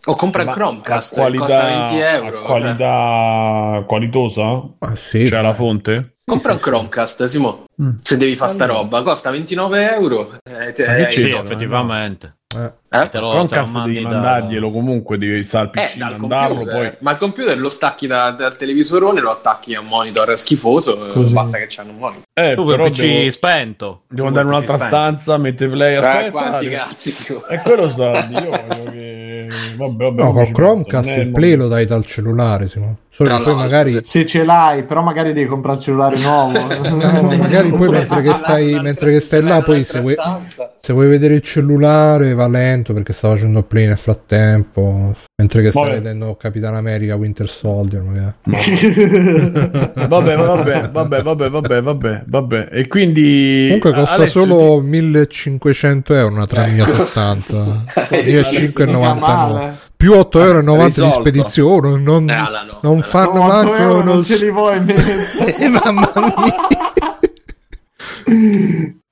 O compra il Chromecast, che costa 20 euro. qualità qualitosa? Ah, sì, C'è la fonte? Compra un Chromecast, Simo. Mm. Se devi fare sta roba, costa 29 euro. Eh, te- eh? Sì, insomma. effettivamente. eh. Eh? Te lo, te lo Chromecast devi da- mandarglielo comunque, devi stare al PC, Eh, dal mandarlo computer. poi. Ma il computer lo stacchi da- dal televisorone, lo attacchi a un monitor schifoso, eh, Così. basta che c'hanno un monitor. Eh, Tu vuoi però PC devo, spento. devo Tu andare in un'altra spento. stanza, mette play, Eh, aspetta. quanti devo- cazzi? E quello sta io voglio che... Vabbè, vabbè, No, col Chromecast il play lo dai dal cellulare, Simo. Solo che poi magari... se ce l'hai, però magari devi comprare il cellulare nuovo. No, ma magari poi mentre che stai, mentre che stai là, poi se vuoi, se vuoi vedere il cellulare va lento perché sta facendo play nel frattempo. Mentre che stai Vabbè. vedendo Capitan America Winter Soldier, magari. Vabbè, vabbè, vabbè, vabbè, vabbè, vabbè, vabbè. E quindi... Comunque costa Alessio, solo 1500 euro una 3070 1599 male. Più 8,90 euro di spedizione non, Eh, alla no. non fanno No, 8 manco euro non ce li vuoi mettere. Eh, mamma mia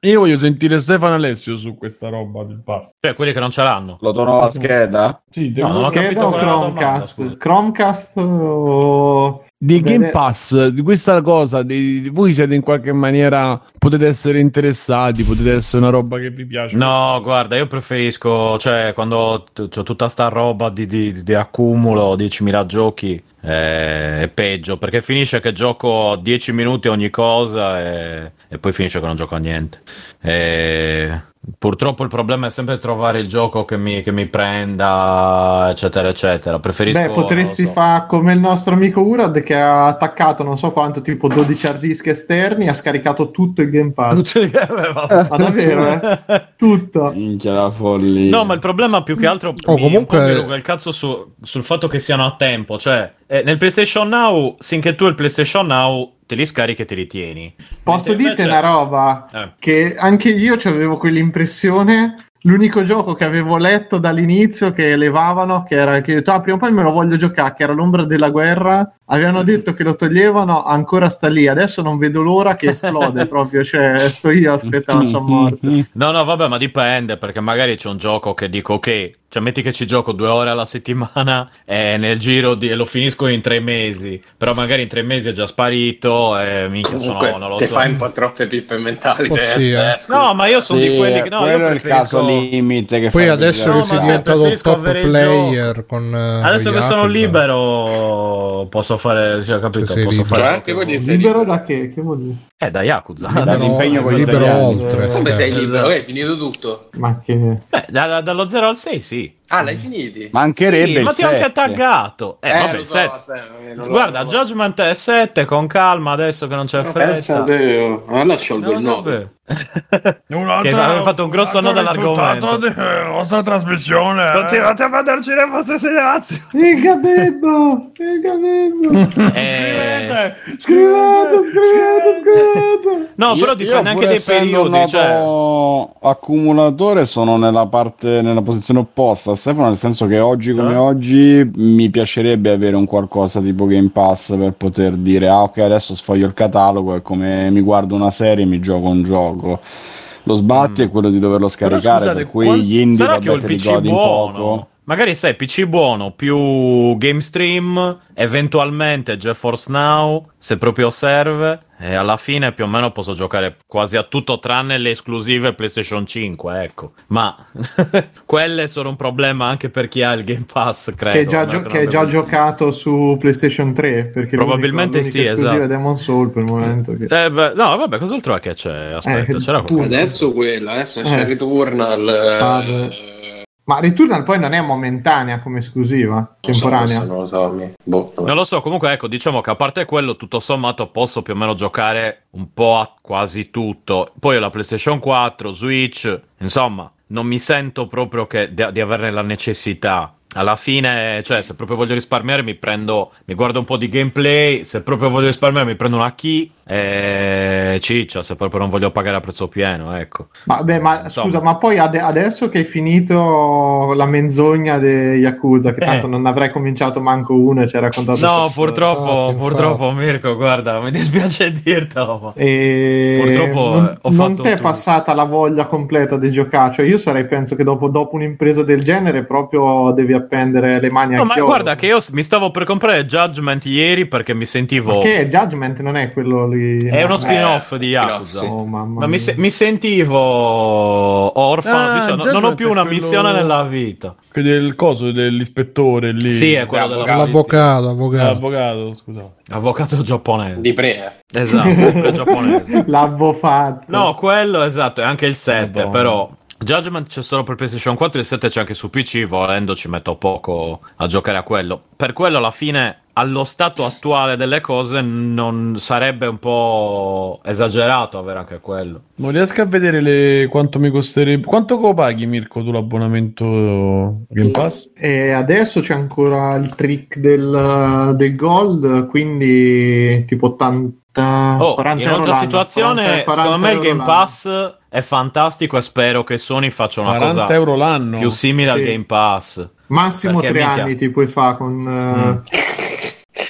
Io voglio sentire Stefano Alessio su questa roba del pass. Cioè, quelli che non ce l'hanno. Lo do la scheda? Sì, No, devo- non ho Scheda capito o domanda, Chromecast? scusa. Chromecast o... di Game. Pass, di questa cosa, di, di- voi siete in qualche maniera, potete essere interessati, potete essere una roba che vi piace. No, guarda, io preferisco, cioè, quando ho tutta sta roba di, di- di accumulo, 10.000 giochi, eh, è peggio, perché finisce che gioco 10 minuti ogni cosa e, e poi finisce che non gioco a niente. E purtroppo il problema è sempre trovare il gioco che mi, che mi prenda, eccetera, eccetera. Preferisco... Beh, potresti so. fare come il nostro amico Urad che ha attaccato non so quanto, tipo 12 hard disk esterni e ha scaricato tutto il Game Pass. Eh, vabbè. Ma davvero, eh? Tutto. Minchia la follia. No, ma il problema più che altro Oh, mi, comunque- ruga il cazzo su- sul fatto che siano a tempo. Cioè, eh, nel PlayStation Now, finché tu il PlayStation Now te li scarichi e te li tieni. Posso Mentre dirti invece- una roba? Eh. Che anche io avevo quell'impressione. L'unico gioco che avevo letto dall'inizio che elevavano, che era che ah, prima o poi me lo voglio giocare, che era l'ombra della guerra. Avevano detto che lo toglievano, ancora sta lì. Adesso non vedo l'ora che esplode proprio. Cioè, sto io a aspettare la sua morte. No, no, vabbè, ma dipende perché magari c'è un gioco che dico ok, Cioè, metti che ci gioco due ore alla settimana e nel giro di, e lo finisco in tre mesi. Però magari in tre mesi è già sparito e minchia Comunque, sono, non lo te so. fai un po' troppe pippe mentali. Oh, te, sì, eh, eh. No, ma io sono Sì, di quelli che no, quello io è il caso preferisco... limite che Poi adesso che sei se diventato preferisco top player con eh, Adesso con che sono Yakuza. libero posso fare, cioè, capito? Sei Posso libero. fare Cioè, Libero libero. da che? Che vuol dire? Eh, da Yakuza. Da Libero- impegno con libero oltre Come sei libero? Hai finito tutto? Ma che... Beh, da- da- dallo 0 al 6 sì. Ah, l'hai finiti? Mancherebbe Sì, ma ti ho anche 7. taggato. Eh, vabbè, lo il so, 7. sai, non lo- Guarda, Judgment è 7 con calma adesso che non c'è pensa a fretta. te, allora sciolgo il lo nodo. sapevo. che aveva fatto un grosso nodo all'argomento. della nostra trasmissione. Continuate a mandarci le vostre segnalazioni. Il gabebbo! Il gabebbo! Eh, Scrivete, scrivete, scrivete! no, Io- però io dipende anche dai periodi. Cioè... accumulatore sono nella parte nella posizione opposta Stefano nel senso che oggi come Eh? oggi mi piacerebbe avere un qualcosa tipo Game Pass per poter dire ah ok adesso sfoglio il catalogo e come mi guardo una serie mi gioco un gioco lo sbatti Mm. è quello di doverlo scaricare scusate, per cui quan- gli indie Sarà vabbè, che ho il PC buono. poco Magari sai, PC buono più GameStream, eventualmente GeForce Now, se proprio serve. E alla fine più o meno posso giocare quasi a tutto tranne le esclusive PlayStation 5, ecco. Ma quelle sono un problema anche per chi ha il Game Pass, credo. Che è già, gio- che è già giocato su PlayStation 3 perché Probabilmente l'unico- sì, l'unica esclusiva esatto. è Demon Soul per il momento che... Eh, beh, no, vabbè, cos'altro è che c'è? Aspetta, Eh, c'era qualcosa. Adesso quella, adesso Eh. Returnal. Ah, eh, beh. Ma Returnal poi non è momentanea come esclusiva non so, temporanea non lo so. mi- Boh, vabbè. Non lo so, comunque ecco, diciamo che a parte quello, tutto sommato posso più o meno giocare un po' a quasi tutto. Poi ho la PlayStation 4, Switch, insomma, non mi sento proprio che di, di averne la necessità. Alla fine, cioè, se proprio voglio risparmiare, mi prendo, mi guardo un po' di gameplay. Se proprio voglio risparmiare, mi prendo una key e ciccia. Se proprio non voglio pagare a prezzo pieno, ecco. ma, beh, ma Insomma. scusa ma poi ade- adesso che hai finito la menzogna di Yakuza che Eh. tanto non avrei cominciato manco uno e ci hai raccontato No, purtroppo, infatti, purtroppo, Mirko, guarda, mi dispiace dirtelo. E Purtroppo, non, eh, ho non ti è passata la voglia completa di giocare. Cioè, io sarei, penso che dopo, dopo un'impresa del genere, proprio devi appendere le mani No, al ma chiodo. guarda che io mi stavo per comprare Judgment ieri perché mi sentivo... Che Judgment non è quello lì. È uno No, spin-off Eh, di Yakuza. sì. Oh, mamma Ma mi, se- mi sentivo orfano, Ah, diciamo, non ho più una quello- missione nella vita. Quello del coso dell'ispettore lì. Sì, è quello della Avvocato. polizia. L'avvocato, avvocato. L'avvocato, scusate. Avvocato giapponese. Di pre. eh. Esatto, giapponese. L'avevo fatto. No, quello esatto, è anche il 7, Madonna. però Judgment c'è solo per PlayStation 4, il 7 c'è anche su PC, volendo ci metto poco a giocare a quello. Per quello alla fine, allo stato attuale delle cose, non sarebbe un po' esagerato avere anche quello. Non riesco a vedere le... quanto mi costerebbe. Quanto lo paghi, Mirko, tu l'abbonamento Game Pass? E adesso c'è ancora il trick del, del gold, quindi tipo 80. Oh, 40 in un'altra l'anno, situazione, 40 40 secondo me il Game l'anno. Pass è fantastico e spero che Sony faccia una 40 cosa euro l'anno. più simile al Sì. Game Pass. Massimo 3 minchia. anni ti puoi fare con. Mm.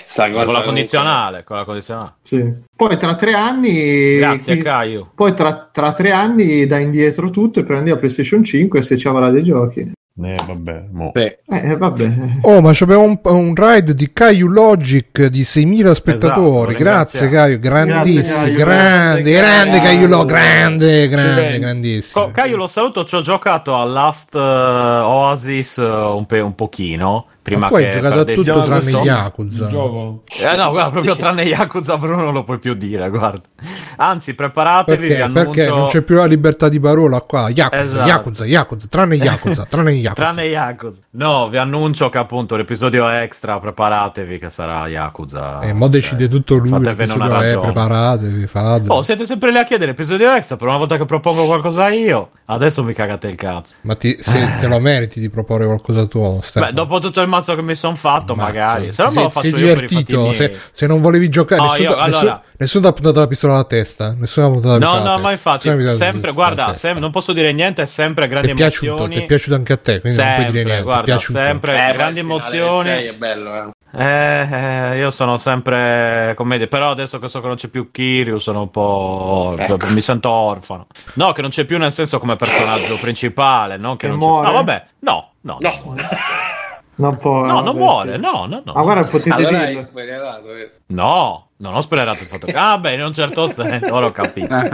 Sta Con la condizionale, con la condizionale. sì. Poi tra tre anni. Grazie, qui- Caio. Poi tra, tra tre anni dai indietro tutto e prendi la PlayStation 5 se ci avrà dei giochi. Eh, vabbè, mo. Sì. Eh, vabbè. Oh, ma c'abbiamo un, un ride di Caio Logic di 6.000 spettatori. Esatto, grazie. Caio. Grandissimo, grande, grande Caio. Caio Lo, grande, grande, grandissimo. Caio, lo saluto, ci ho giocato a Last eh, Oasis eh, un, pe- un pochino. Prima Ma tu hai che giocato a tutto tranne. Yakuza. Eh no, guarda, proprio tranne Yakuza però non lo puoi più dire, guarda. Anzi, preparatevi, vi Perché? annuncio... Perché non c'è più la libertà di parola qua. Yakuza, Esatto. Yakuza, Yakuza, tranne Yakuza, tranne Yakuza. Tranne Yakuza. No, vi annuncio che appunto l'episodio extra, preparatevi che sarà Yakuza. E Eh, mo decide tutto lui. Fatevene una è, ragione. preparatevi, fate. Oh, siete sempre lì a chiedere episodio extra per una volta che propongo qualcosa io. Adesso mi cagate il cazzo. Ma ti- se te lo meriti di proporre qualcosa tuo, Stefano. Beh, dopo tutto il mazzo che mi sono fatto, Ammazza. magari. Se no me lo faccio sei io per i fatti divertito. Se, se non volevi giocare, No, nessuno, io- nessuno, allora- nessuno ti ha puntato la pistola alla testa. Nessuno ha puntato la No, pistola alla no, testa. ma infatti, Nessuno sempre, alla guarda, sem- non posso dire niente, sempre grandi Ti è piaciuto, emozioni. ti è piaciuto anche a te, quindi non puoi dire Sempre, niente. ti è guarda, sempre Eh, grandi emozioni. sei è bello, eh. Eh, eh, io sono sempre come dire, però adesso che so che non c'è più Kiryu sono un po' Ecco. mi sento orfano. No, che non c'è più nel senso come personaggio principale, no, che Che non c'è- muore? No, vabbè. No, no. No. Non può, No, non vabbè, muore, sì. no, no, no. Ma guarda, potete Allora hai dirlo. spoilerato, eh. No, non ho spoilerato il fatto. Ah, beh, in un certo senso, ora ho capito.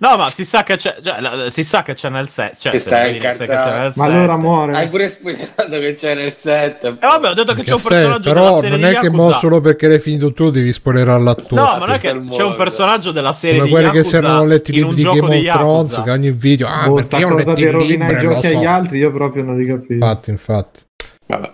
No, ma si sa che c'è, cioè, la- si sa che c'è nel set. Cioè, Che se stai che c'è nel Ma allora muore. Hai pure spoilerato che c'è nel set. Eh vabbè, ho detto che c'è un personaggio sei, della però serie non è che mo solo perché l'hai finito tu devi spoilerare l'attore. No, ma non è che c'è un personaggio della serie come di quelli che si erano letti i libri di gioco Game di of Thrones che ogni video ah Boh, perché io ho cosa letto di il rovinare i e giochi agli altri, io proprio non li capisco. infatti infatti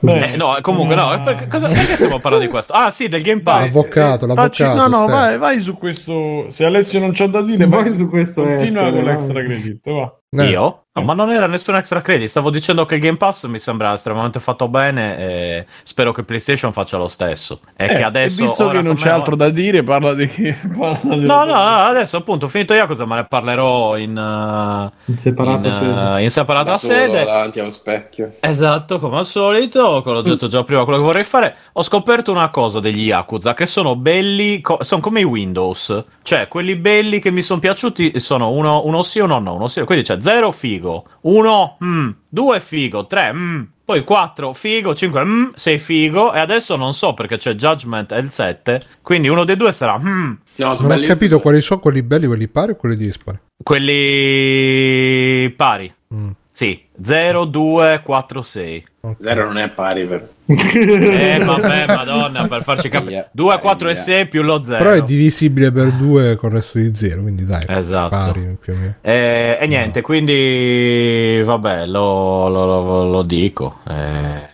Vabbè. Eh, no, comunque no, eh, perché, cosa- perché stiamo parlando di questo? Ah, sì, del Game Pass. l'avvocato Facci- l'avvocato no, no, vai, vai su questo. Se Alessio non c'ha da dire, Vai vai su questo Continua essere, con l'extra credit, va. Eh, Io? No, ma non era nessun extra credit. Stavo dicendo che il Game Pass mi sembra estremamente fatto bene e spero che PlayStation faccia lo stesso. E Eh, che adesso. e visto ora che non c'è altro da dire, parla di parla di- No, no, no, adesso appunto, finito Yakuza, me ne parlerò in, uh, In separata in, sede. uh, in separata Da solo sede. davanti allo specchio. Esatto, come al solito, l'ho detto già prima, quello che vorrei fare, ho scoperto una cosa degli Yakuza, che sono belli, co- sono come i Windows, cioè quelli belli che mi sono piaciuti sono uno, uno sì, uno no, uno sì, quindi c'è zero figo, uno, mm, due figo, tre, mm, poi 4 figo, 5 mm, 6 figo. E adesso non so perché c'è Judgment e il 7, quindi uno dei due sarà mm, No, non ho capito quali sono quelli belli quelli pari o quelli dispari? Quelli pari. Mm. Sì, 0, 2, 4, 6. ok. Zero non è pari per... Eh, vabbè, madonna, per farci capire. Aia, 2, 4 e aia. 6 più lo 0. però è divisibile per due con il resto di zero quindi dai Esatto. pari più o meno Eh, e niente, quindi vabbè, lo, lo- lo- lo dico. Eh,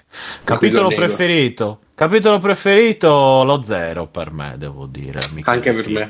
capitolo preferito. Capitolo preferito lo 0 per me, devo dire. mi Anche per me.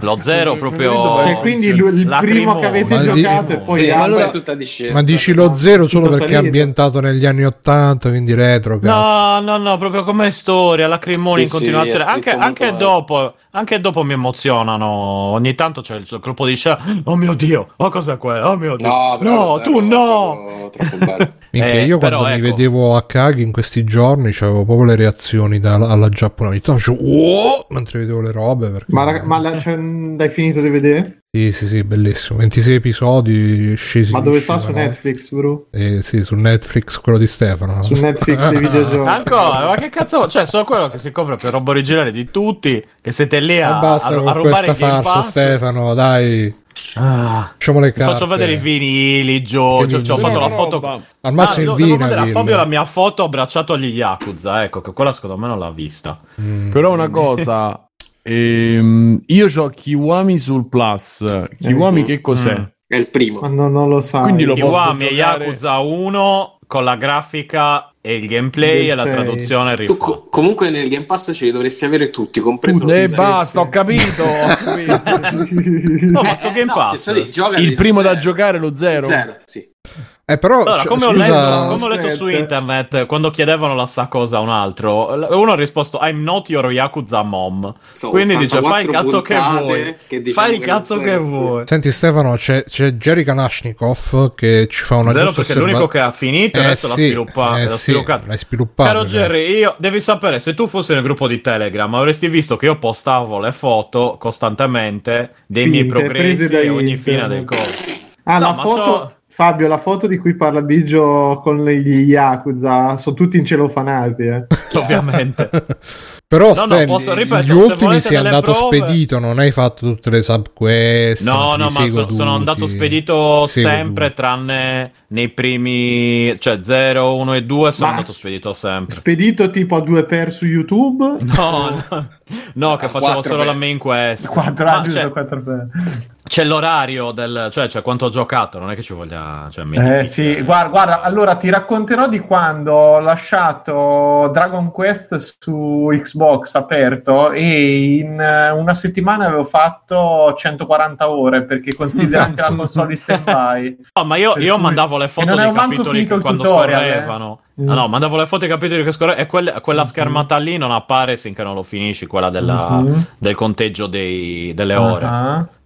Lo 0 proprio preferito E quindi lui- il primo che avete Ma di- giocato e poi Sì, allora è tutta discesa. ma dici lo zero solo perché è salito. ambientato negli anni 80 quindi retro cazzo. No, no, no, proprio come storia, lacrimoni in Sì, sì, continuazione. è anche, anche dopo, anche dopo mi emozionano. Ogni tanto c'è il colpo di scena. Oh mio dio, oh cos'è quello? Oh mio dio. No, però no tu zero è no. proprio Troppo bello. Minchia, Eh, io quando mi ecco. vedevo a Kagi in questi giorni avevo proprio le reazioni da- alla giapponese. Facevo, "Oh!" mentre vedevo le robe. Perché... Ma, raga- ma la- cioè, mh, l'hai finito di vedere? Sì, sì, sì, bellissimo. 26 episodi scesi. Ma dove sta su? Netflix, bro? Eh, sì, su Netflix, quello di Stefano. Su Netflix dei videogiochi. Ancora, ma che cazzo? Cioè, sono quello che si compra per roba originale di tutti. Che siete lì E a, basta a, a con rubare questa il Game farsa, Pass. Stefano, dai. Ah, Facciamo le vi carte. faccio vedere i vinili, Gio. Gio- ci ho fatto la foto. roba. Al massimo Ah, il vino. Fabio la mia foto abbracciato agli Yakuza. Ecco, che quella secondo me non l'ha vista. Mm. Però una cosa, ehm, io ho Kiwami sul Plus. Kiwami che cos'è? Mm. È il primo. Ma no, non lo sai. Quindi lo- Kiwami posso e giocare- Yakuza 1 con la grafica e il gameplay e la traduzione rifatta. co- comunque nel Game Pass ce li dovresti avere tutti, compreso il zero. basta, ho capito. No, ma sto Eh, Game no, Pass. gioca Il primo da zero. giocare lo zero. Zero, sì. Eh, però, Allora, cioè, come, ho scusa, letto, come ho letto su internet quando chiedevano la sta cosa a un altro, uno ha risposto I'm not your Yakuza mom. So, Quindi dice fai il 84 cazzo che vuoi. che diciamo fai il cazzo che vuoi. Senti Stefano, c'è, c'è Jerry Kalashnikov che ci fa una Zero giusta perché è l'unico che ha finito e Eh, adesso l'ha sì, sviluppato. eh, l'ha sì, sviluppato. l'hai sviluppato, Caro eh. Jerry, io devi sapere, se tu fossi nel gruppo di Telegram avresti visto che io postavo le foto costantemente dei miei Finte, progressi prese da a ogni fine del corso. Ah, No, la ma foto... Fabio, la foto di cui parla Biggio con gli Yakuza sono tutti incelofanati, eh. Ovviamente. Però No, no, Stan, posso- ripeto, gli ultimi sei delle andato prove- spedito, non hai fatto tutte le subquest. No, no, ma so- sono andato spedito sempre, tutti. tranne nei primi, cioè 0, 1 e 2 sono Ma andato s- spedito sempre. Spedito tipo a due per su YouTube. No, no, no, che Ah, facevo solo per- la main quest. Quattro, Ma ah, giusto, c'è, quattro per. c'è l'orario del, cioè, c'è quanto ho giocato, non è che ci voglia, cioè, Eh sì, guarda, guarda, allora ti racconterò di quando ho lasciato Dragon Quest su Xbox aperto e in eh, una settimana avevo fatto 140 ore perché considera anche la console di stand-by. No, ma io, io cui- mandavo le e foto dei capitoli che quando eh. scorrevano. Mm. Ah, no, mandavo le foto dei capitoli che scorrevano e quelle- quella Mhm. schermata lì non appare finché non lo finisci, quella della- Mhm. del conteggio dei- delle ore.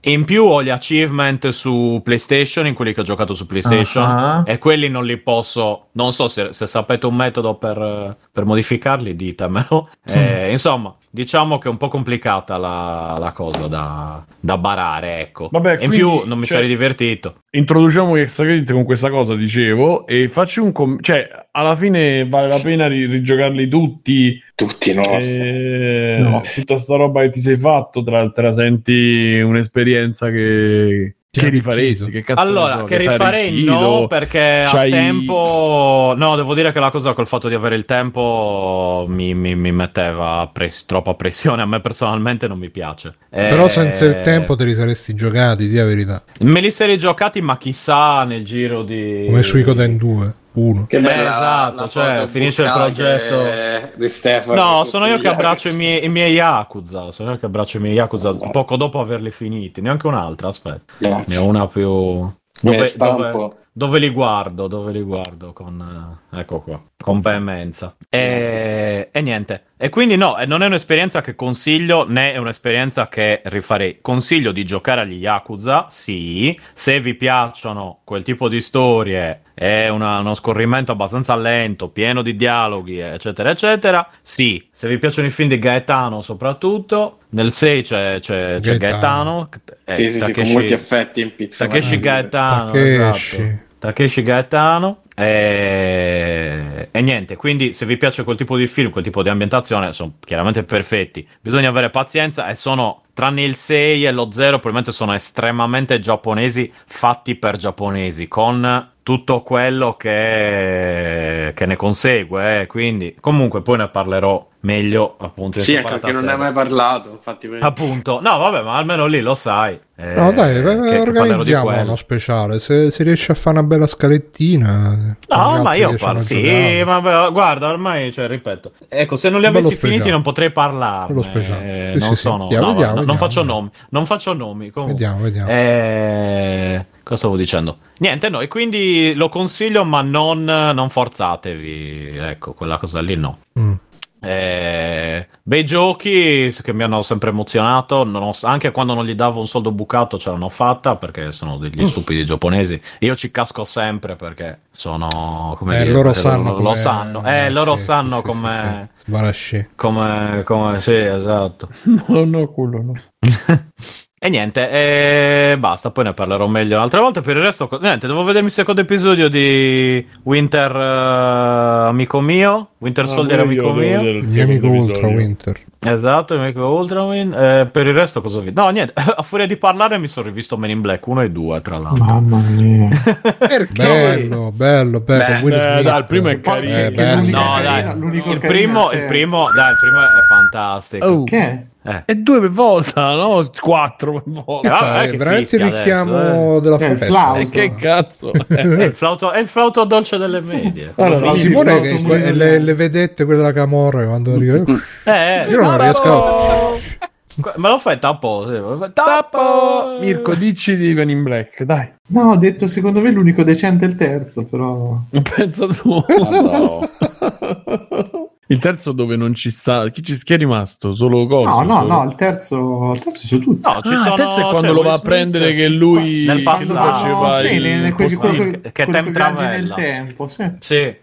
In più ho gli achievement su PlayStation, in quelli che ho giocato su PlayStation, Ah. e quelli non li posso. Non so se, se sapete un metodo per, per modificarli, ditemelo. Eh, insomma, diciamo che è un po' complicata la, la cosa da, da barare, ecco. Vabbè, E in più non mi cioè, sarei divertito. Introduciamo gli extra credit con questa cosa, dicevo, e faccio un com- cioè, alla fine vale la pena ri- rigiocarli tutti. Tutti no. eh, No. Tutta sta roba che ti sei fatto, tra te la senti un'esperienza che, Ti che ha rifaresti. Che cazzo Allora, so, che ha rifarei no, perché c'hai- al tempo... No, devo dire che la cosa col fatto di avere il tempo mi, mi- mi metteva press- troppa pressione. A me personalmente non mi piace. Però Eh, senza il tempo te li saresti giocati, di la verità. Me li sarei giocati, ma chissà nel giro di... Come su Icoden 2, 1. Che Eh, bella esatto, la cioè, finisce il progetto. di Stefano. No, sono io che abbraccio i miei, i miei Yakuza. Sono io che abbraccio i miei Yakuza poco dopo averli finiti. Neanche un'altra, aspetta. Ne Grazie. ho una più. Dove, dove- dove li guardo? Dove li guardo? Con, eh, ecco qua, con veemenza. E, e niente. E quindi no, non è un'esperienza che consiglio, né è un'esperienza che rifarei. Consiglio di giocare agli Yakuza, sì. Se vi piacciono quel tipo di storie, è una- uno scorrimento abbastanza lento, pieno di dialoghi, eccetera, eccetera, sì. Se vi piacciono i film di Gaetano, soprattutto, nel 6 c'è, c'è, c'è Gaetano. Gaetano. eh, Sì, sì, sì, con Takeshi- molti effetti in pizza. Takeshi Gaetano, Takeshi. esatto. Takeshi Gaetano e... e niente, quindi se vi piace quel tipo di film, quel tipo di ambientazione, sono chiaramente perfetti. Bisogna avere pazienza e sono, tranne il 6 e lo 0, probabilmente sono estremamente giapponesi, fatti per giapponesi, con tutto quello che, che ne consegue. eh, Quindi, comunque, poi ne parlerò meglio appunto Sì, anche perché non ne hai mai parlato. Infatti, per- Appunto, no, vabbè, ma almeno lì lo sai. eh, No, dai, che- che organizziamo quello. uno speciale. Se si riesce a fare una bella scalettina. No, ma io parlo sì, ma beh, guarda, ormai, cioè, ripeto, ecco, se non li Bello avessi speciale. finiti non potrei parlarne. Bello speciale. Sì, non sì, sì. sono, Vediamo, no, vediamo, no, non vediamo, faccio vediamo. nomi, non faccio nomi, comunque. Vediamo, vediamo. Eh, cosa stavo dicendo? Niente, no, e quindi lo consiglio, ma non, non forzatevi, ecco, quella cosa lì no. Mm. Eh, bei giochi che mi hanno sempre emozionato, non ho- anche quando non gli davo un soldo bucato ce l'hanno fatta perché sono degli stupidi giapponesi. Io ci casco sempre perché sono come Eh, dire, loro sanno lo, come- sanno, eh, loro sì, sanno sì, come, sì. Come, come, sì, esatto. No, no, quello no. E niente, e basta, poi ne parlerò meglio un'altra volta. Per il resto, niente, devo vedermi il secondo episodio di Winter eh, Amico mio, Winter Soldier Amico mio. Il mio amico Ultra Winter. Esatto, il amico Ultraman. Eh, per il resto cosa vi... No, niente, a furia di parlare mi sono rivisto Men in Black 1 e 2, tra l'altro. Mamma mia. Bello, bello, bello. Beh, eh, dai, il primo è carino. Eh, No, dai, il primo, il primo, dai, il primo è fantastico. Oh. Che è? Eh. E due per volta, no? Quattro per volta. Cazzo, eh, veramente il richiamo adesso, della Eh, il foresta. flauto. E che cazzo? È il flauto, è il flauto dolce delle medie. Sì, Simone che que- le, le vedette quelle della Camorra quando arriva Eh, Io non no, riesco no. Me lo fai tappo? Tappo! Mirko, dici di Men in Black, dai. No, ho detto secondo me l'unico decente è il terzo, però... Pensa tu. Il terzo dove non ci sta. Chi, ci, chi è rimasto? Solo Coso? No, no, solo- no, il terzo, il terzo su tutti. No, ci Ah, sono, il terzo è quando cioè, lo va a prendere che lui nel che passato. faceva sì, il nel- quel- quel- che- quel- che tempo, sì. Sì.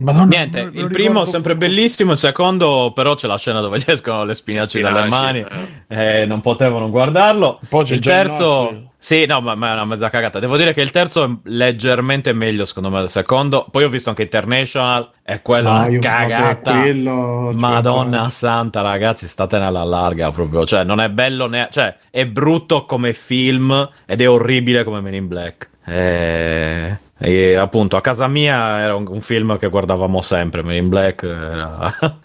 Madonna, Niente, il primo è sempre bellissimo, il secondo però c'è la scena dove gli escono le spinaci dalle mani e non potevano guardarlo. Poi c'è il terzo... Sì, no, ma, ma è una mezza cagata. Devo dire che il terzo è leggermente meglio secondo me del secondo. Poi ho visto anche International e quello è Ah, una cagata. quello, cioè, Madonna santa, ragazzi, statene alla larga proprio. Cioè, non è bello né... Cioè, è brutto come film ed è orribile come Men in Black. E... e appunto, a casa mia era un, un film che guardavamo sempre, Men in Black. era-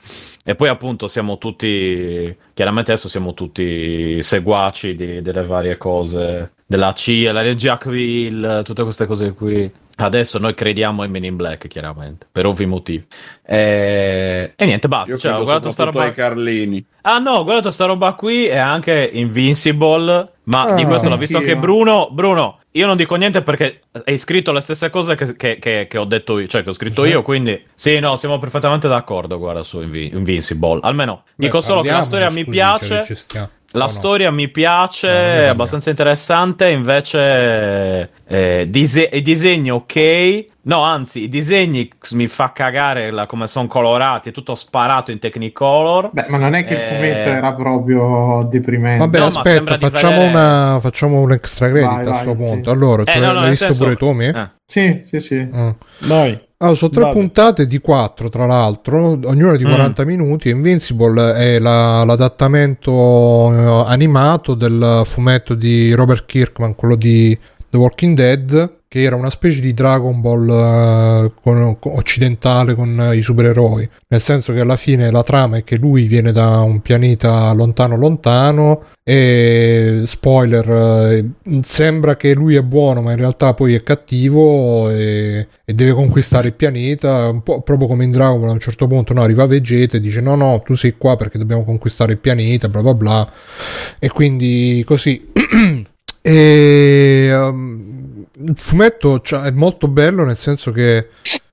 E poi appunto siamo tutti, chiaramente adesso siamo tutti seguaci di- delle varie cose, della CIA, la regia Quill, tutte queste cose qui. Adesso noi crediamo in Men in Black, chiaramente, per ovvi motivi. E, e niente, basta. Io Cioè, ho guardato sta roba. Carlini. Ah no, ho guardato sta roba qui e anche Invincible, ma di Ah, questo l'ho visto anche. Bruno. Bruno, io non dico niente perché hai scritto le stesse cose che, che- che- che ho detto io, cioè che ho scritto io, quindi sì, no, siamo perfettamente d'accordo, guarda, su Invi- Invincible. Almeno, dico Beh, solo che la storia mi piace. Cioè. La no? storia mi piace, ne è abbastanza interessante, invece eh, dise- i disegni ok. No, anzi, i disegni mi fa cagare la- come sono colorati, è tutto sparato in Technicolor. Beh, ma non è che il Eh, fumetto era proprio deprimente. Vabbè, No, aspetta, facciamo, vedere- una, facciamo un extra credit Vai, a questo sì. punto. Allora, tu Eh, l'hai no, no, l'hai visto senso- pure tu, mi? Eh. Sì, sì, sì. Mm. Vai. Allora, sono tre Vado. puntate di quattro, tra l'altro, ognuna di Mm. 40 minuti. Invincible è la- l'adattamento eh, animato del fumetto di Robert Kirkman, quello di The Walking Dead, che era una specie di Dragon Ball eh, con- occidentale con eh, i supereroi. Nel senso che alla fine la trama è che lui viene da un pianeta lontano lontano e spoiler eh, sembra che lui è buono ma in realtà poi è cattivo e, e deve conquistare il pianeta un po' proprio come in Dragon Ball a un certo punto no, arriva Vegeta e dice no no tu sei qua perché dobbiamo conquistare il pianeta bla bla bla e quindi così e um, il fumetto c'ha- è molto bello nel senso che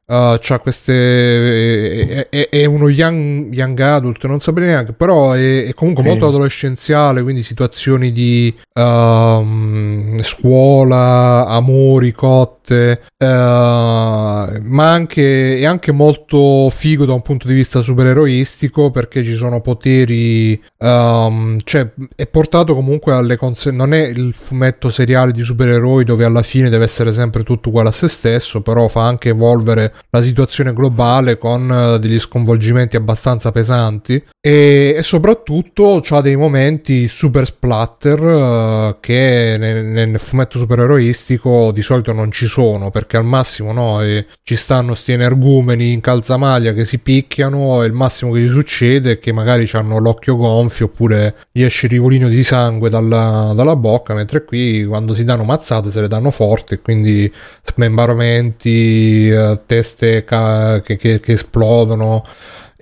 uh, c'ha queste è, è- è uno young, young adult non saprei neanche però è, è comunque Sì. molto adolescenziale quindi situazioni di um, scuola amori cotte uh, ma anche è anche molto figo da un punto di vista supereroistico perché ci sono poteri um, cioè è portato comunque alle conseguenze non è il fumetto seriale di supereroi dove alla fine deve essere sempre tutto uguale a se stesso però fa anche evolvere la situazione globale con eh, degli sconvolgimenti abbastanza pesanti. E, e soprattutto ha dei momenti super splatter eh, che nel, nel fumetto supereroistico di solito non ci sono perché al massimo no, e ci stanno sti energumeni in calzamaglia che si picchiano e il massimo che gli succede è che magari hanno l'occhio gonfio oppure gli esce il rivolino di sangue dalla, dalla bocca mentre qui quando si danno mazzate se le danno forti e quindi smembramenti eh, teste ca- che, che- che esplodono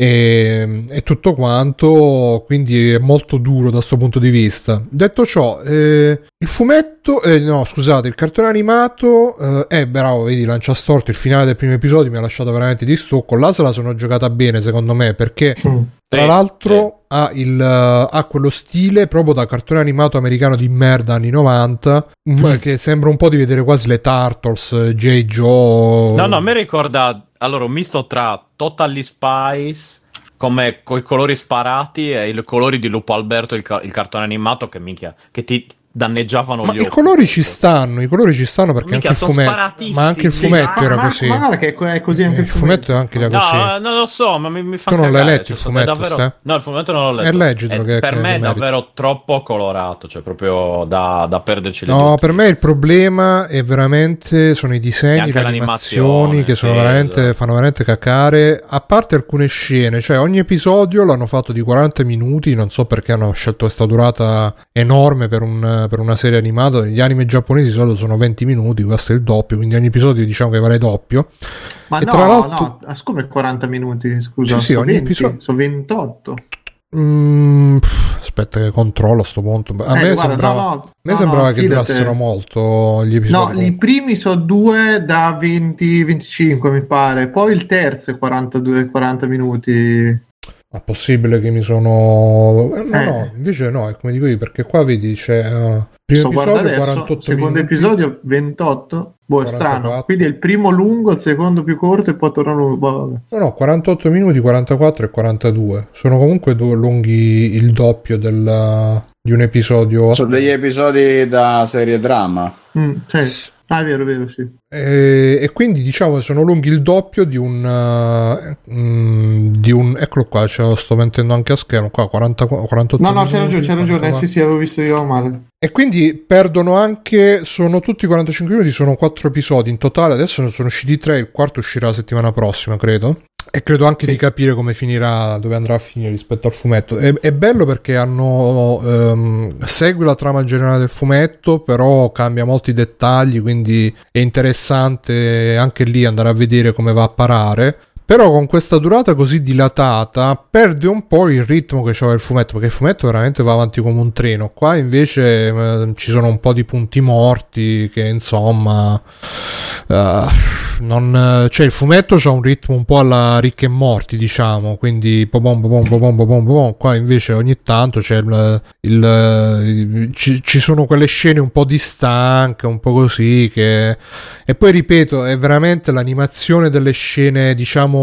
e, e tutto quanto quindi è molto duro da questo punto di vista. Detto ciò eh, il fumetto eh, no scusate il cartone animato eh, è bravo vedi lancia storto il finale del primo episodio mi ha lasciato veramente di stocco. Là se la sono giocata bene secondo me perché Mm. tra l'altro ha, il, eh, ha quello stile proprio da cartone animato americano di merda anni 90 mm, che sembra un po' di vedere quasi le Turtles J. Joe. No, no, a me ricorda allora un misto tra Totally Spice come coi colori sparati e i colori di Lupo Alberto, il, ca- il cartone animato che minchia, che ti danneggiavano Ma gli i occhi. colori ci stanno, i colori ci stanno perché Minchia, anche il fumetto, ma anche il fumetto Ma- era ma- così. Ma guarda che è così anche Eh, il il fumetto è anche da così. No, non lo so, ma mi, mi fa Tu non l'hai cagare, letto il sono- fumetto, è davvero... No, il fumetto non l'ho letto. Eh, leggitelo È- che- per che me è davvero troppo colorato, cioè proprio da, da perderci le No, dita. per me il problema è veramente sono i disegni, anche le animazioni che sono sì, veramente, esatto. fanno veramente cacare. A parte alcune scene, cioè ogni episodio l'hanno fatto di 40 minuti. Non so perché hanno scelto questa durata enorme per, un- per una serie animata. Gli anime giapponesi di solito sono 20 minuti, questo è il doppio. Quindi ogni episodio diciamo che vale doppio. Ma E no, tra l'altro- no, come 40 minuti, scusa, Sì, sì, sono ogni 20, episodio- sono 28. Mm, aspetta, che controllo a sto punto. A Eh, me guarda, sembrava, no, no, a me no, sembrava no, che durassero molto gli No, episodi. i primi sono due da 20-25 mi pare, poi il terzo è 42-40 minuti. Ma possibile che mi sono. eh, no, Eh. no, invece no, è come dico io, perché qua vedi c'è. uh, primo Sto episodio adesso, 48 secondo minuti. episodio 28. Boh, è 44. strano. Quindi è il primo lungo, il secondo più corto e poi torna lungo. Boh. No, no, 48 minuti, 44 e 42. Sono comunque due lunghi il doppio del, di un episodio. Sono degli episodi da serie drama. Mm, sì. Ah, vero, vero, sì. E, e quindi diciamo sono lunghi il doppio di un, uh, di un eccolo qua, ce lo sto mettendo anche a schermo qua 40, 48 No, no, c'è minuti, ragione, c'è ragione. Eh, 44. sì, sì, avevo visto io male. E quindi perdono anche, sono tutti 45 minuti, sono 4 episodi in totale, adesso ne sono usciti 3, il quarto uscirà la settimana prossima, credo. E credo anche Sì. di capire come finirà, dove andrà a finire rispetto al fumetto. È, è bello perché hanno, ehm, segue la trama generale del fumetto, però cambia molti dettagli, quindi è interessante anche lì andare a vedere come va a parare. Però con questa durata così dilatata perde un po' il ritmo che aveva il fumetto, perché il fumetto veramente va avanti come un treno. Qua invece eh, ci sono un po' di punti morti che insomma... Uh, non, cioè il fumetto ha un ritmo un po' alla ricche e morti, diciamo, quindi popom, popom, popom. qua invece ogni tanto c'è il, il, il ci, ci, sono quelle scene un po' distanche, un po' così che e poi ripeto, è veramente l'animazione delle scene, diciamo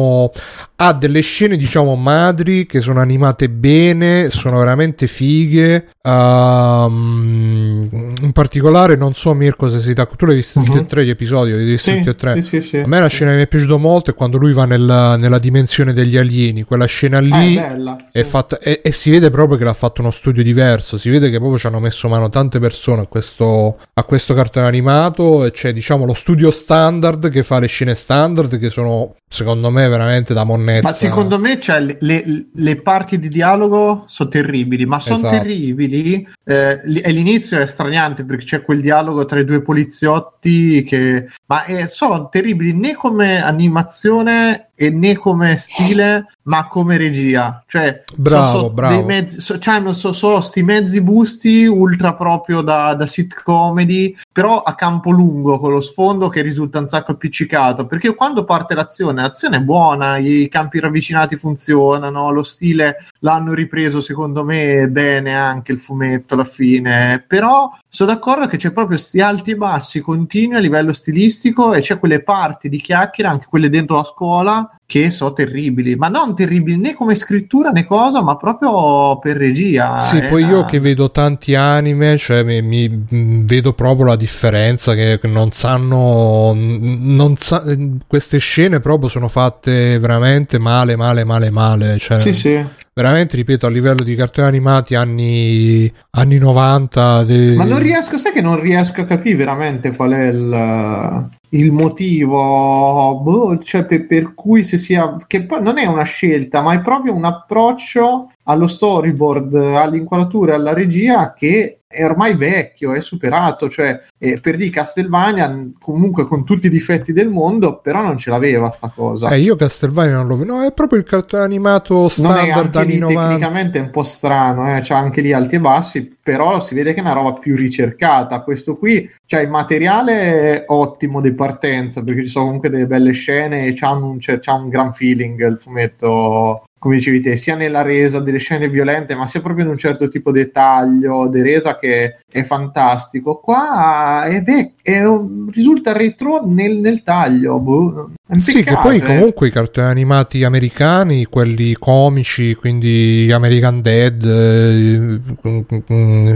ha delle scene diciamo madri che sono animate bene sono veramente fighe um, in particolare non so Mirko se sei d'accordo tu l'hai visto uh-huh. tutti e mhm. tre gli episodi l'hai visto sì, tutti e tre sì, sì, a me la scena che mi è piaciuta molto è quando lui va nella, nella dimensione degli alieni quella scena lì ah, è bella, è fatta, e, e, si vede proprio che l'ha fatto uno studio diverso si vede che proprio ci hanno messo mano tante persone a questo, a questo cartone animato e c'è diciamo lo studio standard che fa le scene standard che sono secondo me veramente da monnezza. Ma secondo me cioè, le, le, parti di dialogo sono terribili, ma sono esatto. terribili. Eh, e l'inizio è straniante perché c'è quel dialogo tra i due poliziotti che... Ma eh, sono terribili né come animazione né come stile, ma come regia. Cioè, bravo, so, so bravo. Mezzi, so, cioè, non so, so sti mezzi busti ultra proprio da, da sit comedy, però a campo lungo con lo sfondo che risulta un sacco appiccicato. Perché quando parte l'azione, l'azione è buona, i campi ravvicinati funzionano, lo stile l'hanno ripreso secondo me bene anche il fumetto alla fine. Però sono d'accordo che c'è proprio sti alti e bassi continui a livello stilistico e c'è quelle parti di chiacchiere, anche quelle dentro la scuola che sono terribili, ma non terribili né come scrittura né cosa, ma proprio per regia. Sì, eh, poi io che vedo tanti anime, cioè mi, mi vedo proprio la differenza che non sanno, non sa, queste scene proprio sono fatte veramente male, male, male, male. Cioè, sì, sì veramente ripeto a livello di cartoni animati anni, anni 90 de... ma non riesco sai che non riesco a capire veramente qual è il, il motivo boh, cioè per, per, cui si sia che poi non è una scelta ma è proprio un approccio allo storyboard all'inquadratura alla regia che è ormai vecchio, è superato, cioè eh, per di Castlevania comunque con tutti i difetti del mondo, però non ce l'aveva sta cosa. Eh, io Castlevania non lo vedo, no, è proprio il cartone animato standard anni lì, 90. Tecnicamente è un po' strano, eh? c'ha anche lì alti e bassi, però si vede che è una roba più ricercata. Questo qui, cioè il materiale è ottimo di partenza, perché ci sono comunque delle belle scene e c'ha un, c'ha un gran feeling il fumetto come dicevi te, sia nella resa delle scene violente, ma sia proprio in un certo tipo di taglio di resa che è fantastico. Qua è vecchio, un, risulta retro nel, nel taglio. Boh, sì, che poi comunque i cartoni animati americani, quelli comici, quindi American Dead, eh,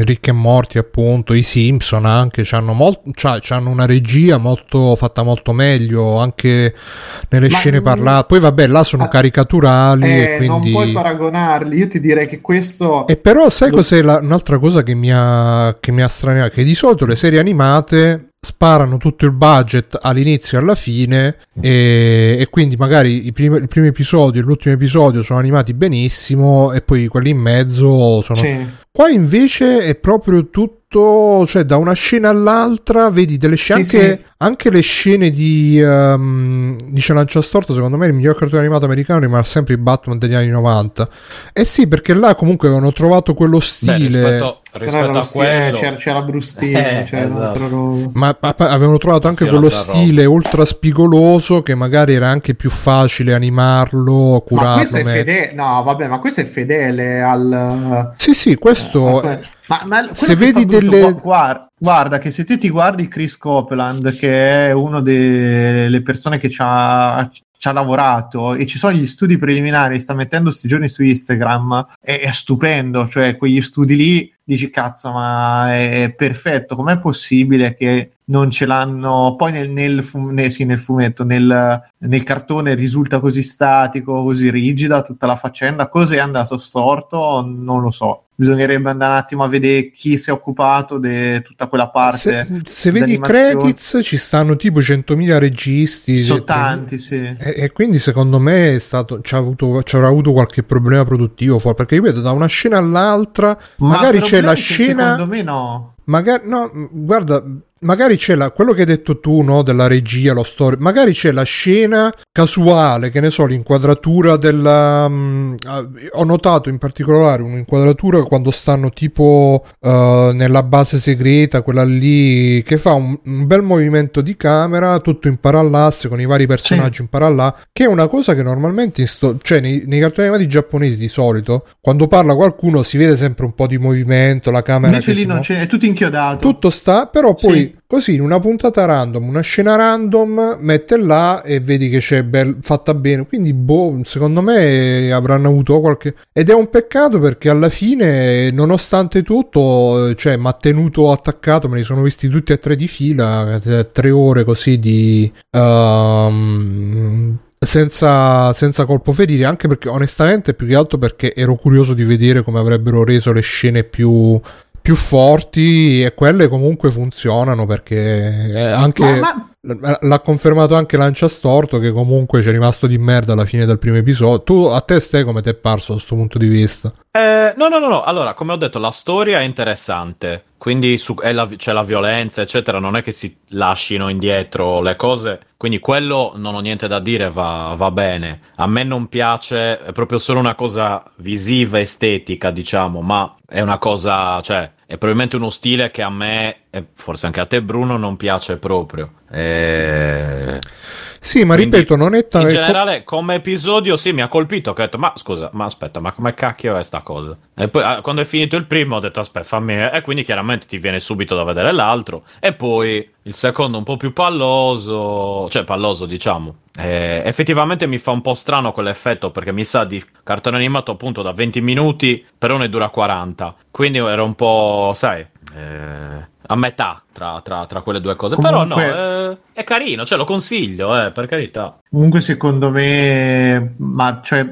Rick e Morti appunto, i Simpson anche, hanno una regia molto fatta molto meglio, anche nelle ma, scene parlate. Poi vabbè, là sono ah, caricaturali. Eh, quindi... Non puoi paragonarli, io ti direi che questo... E però sai lo... cos'è la, un'altra cosa che mi ha, che mi ha straniato? Che di solito le serie animate sparano tutto il budget all'inizio e alla fine e, e quindi magari il primo, il primo, episodio e l'ultimo episodio sono animati benissimo e poi quelli in mezzo sono... Sì. Qua invece è proprio tutto cioè da una scena all'altra vedi delle scene, sì, anche, sì. anche, le scene di, um, di Cialancia Storto, secondo me il miglior cartone animato americano rimane sempre il Batman degli anni 90. Eh sì, perché là comunque avevano trovato quello stile... Beh, rispetto, rispetto a quello... C'era, c'era Brustine, eh, c'era esatto. ma, ma, avevano trovato anche quello stile roba. ultra spigoloso che magari era anche più facile animarlo, curarlo. Ma questo è fedele, no vabbè, ma questo è fedele al... Sì, sì, questo... Eh, ma, ma se vedi delle... Guarda, guarda, che se te ti guardi Chris Copeland, che è una delle persone che ci ha, ci ha lavorato e ci sono gli studi preliminari, sta mettendo questi giorni su Instagram, è, è, stupendo, cioè quegli studi lì dici cazzo ma è perfetto, com'è possibile che non ce l'hanno poi nel, nel, nel, sì, nel fumetto, nel, nel, cartone risulta così statico, così rigida tutta la faccenda, cosa è andato storto non lo so bisognerebbe andare un attimo a vedere chi si è occupato di tutta quella parte. Se, se vedi i credits ci stanno tipo 100.000 registi. Sono tanti, sì. E, e, quindi secondo me è stato, avuto, c'avrà avuto qualche problema produttivo, perché ripeto, da una scena all'altra, Ma magari c'è la scena... Secondo me no. Magari, no, guarda, magari c'è la, quello che hai detto tu, no, della regia, lo story, magari c'è la scena casuale, che ne so, l'inquadratura della... Um, ho notato in particolare un'inquadratura quando stanno tipo uh, nella base segreta, quella lì, che fa un, un, bel movimento di camera, tutto in parallasse, con i vari personaggi sì. in parallasse, che è una cosa che normalmente, sto, cioè nei, nei cartoni animati giapponesi di solito, quando parla qualcuno si vede sempre un po' di movimento, la camera... Invece lì non c'è, è tutto inchiodato. Tutto sta, però poi... Sì Così in una puntata random, una scena random, mette là e vedi che c'è bel, fatta bene. Quindi, boh, secondo me avranno avuto qualche. Ed è un peccato perché alla fine, nonostante tutto, cioè, mi ha tenuto attaccato. Me li sono visti tutti e tre di fila. Tre ore così di. Um, senza, senza, colpo ferire, anche perché onestamente più che altro perché ero curioso di vedere come avrebbero reso le scene più più forti e quelle comunque funzionano perché anche ma, ma... l'ha confermato anche Lancia Storto che comunque c'è rimasto di merda alla fine del primo episodio. Tu a te stai come ti è parso da questo punto di vista? Eh, no, no, no, no, allora come ho detto la storia è interessante, quindi su, la, c'è la violenza eccetera, non è che si lasciano indietro le cose, quindi quello non ho niente da dire, va, va bene. A me non piace, è proprio solo una cosa visiva, estetica diciamo, ma è una cosa, cioè, è probabilmente uno stile che a me, e forse anche a te Bruno, non piace proprio. E... Sì, ma Quindi, ripeto, non è tanto. In generale, come episodio, sì, mi ha colpito. Che ho detto, ma scusa, ma aspetta, ma come cacchio è sta cosa? E poi, ah, quando è finito il primo, ho detto, aspetta, fammi. E quindi, chiaramente, ti viene subito da vedere l'altro. E poi il secondo, un po' più palloso, cioè palloso, diciamo. E effettivamente mi fa un po' strano quell'effetto perché mi sa di cartone animato appunto da 20 minuti, però ne dura 40. Quindi era un po', sai. Eh a metà tra, tra, tra, quelle due cose. Comunque, Però no, eh, è carino, cioè lo consiglio, eh, per carità. Comunque secondo me, ma cioè,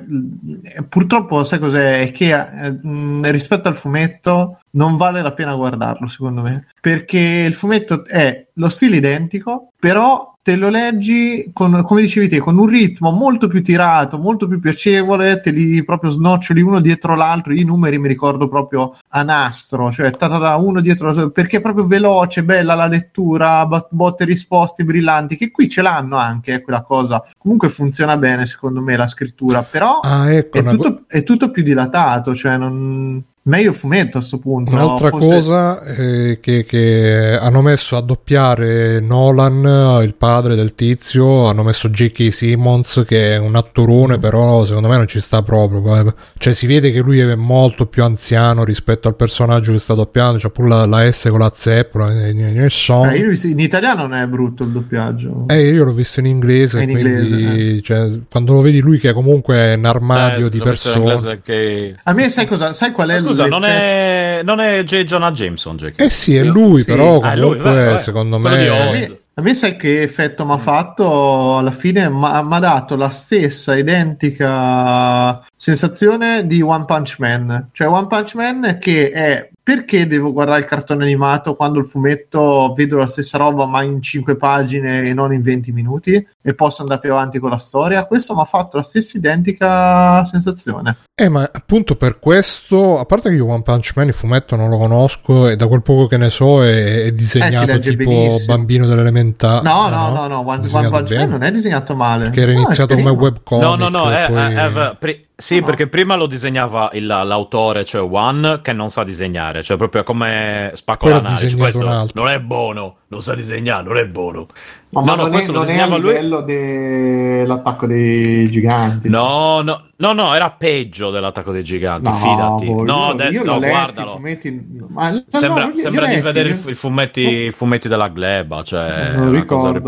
purtroppo sai cos'è? È che eh, rispetto al fumetto non vale la pena guardarlo, secondo me. Perché il fumetto è lo stile identico, però te lo leggi con, come dicevi te, con un ritmo molto più tirato, molto più piacevole, te li proprio snoccioli uno dietro l'altro, i numeri mi ricordo proprio a nastro, cioè da uno dietro l'altro, perché è proprio veloce, bella la lettura, botte risposte brillanti, che qui ce l'hanno anche quella cosa. Comunque funziona bene secondo me la scrittura, però ah, ecco, è, tutto, go- è, tutto, più dilatato, cioè non meglio fumetto a questo punto. Un'altra Forse... cosa è che, che, hanno messo a doppiare Nolan, il padre del tizio, hanno messo J.K. Simmons che è un attorone, però secondo me non ci sta proprio. Cioè si vede che lui è molto più anziano rispetto al personaggio che sta doppiando, c'ha pure la, la S con la zeppola. Eh, in italiano non è brutto il doppiaggio. Eh, io l'ho visto in inglese, in quindi inglese, eh. cioè, quando lo vedi lui che è comunque un armadio eh, di persone. Che... A me sai cosa? Sai qual è? Scusa, non è, non è J. Jonah Jameson. J. Eh sì, è lui, sì. però ah, comunque, lui, beh, secondo me... A me sai che effetto mi ha fatto? Alla fine mi ha dato la stessa identica sensazione di One Punch Man. Cioè One Punch Man che è perché devo guardare il cartone animato quando il fumetto vedo la stessa roba ma in 5 pagine e non in 20 minuti e posso andare più avanti con la storia? Questo mi ha fatto la stessa identica sensazione. Eh, ma appunto per questo, a parte che io One Punch Man il fumetto non lo conosco e da quel poco che ne so è, è disegnato eh, tipo benissimo. bambino dell'elementare. No, no, no, no, One, One Punch bene. Man non è disegnato male. Che era no, iniziato come webcomic. No, no, no, è, poi... è, è, pre- sì, no. perché prima lo disegnava il, l'autore, cioè One, che non sa disegnare, cioè proprio come spacco la nave. Cioè, questo non è buono, non sa disegnare, non è buono. No, no, no, non questo è, lo disegnava lui. livello dell'attacco dei giganti. No, no, no, no, era peggio dell'attacco dei giganti, no, fidati. Boh, no, io, de- io no guardalo. Fumetti... Ma, sembra, no, sembra di vedere i fumetti, i fumetti, della gleba, cioè non ricordo,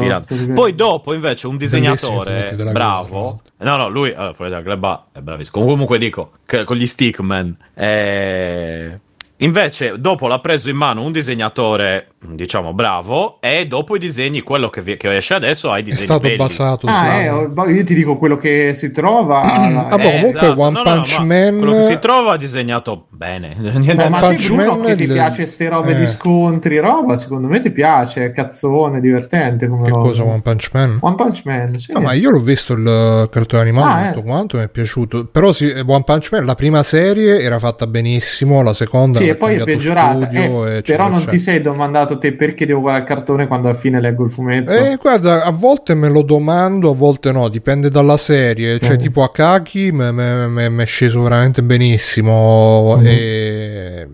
Poi dopo invece un disegnatore bravo No, no, lui, allora, fuori dalla gleba è bravissimo. Comunque dico, con gli stickman. Eh... Invece, dopo l'ha preso in mano un disegnatore diciamo, bravo, e dopo i disegni, quello che, vi- che esce adesso, hai È disegni stato belli. basato Ah, su- eh, io ti dico quello che si trova. Vabbè, Eh, comunque esatto. One No, no, Punch ma Man- Quello che si trova è disegnato bene. Niente Eh, One te Punch Bruno Man che ti il- piace ste robe eh. di scontri, roba, secondo me ti piace, è cazzone, divertente come Che roba. cosa One Punch Man? One Punch Man, sì. No, ma io l'ho visto il cartone animato Ah, tutto eh. quanto, mi è piaciuto. Però sì, One Punch Man, la prima serie era fatta benissimo, la seconda Sì, e poi è peggiorata. studio, Eh, però non ti sei domandato te perché devo guardare il cartone quando alla fine leggo il fumetto. Eh, guarda, a volte me lo domando, a volte no, dipende dalla serie. Cioè, Mm. tipo Akaki mi è sceso veramente benissimo. Mhm. E...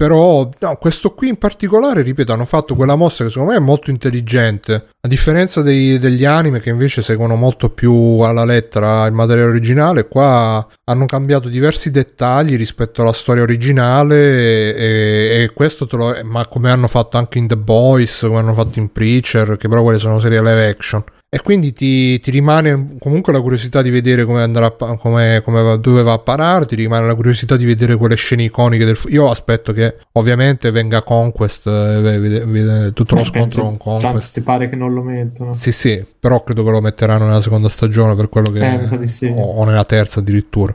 Però, no, questo qui in particolare, ripeto, hanno fatto quella mossa che secondo me è molto intelligente. A differenza dei- degli anime che invece seguono molto più alla lettera il materiale originale, qua hanno cambiato diversi dettagli rispetto alla storia originale e, e questo te lo... ma come hanno fatto anche in The Boys, come hanno fatto in Preacher, che però quelle sono serie live action. E quindi ti, ti rimane comunque la curiosità di vedere come andrà come, come va- dove va a parare, ti rimane la curiosità di vedere quelle scene iconiche del Io aspetto che ovviamente venga Conquest, eh, vede- vede- tutto lo Eh, scontro penso- con Conquest. ti pare che non lo mettono? Sì, sì, però credo che lo metteranno nella seconda stagione per quello che Eh, sì. o, o nella terza addirittura.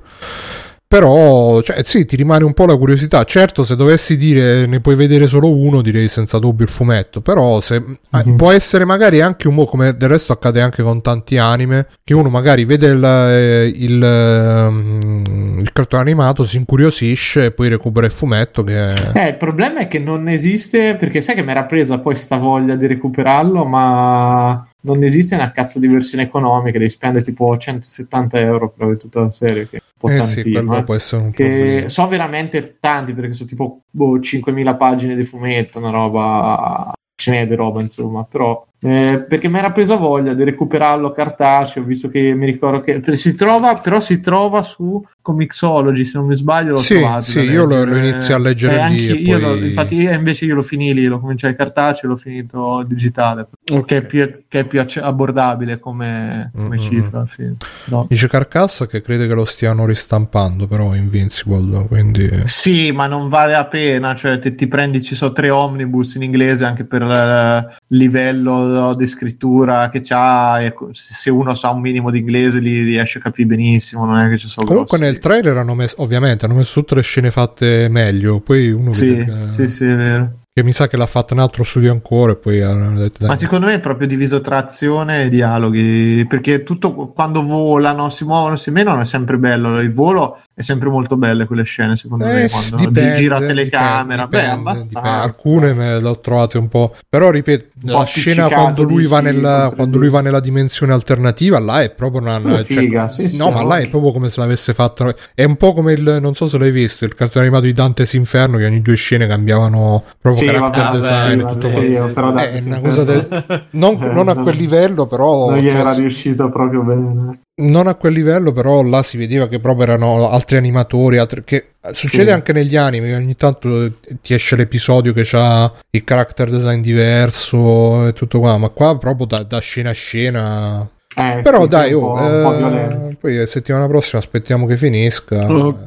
Però, cioè, sì, ti rimane un po' la curiosità. Certo, se dovessi dire ne puoi vedere solo uno, direi senza dubbio il fumetto. Però, se, Mhm. può essere magari anche un po' come del resto accade anche con tanti anime, che uno magari vede il, eh, il, ehm, il cartone animato, si incuriosisce e poi recupera il fumetto. Che Eh, il problema è che non esiste, perché sai che mi era presa poi sta voglia di recuperarlo, ma non esiste una cazzo di versione economica, devi spendere tipo 170 euro per avere tutta la serie, che è un po' eh sì, tantino, quello eh. può essere un Che problema. so veramente tanti, perché sono tipo boh, 5.000 pagine di fumetto, una roba... Ce n'è di roba, insomma, però... eh, perché mi era presa voglia di recuperarlo cartaceo, visto che mi ricordo che si trova, però si trova su Comixology, se non mi sbaglio l'ho Sì, trovato. sì, io lo- lo inizio a leggere Eh, lì anche e io poi- lo- infatti io invece io lo finì lì, lo cominciai cartaceo, l'ho finito digitale, che è più, che è più acce- abbordabile come, come Mm, cifra. fine. No. Dice Carcassa che crede che lo stiano ristampando, però Invincible, quindi... Sì, ma non vale la pena, cioè te, ti prendi, ci sono tre omnibus in inglese anche per il livello di scrittura che c'ha, e co- se se uno sa un minimo di inglese li riesce a capire benissimo, non è che ci sono Comunque grossi- nel trailer hanno messo, ovviamente, hanno messo tutte le scene fatte meglio, poi uno Sì, vede che, sì, sì, è vero. che mi sa che l'ha fatta un altro studio ancora e poi hanno detto... dai, Ma secondo me è proprio diviso tra azione e dialoghi, perché tutto quando volano, si muovono, si menano è sempre bello. Il volo è sempre molto bello quelle scene, secondo me, Eh, quando dipende, gira telecamera. dipende, Beh, abbastanza. dipende. Alcune me le ho trovate un po'. Però ripeto, Un la scena quando lui, va dici, nella, quando lui. va nella dimensione alternativa, là è proprio una. Quello è cioè, figa, sì, sì, no, ma là è proprio come se l'avesse fatto. È un po' come il. Non so se l'hai visto, il cartone animato di Dante's Inferno, che ogni due scene cambiavano proprio Sì, character vabbè, design sì, ma tutto sì, però dai, È sì, una sì. cosa de- non, non a quel livello, però. non gli cioè, era riuscito proprio bene. Non a quel livello, però là si vedeva che proprio erano altri animatori. altri- che succede Sì. anche negli anime. Ogni tanto ti esce l'episodio che ha il character design diverso e tutto qua. Ma qua proprio da, da scena a scena. Eh, Però sì, dai, un oh, po', un po' eh, poi settimana prossima aspettiamo che finisca. Oh.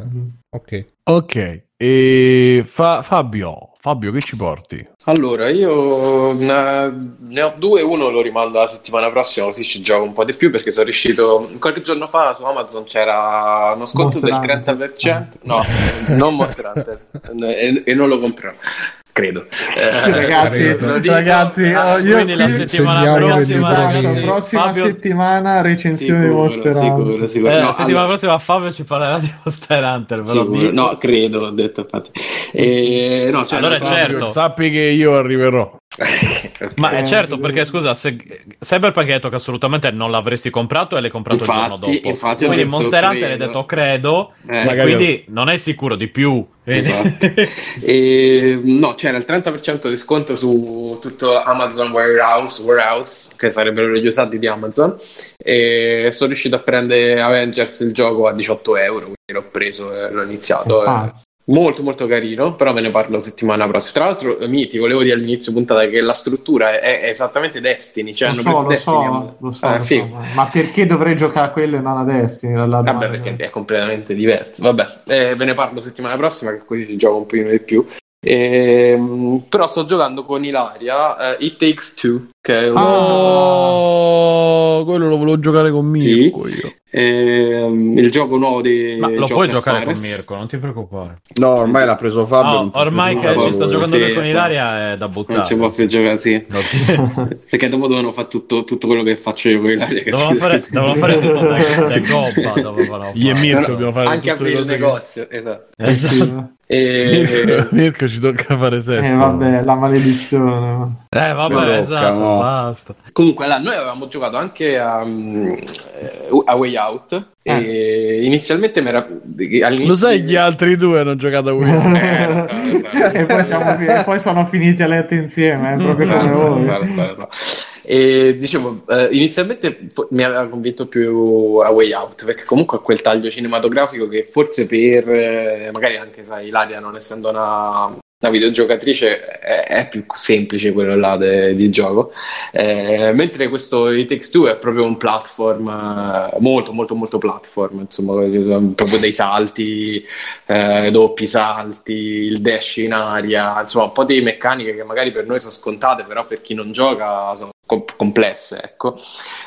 Ok. Ok, e Fa- Fabio, Fabio, che ci porti? Allora, io ne, ne ho due, uno lo rimando alla settimana prossima così ci gioco un po' di più perché sono riuscito, qualche giorno fa su Amazon c'era uno sconto Monster del 30%, no, non Monster Hunter, e, e non lo comprerò, credo. Eh, Ragazzi, dico- ragazzi, ah, oh, io Quindi la settimana prossima, ragazzi, prossima Fabio, settimana recensione di Sicuro, Monster sicuro, Hunter. sicuro. eh, No, la settimana allora- prossima Fabio ci parlerà di Monster Hunter, sicuro. no, credo, ho detto infatti. E, no, cioè, Allora, no, certo. Sappi che io arriverò. Ma è Eh, certo, perché scusa, se Cyberpunk hai detto che assolutamente non l'avresti comprato e l'hai comprato il giorno Infatti- dopo. infatti quindi detto Monster Hunter hai detto credo, Eh, magari- quindi non è sicuro di più. Esatto. E, no, c'era il 30% di sconto su tutto Amazon Warehouse, Warehouse che sarebbero gli usati di Amazon. E sono riuscito a prendere Avengers il gioco a 18 euro. Quindi l'ho preso e l'ho iniziato. Eh. Molto molto carino, però ve ne parlo settimana prossima. Tra l'altro, mi ti volevo dire all'inizio puntata che la struttura è, è esattamente Destiny, cioè lo hanno so, preso lo Destiny. so, lo so, Eh, lo so, ma- perché dovrei giocare a quello e non a Destiny? Vabbè, perché è completamente diverso. Vabbè, eh, ve ne parlo settimana prossima, che così ci gioco un pochino di più. Ehm, però sto giocando con Ilaria eh, It Takes Two, che è un Oh, quello lo volevo giocare con Mirko io. Ehm, il gioco nuovo di Ma lo Joseph puoi giocare Fares. con Mirko, non ti preoccupare. No, ormai l'ha preso Fabio. No, non ti ormai che ci sta giocando Sì, lui con sì. Ilaria è da buttare. Non si può più giocare, sì. No, Perché dopo devono fare tutto, tutto quello che faccio io con Ilaria. si- fare, dovevamo fare tutto da, da gobba. Io e. Mirko No, dobbiamo fare anche aprire il negozio, esatto. Esatto. E... Mirko, ci tocca fare sesso. Eh, vabbè, la maledizione. Eh, vabbè, Tocca, esatto, mo. basta. Comunque, là, noi avevamo giocato anche a, mm, eh, a Way Out. E inizialmente mi era. all'inizio- Lo sai, gli altri due hanno giocato a. Eh, lo so, lo so. e, poi siamo fi- e poi sono finiti a letto insieme, eh, proprio Lo so, come so, voi. E dicevo, eh, inizialmente mi aveva convinto più a Way Out perché comunque ha quel taglio cinematografico che forse per eh, magari anche sai, Ilaria non essendo una, una videogiocatrice è, è più semplice quello là de- di gioco. Eh, mentre questo It Takes Two è proprio un platform eh, molto molto molto platform, insomma, proprio dei salti, eh, doppi salti, il dash in aria, insomma, un po' di meccaniche che magari per noi sono scontate, però per chi non gioca sono complesse, ecco.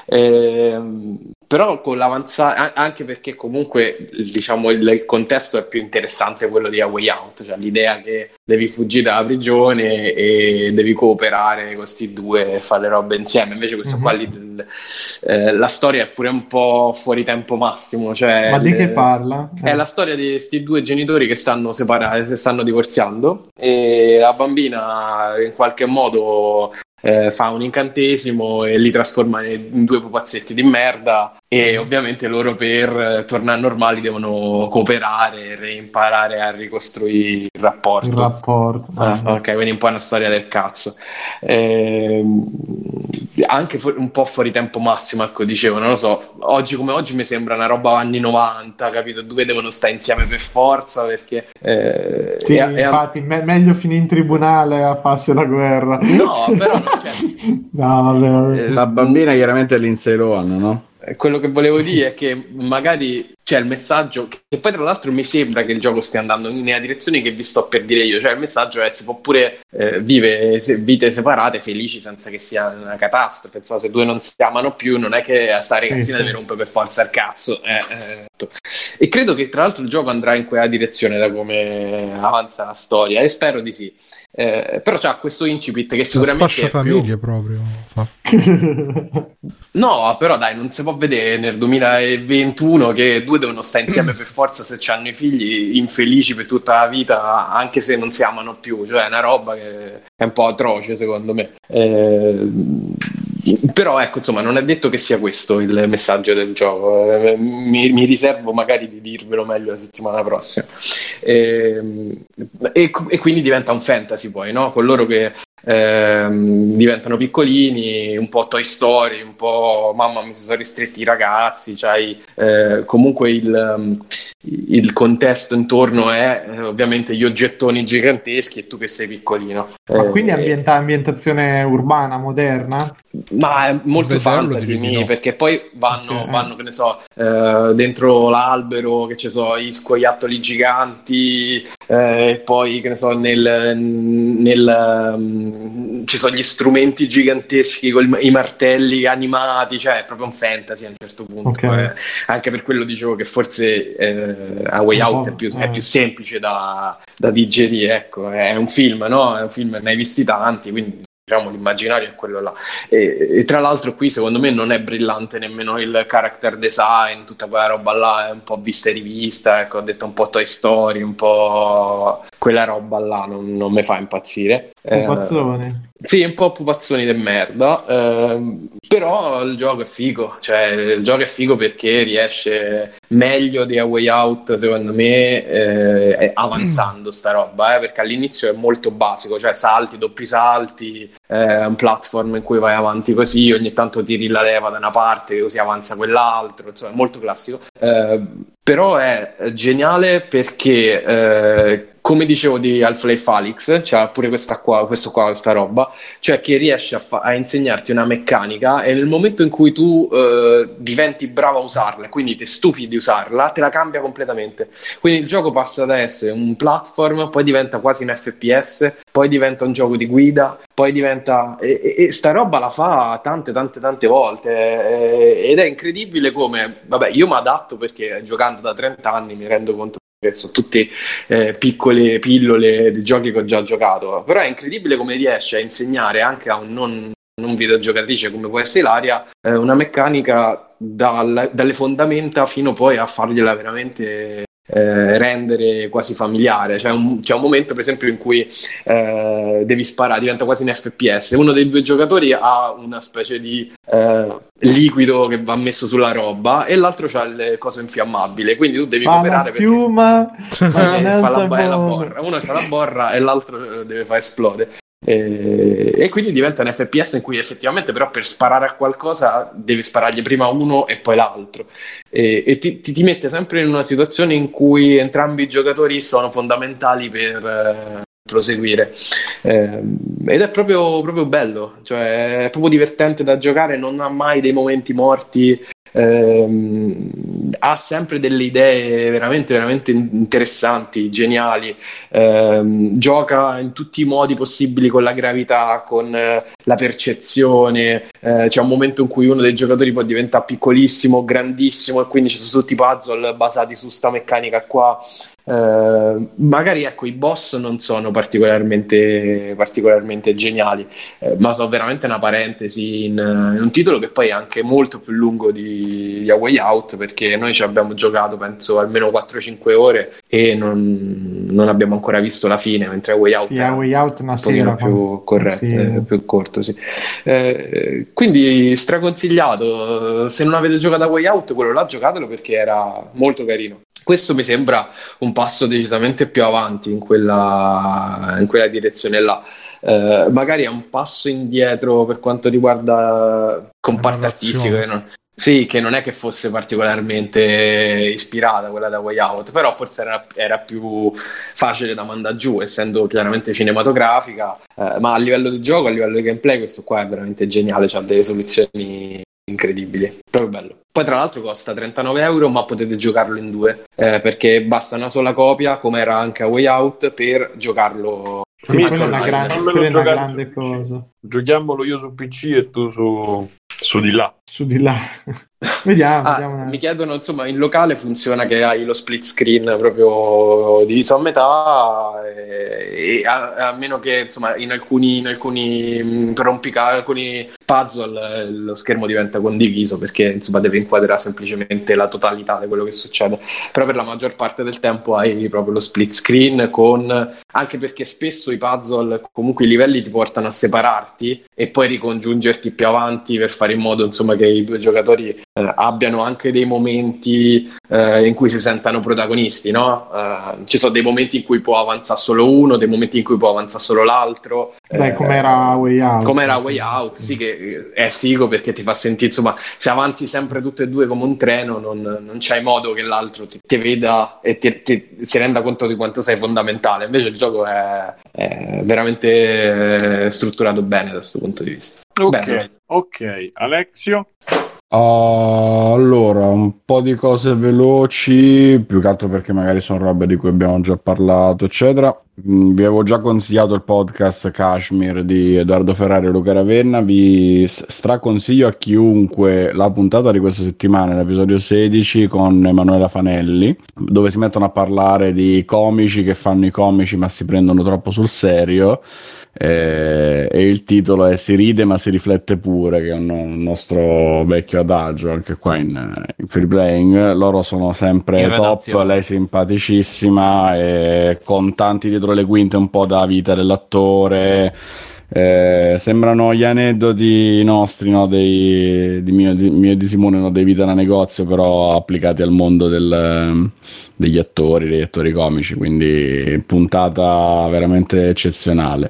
Ehm, però con l'avanzare, a- anche perché comunque diciamo il, il contesto è più interessante quello di A Way Out, cioè l'idea che devi fuggire dalla prigione e devi cooperare con questi due e fare le robe insieme. Invece questo qua lì, eh, la storia è pure un po' fuori tempo massimo, cioè Ma di che parla? è la storia di questi due genitori che stanno separati, stanno divorziando e la bambina in qualche modo eh, fa un incantesimo e li trasforma in due pupazzetti di merda e ovviamente loro per eh, tornare normali devono cooperare e reimparare a ricostruire il rapporto. Il rapporto. Ah, ok, quindi un po' una storia del cazzo. Ehm, anche fu- un po' fuori tempo massimo, ecco, dicevo, non lo so. Oggi come oggi mi sembra una roba anni 90, capito? Due devono stare insieme per forza perché... eh, Sì, e- infatti, me- meglio finire in tribunale a farsi la guerra. No, però cioè, No, vabbè, vabbè. La bambina chiaramente è Lindsay Lohan, no? Eh, Quello che volevo dire è che magari c'è il messaggio, che poi tra l'altro mi sembra che il gioco stia andando nella direzione che vi sto per dire io, cioè il messaggio è si può pure eh, vivere se- vite separate, felici senza che sia una catastrofe, insomma se due non si amano più non è che a sta ragazzina deve rompere per forza il cazzo. eh, eh. E credo che tra l'altro il gioco andrà in quella direzione da come avanza la storia e spero di sì. Eh, però c'ha questo incipit che sicuramente sfascia è più... proprio. fa. No, però dai, non si può vedere nel 2021 che due devono stare insieme per forza se hanno i figli infelici per tutta la vita, anche se non si amano più. Cioè, è una roba che è un po' atroce, secondo me. Eh, però, ecco, insomma, non è detto che sia questo il messaggio del gioco. Eh, mi, mi riservo magari di dirvelo meglio la settimana prossima. Eh, e, e quindi diventa un fantasy poi, no? Con loro che ehm, diventano piccolini, un po' Toy Story, un po' mamma mi si sono ristretti i ragazzi, c'hai eh, comunque il, um, il contesto intorno è eh, ovviamente gli oggettoni giganteschi e tu che sei piccolino. Ma Eh, quindi ambienta- ambientazione urbana, moderna? ma è molto fantasy, mi, no. perché poi vanno, Ok. vanno, che ne so, eh, dentro l'albero, che ci sono i scoiattoli giganti, eh, e poi, che ne so, nel, nel, mm, ci sono gli strumenti giganteschi con i martelli animati, cioè è proprio un fantasy a un certo punto. Ok. eh. Anche per quello dicevo che forse eh, A Way Out è più, eh. è più semplice da, da digerire, ecco, è un film, no? È un film, ne hai visti tanti, quindi diciamo l'immaginario è quello là. E, e tra l'altro qui secondo me non è brillante nemmeno il character design, tutta quella roba là è un po' vista e rivista, ecco, ho detto un po' Toy Story, un po' quella roba là non, non mi fa impazzire. Eh, Pupazzoni. sì, un po' pupazzoni di merda, ehm, però il gioco è figo, cioè il gioco è figo perché riesce meglio di A Way Out, secondo me, eh, avanzando sta roba, eh, perché all'inizio è molto basico, cioè salti, doppi salti, è un platform in cui vai avanti così, ogni tanto tiri la leva da una parte, così avanza quell'altro, insomma è molto classico. Eh, però è geniale perché eh, come dicevo di Half-Life Alyx, c'ha pure questa qua, questo qua, questa roba, cioè che riesce a, fa- a insegnarti una meccanica e nel momento in cui tu eh, diventi bravo a usarla, quindi ti stufi di usarla, te la cambia completamente. Quindi il gioco passa da essere un platform, poi diventa quasi un FPS, poi diventa un gioco di guida, poi diventa... E, e, e sta roba la fa tante, tante, tante volte eh, ed è incredibile come... Vabbè, io mi adatto perché giocando da 30 anni mi rendo conto che sono tutte eh, piccole pillole di giochi che ho già giocato, però è incredibile come riesce a insegnare anche a un non, non videogiocatrice come può essere Ilaria eh, una meccanica dal, dalle fondamenta fino poi a fargliela veramente eh, rendere quasi familiare. C'è un, c'è un, momento, per esempio, in cui eh, devi sparare, diventa quasi un FPS. Uno dei due giocatori ha una specie di eh, liquido che va messo sulla roba e l'altro ha le cose infiammabili. Quindi tu devi fa cooperare. Schiuma, perché... fa la, la borra. Uno ha la borra e l'altro deve far esplodere. E, e, quindi diventa un FPS in cui effettivamente però per sparare a qualcosa devi sparargli prima uno e poi l'altro. E, e ti, ti, ti, mette sempre in una situazione in cui entrambi i giocatori sono fondamentali per eh, proseguire. Eh, ed è proprio, proprio bello cioè è proprio divertente da giocare non ha mai dei momenti morti ehm, ha sempre delle idee veramente, veramente interessanti, geniali, ehm, gioca in tutti i modi possibili con la gravità, con eh, la percezione, eh, c'è un momento in cui uno dei giocatori può diventare piccolissimo, grandissimo e quindi ci sono tutti i puzzle basati su sta meccanica qua. Uh, magari ecco i boss non sono particolarmente, particolarmente geniali, eh, ma sono veramente una parentesi in, in, un titolo che poi è anche molto più lungo di, di A Way Out perché noi ci abbiamo giocato penso almeno 4-5 ore e non, non, abbiamo ancora visto la fine, mentre Way Out sì, è Way Out una un pochino più corretto, sì. eh, più corto. Sì. Eh, quindi straconsigliato, se non avete giocato a Way Out quello là giocatelo perché era molto carino. Questo mi sembra un passo decisamente più avanti in quella, in quella direzione là. Eh, magari è un passo indietro per quanto riguarda comparto artistico. Che non, sì, che non è che fosse particolarmente ispirata quella da Way Out, però forse era, era più facile da mandare giù, essendo chiaramente cinematografica. Eh, ma a livello di gioco, a livello di gameplay, questo qua è veramente geniale, ha delle soluzioni incredibili, proprio bello. Poi tra l'altro costa 39 euro, ma potete giocarlo in due, eh, perché basta una sola copia, come era anche a Way Out, per giocarlo. Sì, quella è una, grande, quella è una grande cosa. Giochiamolo io su PC e tu su, su di là. Su di là. vediamo, ah, vediamo Mi chiedono, insomma, in locale funziona che hai lo split screen proprio diviso a metà e, e a, a, meno che, insomma, in alcuni, in alcuni rompicapi, alcuni puzzle eh, lo schermo diventa condiviso perché, insomma, deve inquadrare semplicemente la totalità di quello che succede. Però per la maggior parte del tempo hai proprio lo split screen con... anche perché spesso i puzzle, comunque i livelli ti portano a separarti e poi ricongiungerti più avanti per fare in modo, insomma, che i due giocatori eh, abbiano anche dei momenti eh, in cui si sentano protagonisti, no? Uh, ci sono dei momenti in cui può avanzare solo uno, dei momenti in cui può avanzare solo l'altro. Beh, eh, come era Way Out. Come era Way Out, sì, che è figo perché ti fa sentire, insomma, se avanzi sempre tutte e due come un treno, non, non c'hai modo che l'altro ti, ti veda e ti, ti, si renda conto di quanto sei fondamentale. Invece il gioco è, è veramente strutturato bene da questo punto di vista. Ok, Bello. ok. Alexio? Uh, allora, un po' di cose veloci, più che altro perché magari sono robe di cui abbiamo già parlato, eccetera. Mm, vi avevo già consigliato il podcast Kashmir di Edoardo Ferrari e Luca Ravenna. Vi straconsiglio a chiunque la puntata di questa settimana, l'episodio 16 con Emanuela Fanelli, dove si mettono a parlare di comici che fanno i comici ma si prendono troppo sul serio eh, e il titolo è Si ride ma si riflette pure, che è un, un nostro vecchio adagio anche qua in, in free playing. Loro sono sempre top, lei simpaticissima con tanti dietro le quinte un po' da vita dell'attore. Eh, sembrano gli aneddoti nostri, no? Dei, di, mio, e di Simone, no? dei vita da negozio, però applicati al mondo del, degli attori, degli attori comici. Quindi puntata veramente eccezionale.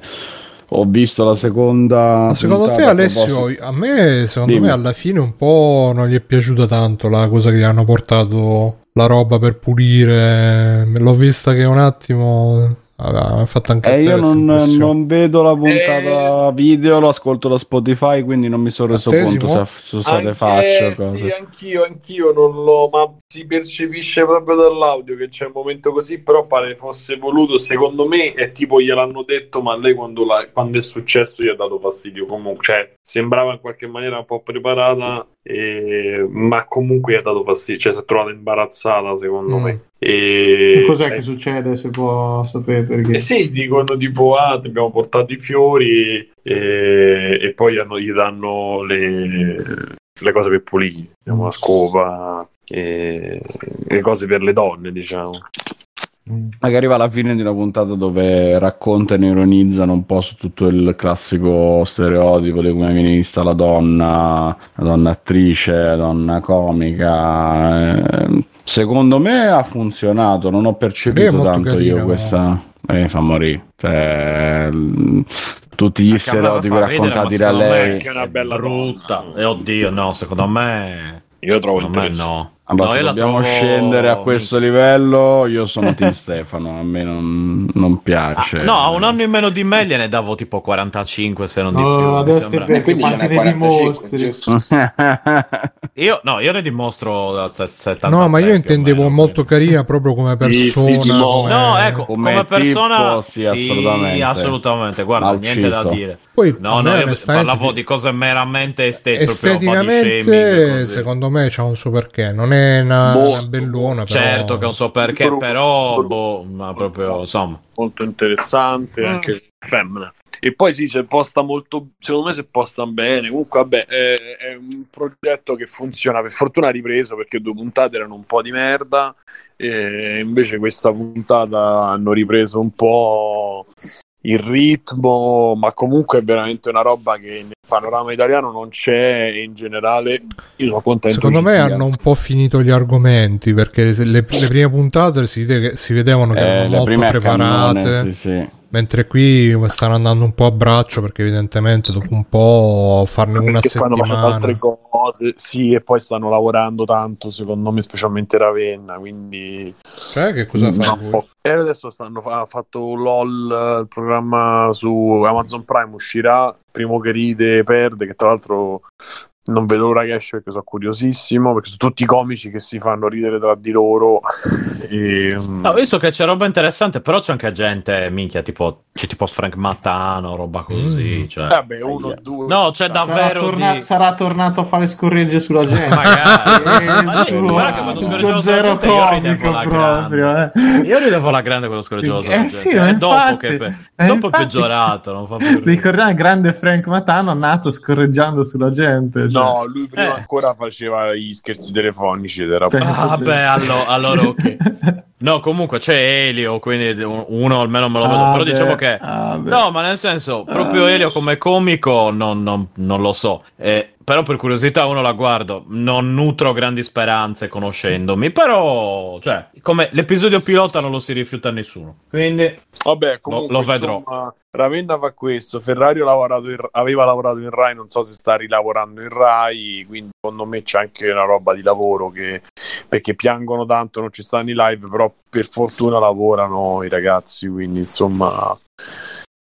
Ho visto la seconda. Ma secondo te, Alessio, a me, secondo Dimmi. me, alla fine un po' non gli è piaciuta tanto la cosa che hanno portato la roba per pulire. L'ho vista che un attimo ha fatto anche a Eh, te io non, non vedo la puntata video, lo ascolto da Spotify, quindi non mi sono reso conto se, se se le Anche- faccio sì, anch'io, anch'io non l'ho, ma si percepisce proprio dall'audio che c'è un momento così, però pare fosse voluto, secondo me è tipo gliel'hanno detto, ma lei quando, la- quando è successo gli ha dato fastidio comunque, cioè sembrava in qualche maniera un po' preparata, e- ma comunque gli ha dato fastidio, cioè si è trovata imbarazzata secondo Mm. me. E... Cos'è eh, che succede se può sapere perché? eh sì, dicono tipo, ah, ti abbiamo portato i fiori e, e poi hanno- gli danno le, le cose per pulire, diciamo, la scopa e le cose per le donne, diciamo. Magari arriva alla fine di una puntata dove raccontano e ironizzano un po' su tutto il classico stereotipo di come viene vista la donna, la donna attrice, la donna comica. Eh, Secondo me ha funzionato, non ho percepito tanto carina, io questa. Eh, mi fa morire. Cioè, tutti gli stereotipi raccontati da lei. Che è una bella brutta. E oddio, no, secondo me. Io trovo Secondo me interessante. no. Allora, No, dobbiamo trovo- scendere a questo livello, io sono Team Stefano, a me non, non piace. Ah, no, a un anno in meno di me gliene davo tipo 45 se non di Oh, più. mi adesso sembra. E quindi ce quanti ne 45, dimostri? Io, no, io ne dimostro al se- 70 No, ma io intendevo meno, molto carina proprio come Sì, sì, persona. di mo- come- No, ecco, Come come, persona tipo, sì, assolutamente. assolutamente, guarda, L'ha niente da dire. Poi, No, no, io parlavo di cose meramente estetiche, esteticamente, shaming, secondo me c'ha un suo perché. Non è una, Molto, una bellona, però... Certo che non so perché, Bru- però, bru- boh, ma proprio, insomma. molto interessante, Mm. anche femmina. E poi sì, si è posta molto, secondo me si è posta bene. Comunque, vabbè, è, è un progetto che funziona. Per fortuna ha ripreso perché due puntate erano un po' di merda. E invece questa puntata hanno ripreso un po' il ritmo, ma comunque è veramente una roba che nel panorama italiano non c'è e in generale io sono contento Secondo me sia. hanno un po' finito gli argomenti perché se le, le prime puntate si, vede che- si vedevano che Eh, erano molto preparate. cannone, sì, sì. Mentre qui stanno andando un po' a braccio perché evidentemente dopo un po' farne una perché stanno facendo settimana. altre cose, sì, e poi stanno lavorando tanto, secondo me, specialmente Ravenna, quindi Cioè, che cosa fa No, voi? E adesso stanno ha fatto LOL, il programma su Amazon Prime uscirà, primo che ride perde, che tra l'altro non vedo l'ora che esce perché sono curiosissimo, perché sono tutti comici che si fanno ridere tra di loro. E, mm, No, ho visto che c'è roba interessante, però c'è anche gente, minchia, tipo, c'è tipo Frank Mattano, roba così, Mm. cioè. vabbè, uno, due. No, c'è. Sarà, davvero torna- di... sarà tornato a fare scorregge sulla gente. Magari. Eh, Ma sì, guarda che quando sulla zero gente io ridevo comico la proprio. grande. eh. Io ridevo la grande quello scorreggiavo sulla Eh gente. sì, ma È dopo infatti- che, pe- eh, dopo è infatti- peggiorato, non fa più il grande Frank Matano nato scorreggiando sulla gente. Cioè. No, lui prima Eh. ancora faceva gli scherzi telefonici ed era Ah, beh, allo- allora ok. No, comunque c'è Elio, quindi uno almeno me lo vedo. Ah, Però beh, diciamo che. ah. No, ma nel senso, proprio Ah. Elio come comico non, non- non lo so. Eh, però per curiosità uno la guardo. Non nutro grandi speranze conoscendomi. Però, cioè, come l'episodio pilota non lo si rifiuta nessuno. Quindi, Vabbè, comunque, Lo- lo vedrò. insomma, Ravenna fa questo. Ferrari ha lavorato in- aveva lavorato in Rai, non so se sta rilavorando in Rai. Quindi, secondo me, c'è anche una roba di lavoro che perché piangono tanto, non ci stanno i live, però per fortuna lavorano i ragazzi. Quindi, insomma,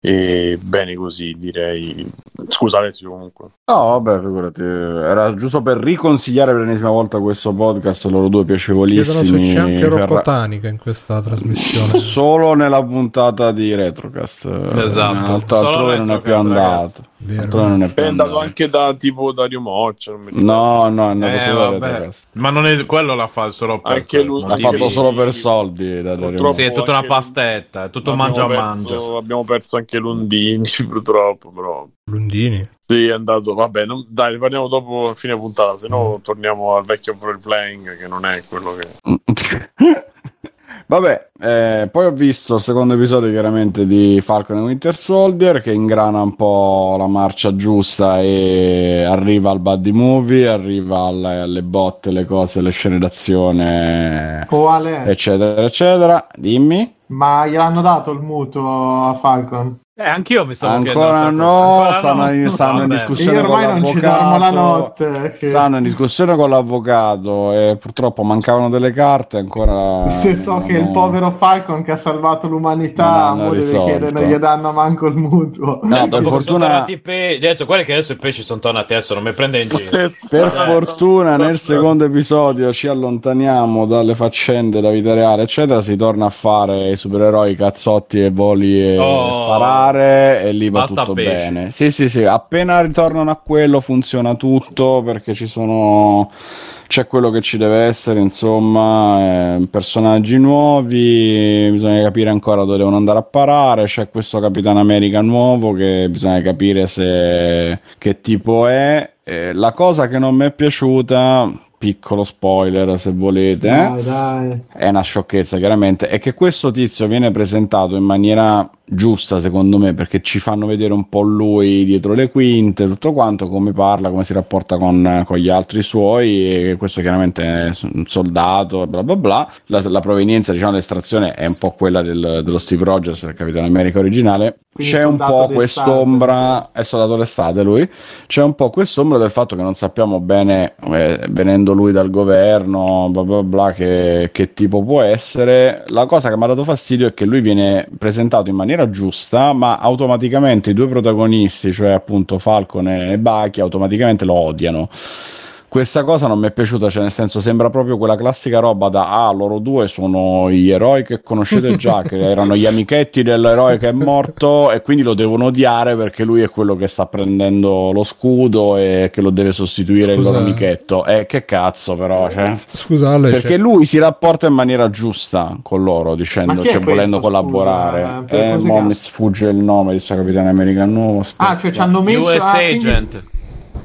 e bene così, direi. Scusa, Alessio, comunque. No, vabbè, figurati. Era giusto per riconsigliare per l'ennesima volta questo podcast, loro due Chiedono piacevolissimi. se c'è anche Ferra- Rocco Tanica in questa trasmissione. Solo nella puntata di Retrocast. Esatto. Altrove non è più andato. Vero. Altrove non è più È andato andato. anche da tipo Dario Moccia. No, no, andato eh, a vabbè. Ma non è quello la fa solo per Anche lui- L'ha fatto solo per soldi. Da Dario. Sì, è tutta una pastetta, è tutto mangia mangia. Abbiamo perso anche Lundini, purtroppo, però. Lundini. Sì, è andato. Vabbè, non- dai, ne parliamo dopo fine puntata, se no torniamo al vecchio Pro Playing, che non è quello che. Vabbè, eh, poi ho visto il secondo episodio chiaramente di Falcon e Winter Soldier che ingrana un po' la marcia giusta e arriva al buddy movie, arriva alle, alle botte, le cose, le scene d'azione, Quale? eccetera, eccetera. Dimmi. Ma gliel'hanno dato il mutuo a Falcon? Eh, anch'io mi stavo chiedendo. Ancora sacco- no, ancora stanno, in- stanno in discussione Io ormai con non ci dormo la notte. che- Stanno in discussione con l'avvocato e purtroppo mancavano delle carte ancora. Se so che il no. povero povero Falcon che ha salvato l'umanità, risolto. chiedere, non gli danno manco il mutuo. No, per fortuna, pesci, detto quelli che adesso i pesci sono tornati adesso, non mi prende in giro. per fortuna nel secondo episodio ci allontaniamo dalle faccende della vita reale, eccetera. Si torna a fare i supereroi, cazzotti e voli e Oh. sparare e lì va Basta tutto pesci. bene. Sì, sì, sì. Appena ritornano a quello funziona tutto perché ci sono. C'è quello che ci deve essere, insomma, eh, personaggi nuovi, bisogna capire ancora dove devono andare a parare, c'è questo Capitano America nuovo che bisogna capire se che tipo è. Eh, la cosa che non mi è piaciuta, piccolo spoiler se volete, eh, Dai, dai. è una sciocchezza chiaramente, è che questo tizio viene presentato in maniera giusta secondo me perché ci fanno vedere un po' lui dietro le quinte, tutto quanto, come parla, come si rapporta con, con gli altri suoi e questo chiaramente è un soldato, bla bla bla. La, la provenienza, diciamo, l'estrazione è un po' quella del- dello Steve Rogers, il Capitano America originale. Quindi C'è un po' quest'ombra, è soldato d'estate lui, c'è un po' quest'ombra del fatto che non sappiamo bene, eh, venendo lui dal governo, bla bla bla, che, che tipo può essere. La cosa che mi ha dato fastidio è che lui viene presentato in maniera giusta, ma automaticamente i due protagonisti, cioè appunto Falcon e Bucky, automaticamente lo odiano. Questa cosa non mi è piaciuta, cioè nel senso sembra proprio quella classica roba da ah, loro due sono gli eroi che conoscete già, che erano gli amichetti dell'eroe che è morto e quindi lo devono odiare perché lui è quello che sta prendendo lo scudo e che lo deve sostituire il Scusa. loro amichetto. E che cazzo però, cioè. Scusa Ale, Perché c'è- lui si rapporta in maniera giusta con loro, dicendo, cioè, volendo collaborare. scusa? Eh, così mo mi sfugge il nome di questo capitano America nuovo. Ah, cioè ci hanno messo... US ah, quindi- Agent.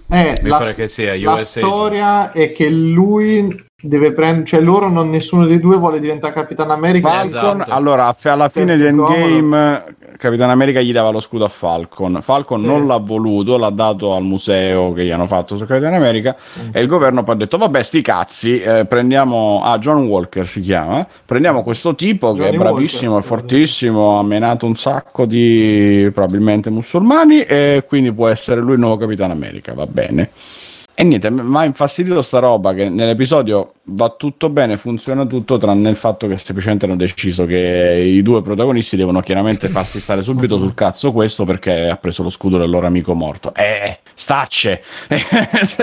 Eh, Mi la, pare che sia la US storia è che lui deve prendere, cioè loro non nessuno dei due vuole diventare Capitano America. Falcon, Esatto. allora alla fine di Endgame Capitano America gli dava lo scudo a Falcon Falcon Sì. non l'ha voluto l'ha dato al museo che gli hanno fatto su Capitano America e il governo poi ha detto vabbè sti cazzi eh, prendiamo ah John Walker si chiama prendiamo questo tipo che Johnny è bravissimo Walker. è fortissimo ha menato un sacco di probabilmente musulmani e quindi può essere lui il nuovo Capitano America va bene e niente, mi ha infastidito sta roba che nell'episodio va tutto bene, funziona tutto, tranne il fatto che semplicemente hanno deciso che i due protagonisti devono chiaramente farsi stare subito sul cazzo questo perché ha preso lo scudo del loro amico morto. Eh, stacce! e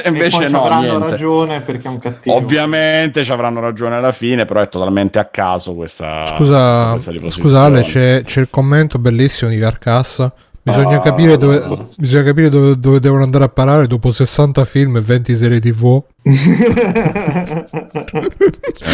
Invece poi ci no, avranno niente. ragione perché è un cattivo. Ovviamente ci avranno ragione alla fine, però è totalmente a caso questa, questa Scusa, presa di scusa Ale, posizione. c'è, c'è il commento bellissimo di Carcassa. Bisogna Ah, capire, dove, bisogna capire dove, dove devono andare a parare dopo 60 film e 20 serie tv. Bisogna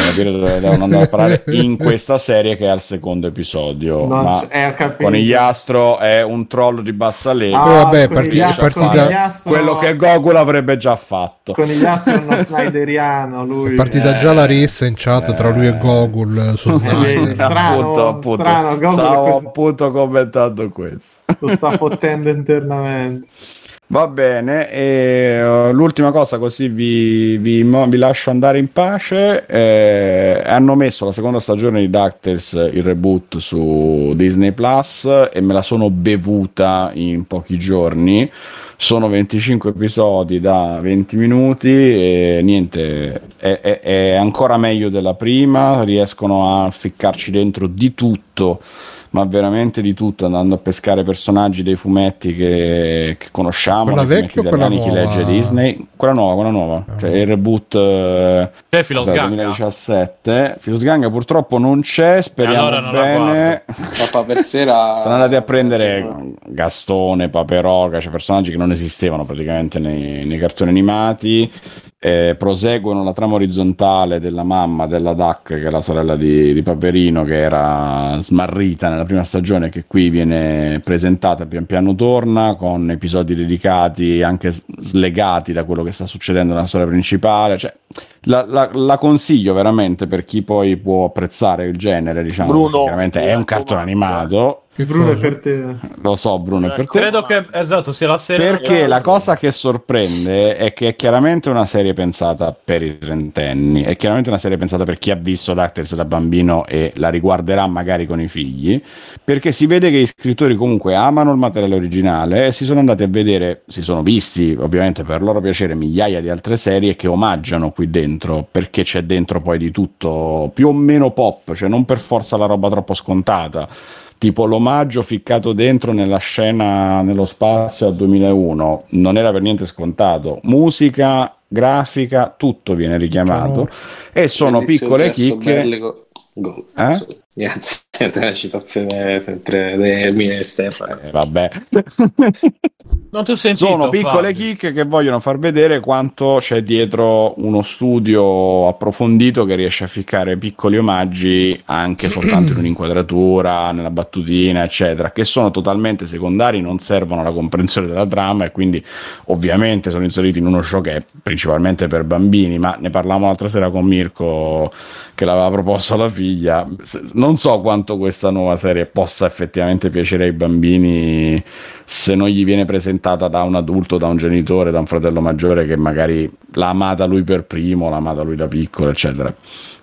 capire dove devono andare a parare in questa serie che è al secondo episodio. Non ma c- eh, capito. Conigliastro è un troll di bassa lega. Poi vabbè, con parti- partita- quello che Goku l'avrebbe già fatto. con gli astri è uno snyderiano lui È partita Eh. già la rissa in chat tra lui e Gogol su Eh, Snyder. strano, appunto, appunto. strano, Stavo questo- appunto commentando questo. lo sta fottendo internamente. Va bene, e uh, l'ultima cosa così vi, vi, vi lascio andare in pace. eh, hanno messo la seconda stagione di DuckTales, il reboot su Disney Plus e me la sono bevuta in pochi giorni. Sono 25 episodi da 20 minuti e niente, è, è- è ancora meglio della prima, riescono a ficcarci dentro di tutto ma veramente di tutto, andando a pescare personaggi dei fumetti che, che conosciamo, Quella vecchia quella italiani, chi nuova? legge Disney, quella nuova, quella nuova, Ah. cioè il reboot eh, C'è Filo cos'è, Sganga. 2017, Filosganga purtroppo non c'è, speriamo allora non bene. Papà per sera Sono andati a prendere Gastone, Paperoga, cioè personaggi che non esistevano praticamente nei, nei cartoni animati. Eh, proseguono la trama orizzontale della mamma della Duck, che è la sorella di, di Paperino, che era smarrita nella prima stagione, che qui viene presentata pian piano torna con episodi dedicati anche slegati da quello che sta succedendo nella storia principale. Cioè, la, la- la consiglio veramente per chi poi può apprezzare il genere, diciamo, Bruno, chiaramente è un cartone animato. Bruno è per te. Lo so, Bruno, è per te. Credo che esatto sia la serie. Perché la cosa che sorprende è che è chiaramente una serie pensata per i trentenni, è chiaramente una serie pensata per chi ha visto Doctors da bambino e la riguarderà magari con i figli, perché si vede che gli scrittori comunque amano il materiale originale e si sono andati a vedere, si sono visti ovviamente per loro piacere migliaia di altre serie che omaggiano qui dentro, perché c'è dentro poi di tutto più o meno pop, cioè non per forza la roba troppo scontata tipo l'omaggio ficcato dentro nella scena nello spazio al 2001 non era per niente scontato musica grafica tutto viene richiamato Oh. e sono piccole chicche bellico. Go. Eh? Niente, niente, una citazione sempre delle mie Stefano. Eh, vabbè Non ti ho sentito. sono piccole Fabio. chicche che vogliono far vedere quanto c'è dietro uno studio approfondito che riesce a ficcare piccoli omaggi anche soltanto in un'inquadratura, nella battutina, eccetera, che sono totalmente secondari, non servono alla comprensione della trama e quindi ovviamente sono inseriti in uno show che è principalmente per bambini, ma ne parlavamo l'altra sera con Mirko che l'aveva proposto alla figlia. Non so quanto questa nuova serie possa effettivamente piacere ai bambini se non gli viene presentata da un adulto, da un genitore, da un fratello maggiore che magari l'ha amata lui per primo, l'ha amata lui da piccolo, eccetera.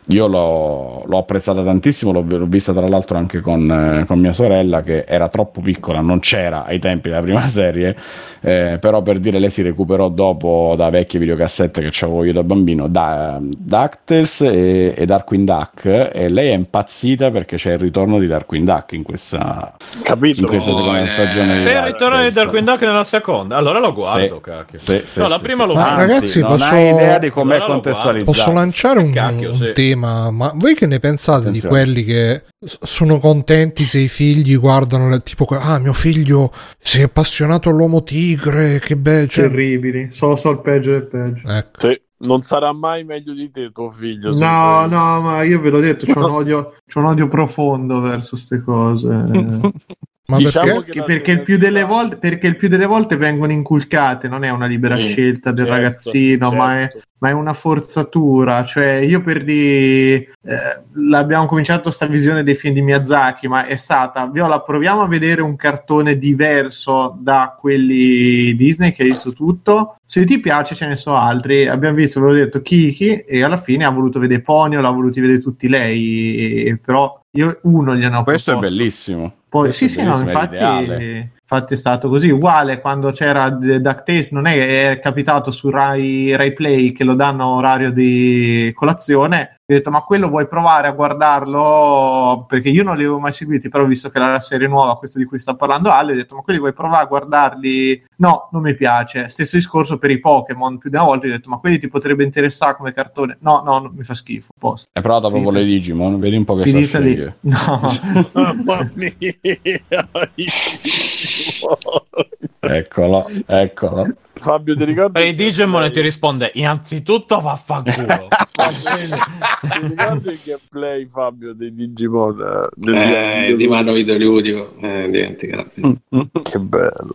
Io l'ho, l'ho apprezzata tantissimo, l'ho, l'ho vista tra l'altro anche con, eh, con mia sorella che era troppo piccola, non c'era ai tempi della prima serie, eh, però per dire lei si recuperò dopo da vecchie videocassette che avevo io da bambino, da DuckTales e, e Darkwing Duck e lei è impazzita perché c'è il ritorno di Darkwing Duck in questa, Capito? in questa seconda eh. stagione. di E il ritorno di. Darkwing Duck nella seconda. Allora lo guardo, cacchio. Sì, sì, no, la prima vista. Anzi, ragazzi, non posso- hai idea di com'è Allora lo contestualizzato. Posso lanciare un, Cacchio, un sì. Tema? Ma voi che ne pensate di Attenzione. quelli che sono contenti se i figli guardano le- tipo ah mio figlio si è appassionato all'uomo tigre che bello cioè, Terribili, solo so il peggio del peggio. ecco. Sì, non sarà mai meglio di te tuo figlio. No, no, ma io ve l'ho detto, c'ho un odio, c'ho un odio profondo verso queste cose. ma Diciamo perché? che Che perché, il più delle volte, perché il più delle volte vengono inculcate, non è una libera Mm, scelta del certo, ragazzino, ma, è, certo. ma è una forzatura. Cioè, io per di eh, l'abbiamo cominciato sta visione dei film di Miyazaki, ma è stata Viola, proviamo a vedere un cartone diverso da quelli Disney che hai visto tutto. Se ti piace, ce ne so altri. Abbiamo visto, ve l'ho detto, Kiki, e alla fine ha voluto vedere Ponyo, l'ha voluto vedere tutti lei, e- però io uno gliene ho Questo è proposto. bellissimo. Poi, Questo sì, è sì, no, bellissimo, è infatti, infatti è stato così. Uguale quando c'era DuckTales, non è è capitato su Rai, Rai Play che lo danno a orario di colazione. Ho detto, ma quello vuoi provare a guardarlo? Perché io non li avevo mai seguiti, però ho visto che era la serie nuova, questa di cui sta parlando Ale, ho detto, ma quelli vuoi provare a guardarli? No, non mi piace. Stesso discorso per i Pokémon, più di una volta ho detto, ma quelli ti potrebbe interessare come cartone? No, no, no, mi fa schifo. Posto. Hai provato proprio Finita. le Digimon? Vedi un po' che Finita lì. No. Mamma mia. Eccolo, eccolo. Fabio, ti ricordi? Per i Digimon ti risponde innanzitutto vaffanculo. ti ricordi il gameplay, Fabio, dei Digimon? eh, Eh, di mano videoludico, eh, dimenticabile. Che bello.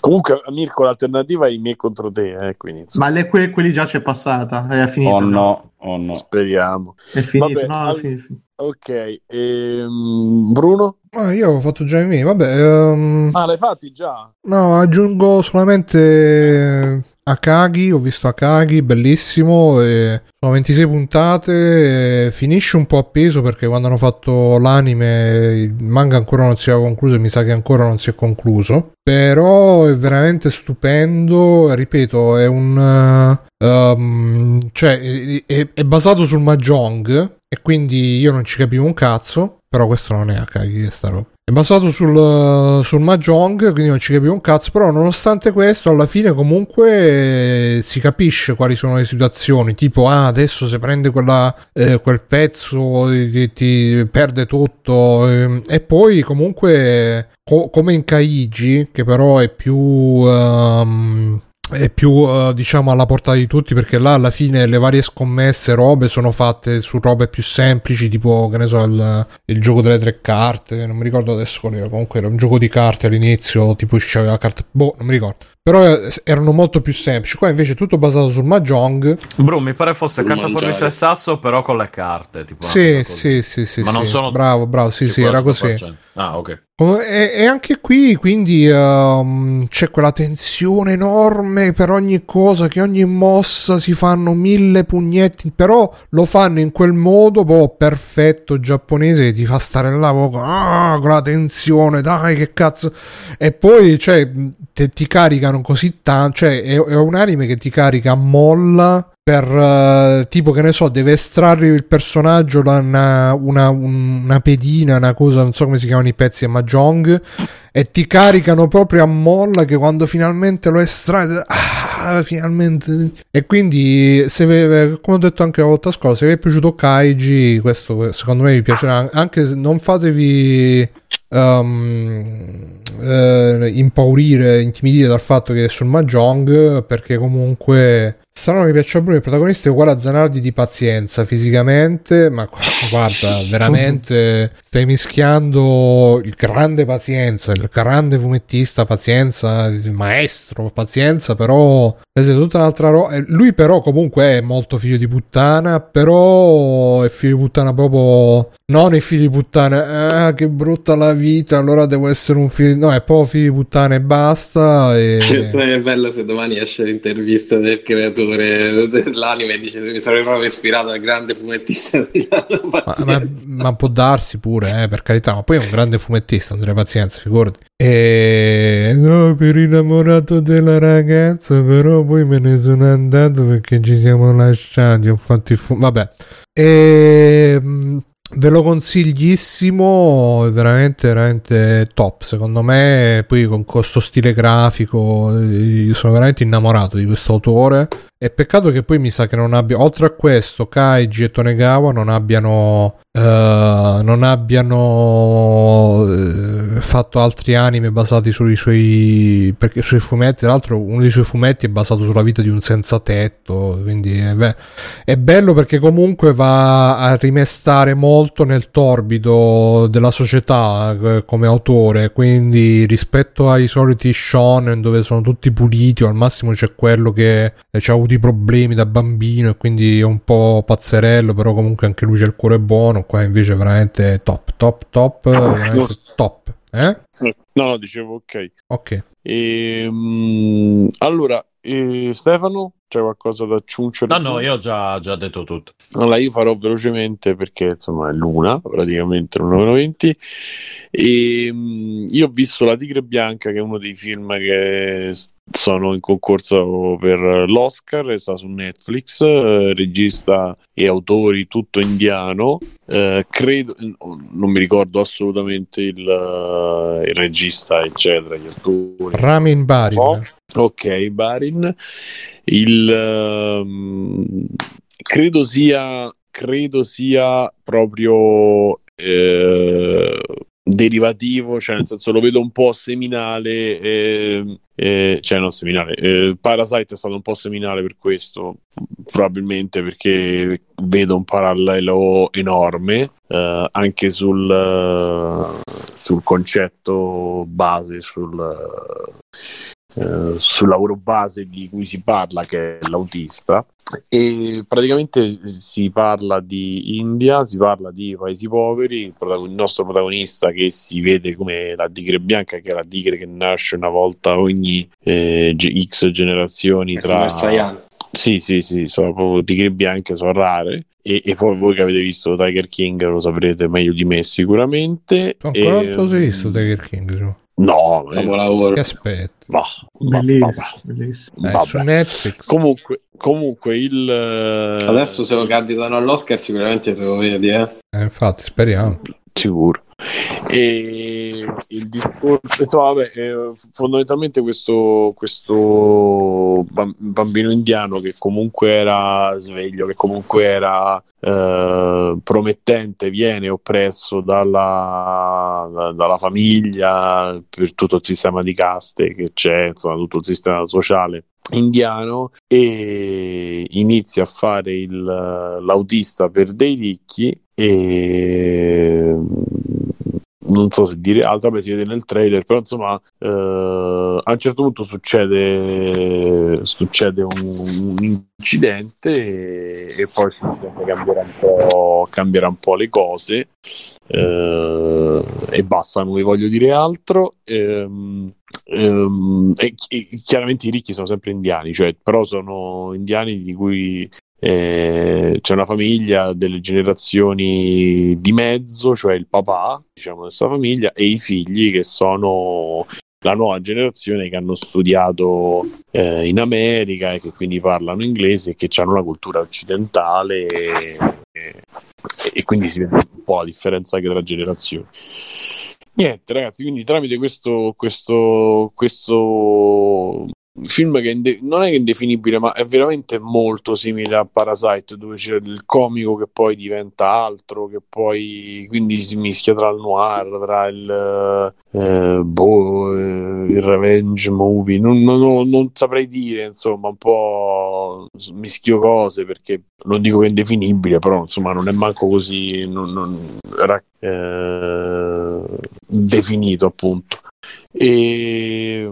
Comunque, Mirko, l'alternativa è i miei contro te, eh, quindi Ma le, que- quelli già c'è passata, è finita. Oh no, oh no. speriamo. È finito, Vabbè, no, al- è finito. Ok, ehm, Bruno? Ah, io ho fatto già i miei vabbè ehm, Ah, l'hai fatti già? no aggiungo solamente Akagi ho visto Akagi bellissimo e sono 26 puntate finisce un po' appeso perché quando hanno fatto l'anime il manga ancora non si è concluso e mi sa che ancora non si è concluso. Però è veramente stupendo ripeto è un um, cioè è, è- è basato sul mahjong e quindi io non ci capivo un cazzo però questo non è Akagi che sta roba è basato sul, sul Mahjong, quindi non ci capivo un cazzo, però nonostante questo alla fine comunque eh, si capisce quali sono le situazioni, tipo ah adesso se prende quella, eh, quel pezzo ti, ti perde tutto ehm, e poi comunque co- come in Kaiji, che però è più... ehm, è più eh, diciamo alla portata di tutti perché là alla fine le varie scommesse robe sono fatte su robe più semplici tipo che ne so il, il gioco delle tre carte non mi ricordo adesso qual era comunque era un gioco di carte all'inizio tipo c'aveva carte boh non mi ricordo però eh, erano molto più semplici qua invece è tutto basato sul mahjong Bro, mi pare fosse carta forbice e sasso, però con le carte. Tipo sì sì sì sì Ma non sì. sono bravo bravo sì sì era così 100%. Ah, ok. E, e anche qui quindi ehm, c'è quella tensione enorme per ogni cosa, che ogni mossa si fanno mille pugnetti, però lo fanno in quel modo proprio perfetto giapponese che ti fa stare là proprio, ah, con la tensione, dai che cazzo. E poi cioè, te- ti caricano così tanto, cioè è, è un anime che ti carica a molla per eh, tipo che ne so, deve estrarre il personaggio da una, una, una pedina, una cosa, non so come si chiamano i pezzi a Mahjong, e ti caricano proprio a molla che quando finalmente lo estrai, ah, finalmente. E quindi, se vi- come ho detto anche la volta scorsa, se vi è piaciuto Kaiji, questo secondo me vi piacerà, anche se non fatevi ehm, eh, impaurire, intimidire dal fatto che è sul Mahjong, perché comunque Strano mi piaccia pure il protagonista è uguale a Zanardi di pazienza fisicamente, ma gu- guarda, veramente stai mischiando il grande pazienza, il grande fumettista pazienza, il maestro pazienza, però è tutta un'altra roba. Lui però comunque è molto figlio di puttana, però è figlio di puttana proprio non è figlio di puttana, ah che brutta la vita, allora devo essere un figlio, no, è proprio figlio di puttana e basta e... È bello se domani esce l'intervista del creatore dell'anime e dice mi sarei proprio ispirato al grande fumettista Gianna Ma, ma- ma può darsi pure, eh, per carità, ma poi è un grande fumettista, Andrea Pazienza, figurati. E no, per innamorato della ragazza, però poi me ne sono andato perché ci siamo lasciati, ho fatto il fu- vabbè. E mm, ve lo consiglissimo, veramente veramente top, secondo me, poi con questo stile grafico, sono veramente innamorato di questo autore. E peccato che poi mi sa che non abbia, oltre a questo, Kaiji e Tonegawa non abbiano, eh, non abbiano eh, fatto altri anime basati sui suoi, perché, sui fumetti. Tra l'altro, uno dei suoi fumetti è basato sulla vita di un senza tetto. Quindi è, be- è bello perché comunque va a rimestare molto nel torbido della società eh, come autore. Quindi rispetto ai soliti shonen dove sono tutti puliti, o al massimo c'è quello che ha avuto i problemi da bambino e quindi è un po' pazzerello, però comunque anche lui c'è il cuore buono. Qua invece veramente top, top, top, veramente top. Eh? No, no, dicevo ok. Ok. Ehm, allora, eh, Stefano, c'è qualcosa da aggiungere? No, no, io ho già, già detto tutto. Allora, io farò velocemente perché insomma è l'una, praticamente l'1.20. E mh, io ho visto La Tigre Bianca, che è uno dei film che sono in concorso per l'Oscar, e sta su Netflix, eh, regista e autori tutto indiano. Eh, credo, non mi ricordo assolutamente il, eh, il regista, eccetera, gli attori. Ramin Barin. Oh, ok, Barin. Il, ehm, credo sia, credo sia proprio eh, derivativo, cioè nel senso lo vedo un po' seminale, eh, eh, cioè non seminale, eh, Parasite è stato un po' seminale per questo, probabilmente perché vedo un parallelo enorme eh, anche sul, eh, sul concetto base, sul, eh, sul lavoro base di cui si parla, che è l'autista. E praticamente si parla di India, si parla di paesi poveri, il, protagon- il nostro protagonista che si vede come la tigre bianca, che è la tigre che nasce una volta ogni eh, X generazioni tra... Sì, sì, sì, sono proprio tigre bianche, sono rare. E, e poi voi che avete visto Tiger King lo saprete meglio di me sicuramente. Ancora E- non sei visto Tiger King? Gio? No, eh, Capolavoro. Che aspetti? bah, bah, Bellissimo, bah, su Netflix. Comunque, comunque il... eh, Adesso se lo candidano all'Oscar sicuramente te lo vedi, eh. Eh, infatti, speriamo. Sicuro. E il discorso, insomma, vabbè, eh, fondamentalmente questo, questo bam- bambino indiano che comunque era sveglio, che comunque era eh, promettente, viene oppresso dalla, da- dalla famiglia per tutto il sistema di caste che c'è, insomma, tutto il sistema sociale indiano e inizia a fare il, l'autista per dei ricchi e non so se dire altro, beh, si vede nel trailer, però insomma eh, a un certo punto succede, succede un, un incidente e, e poi cambierà un po', cambierà un po' le cose eh, e basta, non vi voglio dire altro. Ehm, ehm, e, e chiaramente i ricchi sono sempre indiani, cioè, però sono indiani di cui eh, c'è una famiglia delle generazioni di mezzo, cioè il papà, diciamo, di questa famiglia, e i figli che sono la nuova generazione che hanno studiato eh, in America e che quindi parlano inglese e che hanno una cultura occidentale e, e, e quindi si vede un po' la differenza anche tra generazioni. Niente, ragazzi, quindi tramite questo, questo, questo film che inde- non è indefinibile, ma è veramente molto simile a Parasite, dove c'è il comico che poi diventa altro, che poi quindi si mischia tra il noir, tra il, eh, boh, eh, il revenge movie. Non, non, non, saprei dire, insomma, un po' mischio cose perché non dico che è indefinibile, però insomma non è manco così non, non, eh, definito, appunto. E,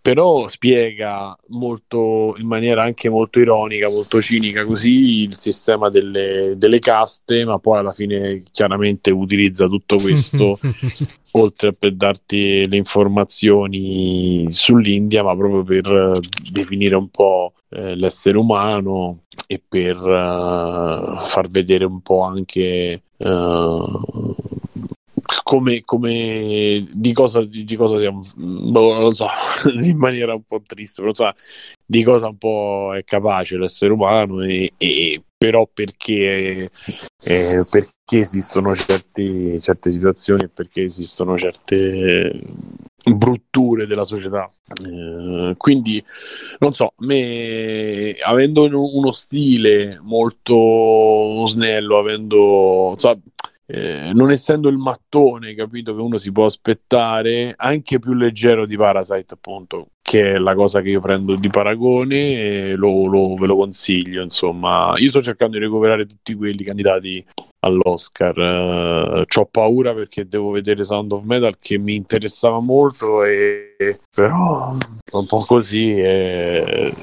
però spiega molto in maniera anche molto ironica, molto cinica così il sistema delle, delle caste, ma poi alla fine chiaramente utilizza tutto questo oltre per darti le informazioni sull'India, ma proprio per definire un po' eh, l'essere umano e per uh, far vedere un po' anche uh, come, come di, cosa, di, di cosa siamo, boh, non lo so, in maniera un po' triste, però so, di cosa un po' è capace l'essere umano e, e però perché, eh, perché esistono certi, certe situazioni e perché esistono certe brutture della società. Eh, quindi, non so, me, avendo uno stile molto snello, avendo... So, eh, non essendo il mattone, capito, che uno si può aspettare, anche più leggero di Parasite, appunto, che è la cosa che io prendo di paragone, lo, lo, ve lo consiglio, insomma. Io sto cercando di recuperare tutti quelli candidati all'Oscar. Uh, ho paura perché devo vedere Sound of Metal che mi interessava molto, e... però un po' così. E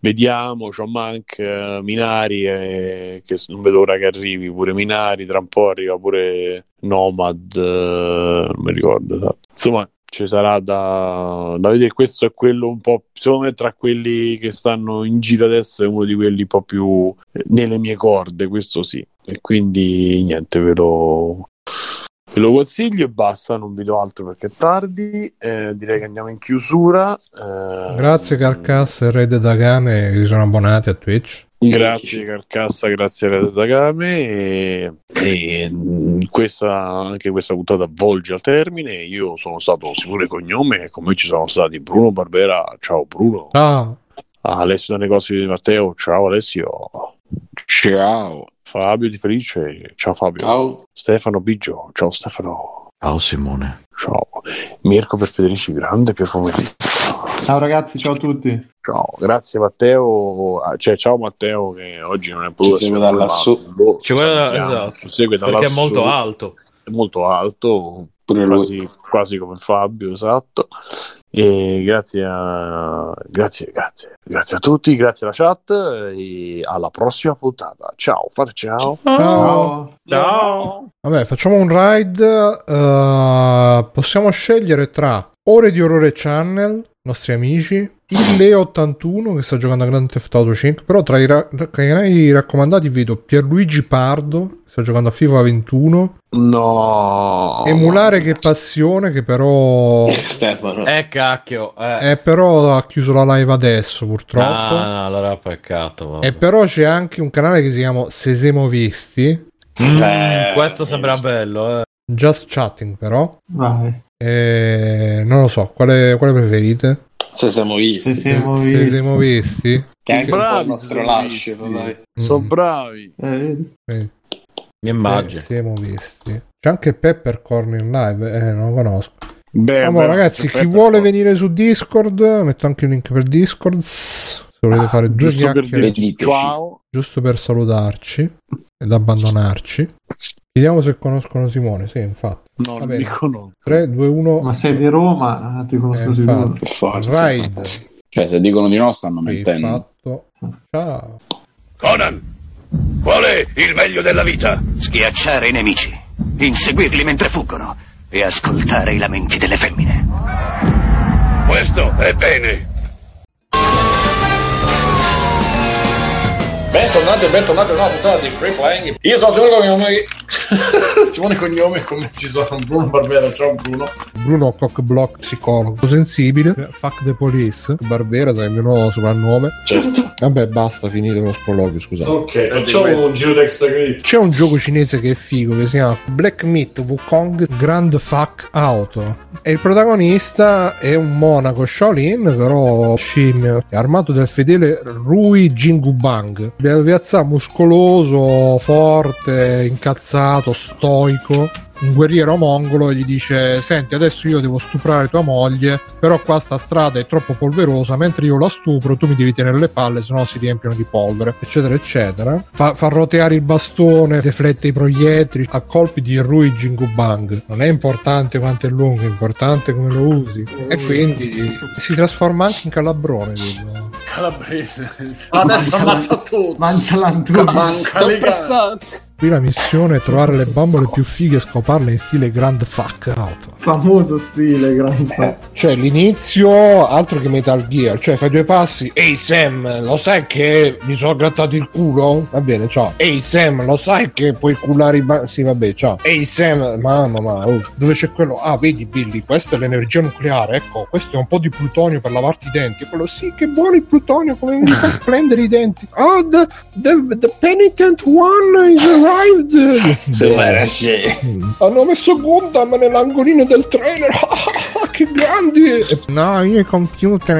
vediamo, c'ho Mank, uh, Minari, eh, che non vedo ora che arrivi, pure Minari, tra un po' arriva pure Nomad, uh, non mi ricordo, esatto. insomma ci sarà da, da, vedere, questo è quello un po', secondo me tra quelli che stanno in giro adesso è uno di quelli un po' più nelle mie corde, questo sì, e quindi niente, ve lo, Ve lo consiglio e basta, non vi do altro perché è tardi. Eh, direi che andiamo in chiusura. Eh, grazie Carcassa e Red Dagame che si sono abbonati a Twitch. Grazie Carcassa, grazie a Dagame. E, e questa, anche questa puntata volge al termine. Io sono stato sicuro cognome e come ci sono stati Bruno Barbera. Ciao Bruno. Ciao. Alessio da Negozio di Matteo. Ciao Alessio. Ciao. Fabio Di Felice, ciao Fabio. Ciao. Stefano Biggio, ciao Stefano. Ciao Simone. Ciao. Mirko per Federici, grande per pomeriggio. Ciao ragazzi, ciao a tutti. Ciao, grazie Matteo. Ah, cioè, ciao Matteo che oggi non è potuto Ci segue da lassù. Boh, Ci guarda, esatto. segue da Perché è molto alto. È molto alto, Pure quasi, quasi come Fabio, esatto. E grazie a, grazie, grazie, grazie a tutti, grazie alla chat e alla prossima puntata. Ciao, fate ciao. Ciao. Ciao. Vabbè, facciamo un ride. eh, possiamo scegliere tra Ore di Orrore Channel, nostri amici, il Leo81 che sta giocando a Grand Theft Auto 5, però tra i, ra- tra i canali raccomandati vedo Pierluigi Pardo che sta giocando a FIFA 21, No. Emulare che passione che però Stefano. Eh cacchio. Eh. eh, però ha chiuso la live adesso purtroppo. Ah, no, allora peccato. vabbè. E però c'è anche un canale che si chiama Sesemo Visti, Mm, Eh, questo sembra bello. Eh. Just Chatting però. Vai. E non lo so, quale, quale preferite? Se siamo visti. Se siamo visti. Sesemo Visti? Che è anche un po' Bravi il nostro siamo lascito, dai. Sono Mm. bravi. Eh, vedi? Mi immagino. Sesemo Visti. C'è anche Peppercorn in live, eh, non lo conosco. Beh, Allora, beh, ragazzi, chi vuole venire su Discord, metto anche un link per Discord. Se volete fare due Giusto per chiacchiere, ciao. giusto per salutarci ed abbandonarci. Vediamo se conoscono Simone. Sì, infatti. No, non mi conosco. 3, 2, 1. Ma sei di Roma, ti conosco Eh, sicuro. forza. Ride. Cioè, se dicono di no, stanno mentendo. fatto. Ciao. Conan, qual è il meglio della vita? Schiacciare i nemici, inseguirli mentre fuggono e ascoltare i lamenti delle femmine. Questo è bene. Bentornati e bentornati a una puntata di Free Playing. Io sono Simone Cognome. Simone Cognome, come ci sono Bruno Barbera. Ciao Bruno. Bruno Cockblock, psicologo sensibile. Fuck the police. Barbera, sai il mio nuovo soprannome. Certo. Vabbè, basta, finite lo sproloquio, scusate. Ok, facciamo un giro di extra credit. C'è un gioco cinese che è figo che si chiama Black Myth Wukong Grand Fuck Auto e il protagonista è un monaco Shaolin però scimmio è armato del fedele Rui Jingubang piazza muscoloso forte incazzato stoico. Un guerriero mongolo e gli dice senti adesso io devo stuprare tua moglie però qua sta strada è troppo polverosa mentre io la stupro tu mi devi tenere le palle sennò si riempiono di polvere eccetera eccetera. Fa, fa roteare il bastone deflette i proiettili a colpi di Rui Jingubang non è importante quanto è lungo è importante come lo usi. E quindi si trasforma anche in calabrone quello. Calabrese. Adesso ammazza tutto. Mangia l'antuca. Manca le gambe. Qui la missione è trovare le bambole più fighe e scoparle in stile Grand Fuck Auto Famoso stile, grande. Cioè, l'inizio, altro che Metal Gear, cioè fai due passi. Ehi Sam, lo sai che mi sono grattato il culo? Va bene, ciao. Ehi Sam, lo sai che puoi culare i ba- Sì, vabbè, ciao. Ehi Sam, mamma, ma oh, dove c'è quello? Ah, vedi Billy, questa è l'energia nucleare, ecco, questo è un po' di plutonio per lavarti i denti. E quello, sì, che buono il plutonio, come mi fa splendere i denti. Oh, the, the, the penitent one is arrived. Sembra sì. Hanno messo Gundam nell'angolino del trailer. che grandi! No, io i computer.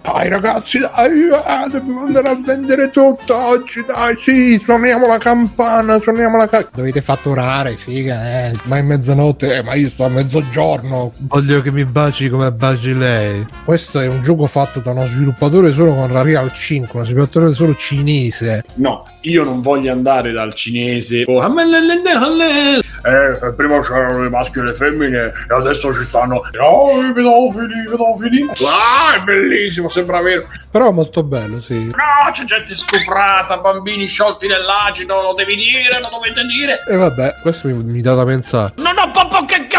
dai ragazzi, dai, ah, dobbiamo andare a vendere tutto oggi, dai, sì, suoniamo la campana, suoniamo la campana. Dovete fatturare, figa, eh. Ma è mezzanotte, eh, ma io sto a mezzogiorno. Voglio che mi baci come baci lei. Questo è un gioco fatto da uno sviluppatore solo con Real 5, uno sviluppatore solo cinese. No, io non voglio andare dal cinese. Oh, eh, prima c'erano i maschi e le femmine e adesso ci stanno oh, i pedofili, i pedofili. Ah, è bellissimo, sembra vero. Però è molto bello, sì. No, c'è gente stuprata, bambini sciolti nell'acido, lo devi dire, lo dovete dire. E vabbè, questo mi, mi dà da pensare. Non ho proprio che capito.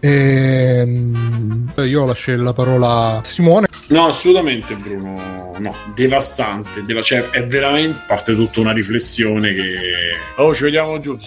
Ehm, io lascio la parola a Simone. No, assolutamente Bruno, no, devastante, deva- cioè è veramente parte tutta una riflessione che oh ci vediamo giù,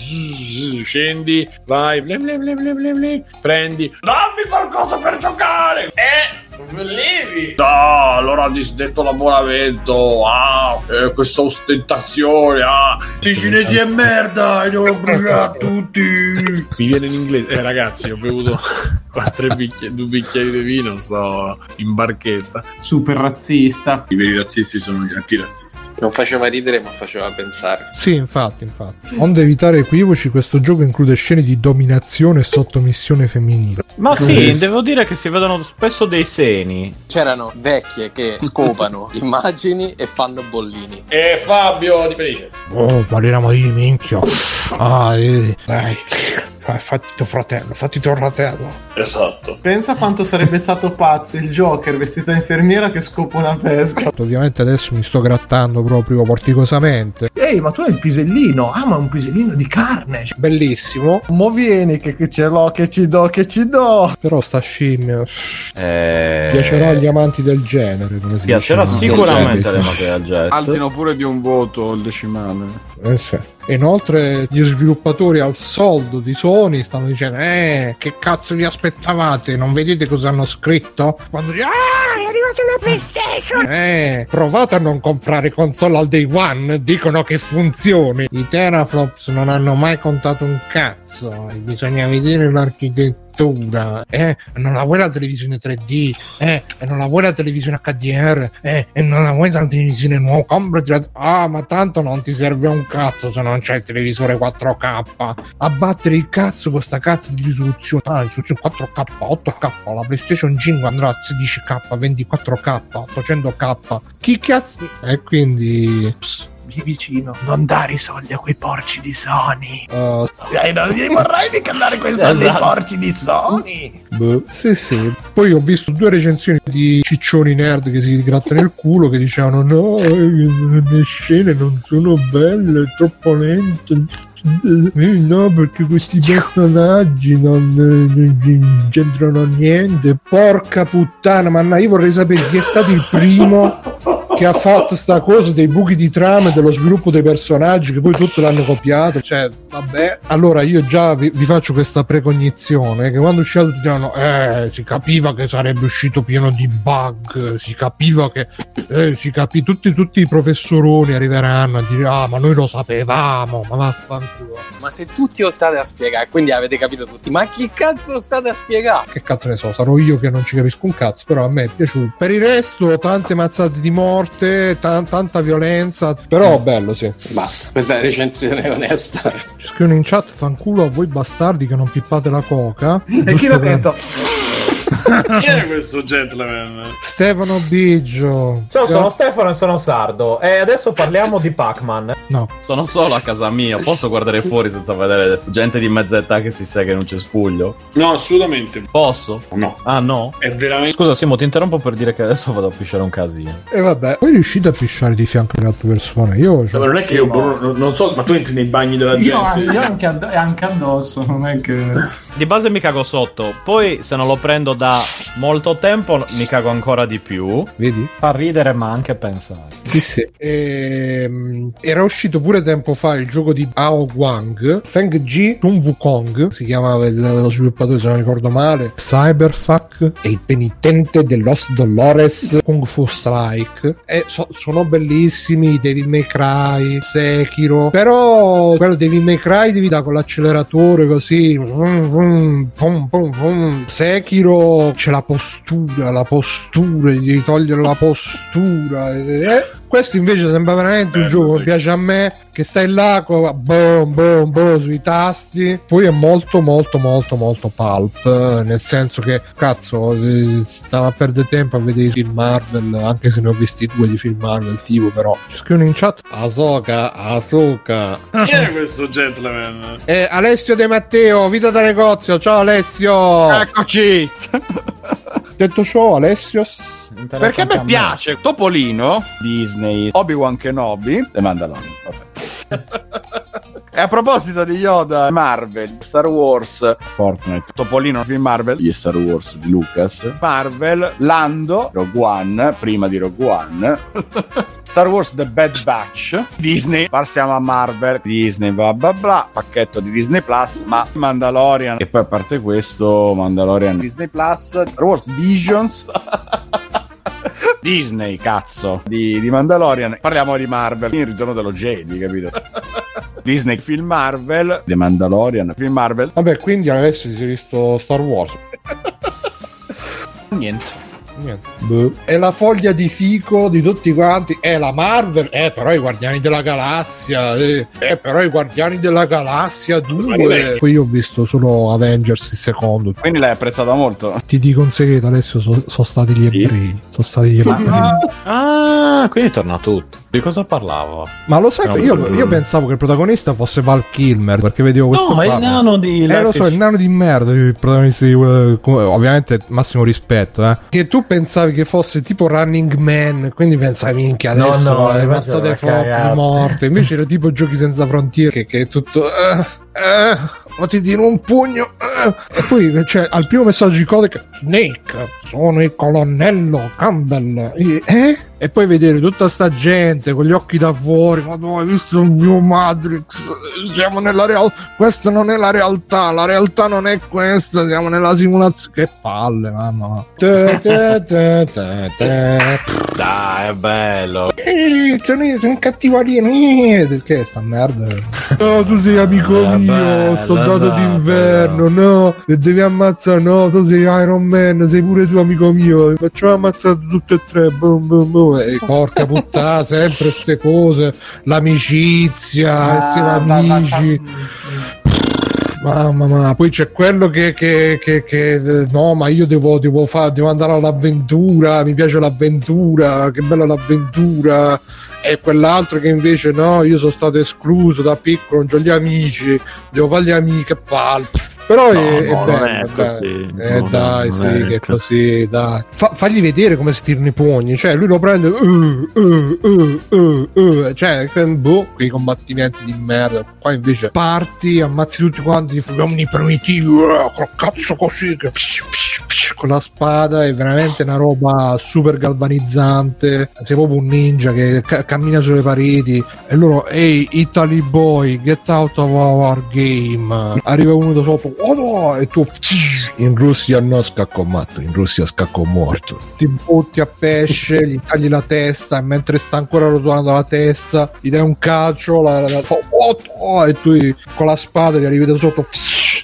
scendi, vai, ble ble ble prendi, dammi qualcosa per giocare, eh, Levi! No, allora ha disdetto l'abbonamento. Ah, eh, questa ostentazione. Ah, sti cinesi è merda. E devo bruciare tutti. Mi viene in inglese. Eh, ragazzi, ho bevuto quattro bicchieri, due bicchieri di vino. Sto in barchetta. Super razzista. I veri razzisti sono gli antirazzisti. Non faceva ridere, ma faceva pensare. Sì, infatti, infatti. Onde evitare equivoci, questo gioco include scene di dominazione e sottomissione femminile. Ma sì, devo dire che si vedono spesso dei seni. C'erano vecchie che scopano immagini e fanno bollini. E Fabio di Felice. Oh, parliamo di minchia. Ah, eh, dai. Eh, Fatti tuo fratello, fatti tuo fratello. Esatto. Pensa quanto sarebbe stato pazzo il Joker vestito da infermiera che scopa una pesca. Ovviamente adesso mi sto grattando proprio porticosamente. Ehi, ma tu hai il pisellino. Ah, ma un pisellino di carne. Bellissimo. Mo vieni che, che ce l'ho, che ci do, che ci do. Però sta scimmia Eh... piacerà agli amanti del genere. Come si Piacerà dice. sicuramente alle mate del jazz. Alzino pure di un voto il decimale. Eh Inoltre gli sviluppatori al soldo di Sony stanno dicendo Eh, che cazzo vi aspettavate? Non vedete cosa hanno scritto? Quando dice Ah, è arrivata la PlayStation! Eh, provate a non comprare console al day one Dicono che funzioni I teraflops non hanno mai contato un cazzo Bisogna vedere l'architettura eh, non la vuoi la televisione 3D, eh, e non la vuoi la televisione HDR, eh, e non la vuoi la televisione nuova, comprati la... Ah, ma tanto non ti serve un cazzo se non c'è il televisore 4K. A battere il cazzo con sta cazzo di risoluzione. Ah, risoluzione 4K, 8K, la PlayStation 5 andrà a 16K, 24K, 800K. Chi cazzo... E quindi... Pss, lì vicino, non dare i soldi a quei porci di Sony. Uh, Eh, non gli vorrei mica dare quei soldi ai Esatto. porci di Sony. boh. Sì, sì. Poi ho visto due recensioni di ciccioni nerd che si grattano il culo che dicevano no, eh, le scene non sono belle, è troppo lente. Eh, no, perché questi personaggi non, non c'entrano niente. Porca puttana, ma io vorrei sapere chi è stato il primo che ha fatto sta cosa dei buchi di trama dello sviluppo dei personaggi che poi tutto l'hanno copiato. Cioè, vabbè. Allora io già vi, vi faccio questa precognizione che quando uscirà tutti diranno eh, si capiva che sarebbe uscito pieno di bug, si capiva che eh, si capì tutti, tutti i professoroni arriveranno a dire ah ma noi lo sapevamo, ma vaffanculo. Ma se tutti lo state a spiegare, quindi avete capito tutti, ma chi cazzo lo state a spiegare? Che cazzo ne so, sarò io che non ci capisco un cazzo, però a me è piaciuto. Per il resto, tante mazzate di morte, tan- tanta violenza, però bello, sì. Basta, questa è la recensione onesta. Ci scrivono in chat, fanculo a voi bastardi che non pippate la coca. E chi l'ha per- detto? Chi è questo gentleman? Stefano Biggio. Ciao, sono Stefano e sono sardo. E adesso parliamo di Pac-Man. No. Sono solo a casa mia, posso guardare fuori senza vedere gente di mezza età che si sega in un cespuglio? No, assolutamente. Posso? No. Ah no? È veramente. Scusa Simo, ti interrompo per dire che adesso vado a pisciare un casino. E vabbè, poi riuscite a pisciare di fianco alle altre persone. Io cioè, Ma non è che io boh, non- non so, ma tu entri nei bagni della Io, gente. io anche, add- anche addosso, non è che... Di base mi cago sotto, poi se non lo prendo da molto tempo mi cago ancora di più. Vedi? Fa ridere ma anche pensare. Sì, sì. Ehm, era uscito pure tempo fa il gioco di Ao Guang, Feng Ji Sun Wukong, si chiamava il- lo sviluppatore se non ricordo male, Cyberfuck e il penitente de Los Dolores Kung Fu Strike. E so- sono bellissimi, Devil May Cry, Sekiro, però quello Devil May Cry devi dare con l'acceleratore così, vum, vum, vum, vum, vum. Sekiro c'è la postura, la postura, gli togliere la postura. eh. Questo invece sembra veramente un gioco che piace a me, che stai là, co- boom, boom, boom, sui tasti. Poi è molto, molto, molto, molto pulp, eh, nel senso che, cazzo, eh, stavo a perdere tempo a vedere i film Marvel, anche se ne ho visti due di film Marvel, tipo, però. Ci scrivono in chat, Asoka, Asoka. Chi è questo gentleman? Eh, Alessio De Matteo, vita da negozio, ciao Alessio! Eccoci! Detto ciò, Alessio... Perché a me piace Topolino, Disney, Obi-Wan Kenobi e Mandalorian. Vabbè. E a proposito di Yoda, Marvel, Star Wars, Fortnite, Topolino, film Marvel, gli Star Wars di Lucas, Marvel, Lando, Rogue One, prima di Rogue One, Star Wars The Bad Batch, Disney, passiamo a Marvel, Disney, bla bla bla, pacchetto di Disney Plus, ma Mandalorian, e poi a parte questo, Mandalorian, Disney Plus, Star Wars Visions, Disney, cazzo, di, di Mandalorian. Parliamo di Marvel, il ritorno dello Jedi, capito? Disney, film Marvel, The Mandalorian, film Marvel. Vabbè, quindi Alessio si è visto Star Wars. Niente. Niente. Boh. È la foglia di fico di tutti quanti. È la Marvel. Eh, però i Guardiani della Galassia. Eh, eh, però i Guardiani della Galassia 2. Poi io ho visto solo Avengers il secondo. Quindi l'hai apprezzata molto. Ti dico un segreto, adesso sono stati gli ebrei. Sono stati gli ebrei. Ah, quindi torna tutto. Di cosa parlavo? Ma lo sai, che io, io pensavo che il protagonista fosse Val Kilmer perché vedevo questo. No, ma qua. il nano di Eh, Life lo so, is- il nano di merda, il protagonista di. eh, ovviamente, massimo rispetto, eh. Che tu pensavi che fosse tipo Running Man, quindi pensavi, minchia, No, adesso no, le invece mazzate forti, morte. Invece era tipo Giochi senza frontiere, che, che è tutto. Eh, eh, o ti tiro un pugno. E poi, cioè, al primo messaggio di codice, Snake, sono il colonnello Campbell. E, eh? E poi vedere tutta sta gente con gli occhi da fuori, ma tu hai visto il mio Matrix? Siamo nella realtà, questa non è la realtà, la realtà non è questa, siamo nella simulazione. Che palle, mamma. Te, te, te, te, te. Dai, è bello. Eh, sono, sono un cattivo alieno. Che sta merda? No, tu sei amico Eh, mio, bello, soldato esatto, d'inverno. No, che devi ammazzare. No, tu sei Iron Man, sei pure tu amico mio. Facciamo ammazzare tutti e tre. Boom, boom, boom. E porca puttana, sempre queste cose. L'amicizia, essere amici. Mamma mia, poi c'è quello che, che, che, che no, ma io devo, devo, fa, devo andare all'avventura, mi piace l'avventura, che bella l'avventura. E quell'altro che invece no, io sono stato escluso da piccolo, non ho gli amici, devo fare gli amici, che palle. Però No, è, è no, non bello, è dai. così, Eh, no, dai, sì, è che è così. dai. Fa- fagli vedere come si tirano i pugni, cioè lui lo prende, uh, uh, uh, uh, uh, cioè, boh, quei combattimenti di merda. Qua invece parti, ammazzi tutti quanti, fai uomini primitivi, uh, col cazzo così, che con la spada è veramente una roba super galvanizzante. Sei proprio un ninja che ca- cammina sulle pareti e loro, ehi, Italy boy, get out of our game. Arriva uno da sotto, oh no, e tu in Russia no scacco matto, in Russia scacco morto. Ti butti a pesce, gli tagli la testa e mentre sta ancora rotolando la testa, gli dai un calcio, la, la, la- oh, oh, e tu con la spada gli arrivi da sotto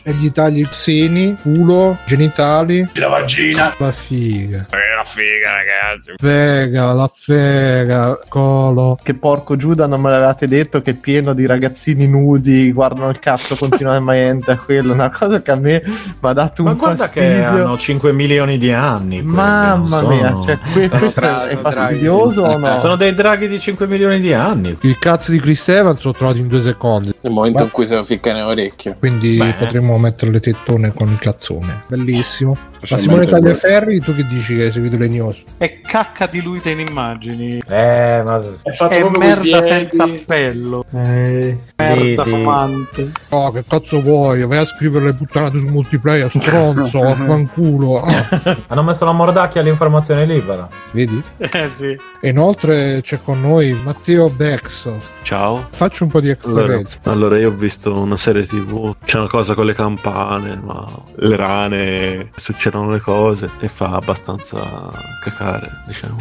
e gli tagli i seni, culo, genitali. La vagina. La figa. È una figa, ragazzi. Fega, la fega, colo. Che porco Giuda non me l'avevate detto che è pieno di ragazzini nudi, guardano il cazzo continuamente a quello. Una cosa che a me mi ha dato un Ma guarda fastidio. che hanno 5 milioni di anni. quelli, Mamma non mia, sono- cioè, que- questo draghi, è fastidioso o no? Sono dei draghi di 5 milioni di anni. Il cazzo di Chris Evans l'ho trovato in due secondi. Nel momento Ma- in cui se lo ficca nelle orecchie. Quindi Beh. potremmo mettere le tettone con il cazzone. Bellissimo. Ma Simone. Tagliaferri, tu che dici che hai seguito le news? È cacca diluita in immagini. Eh, ma... È fatto È merda senza appello. Eh, Merda Vedi. fumante. Oh, che cazzo vuoi? Vai a scrivere le puttanate su multiplayer, stronzo, vaffanculo. Ah, Hanno messo la mordacchia all'informazione libera. vedi? Eh sì. E inoltre c'è con noi Matteo Bexoft. Ciao. Faccio un po' di extra Allora, allora, io ho visto una serie tv, c'è una cosa con le campane, ma le rane, succedono le cose e fa abbastanza cacare, diciamo.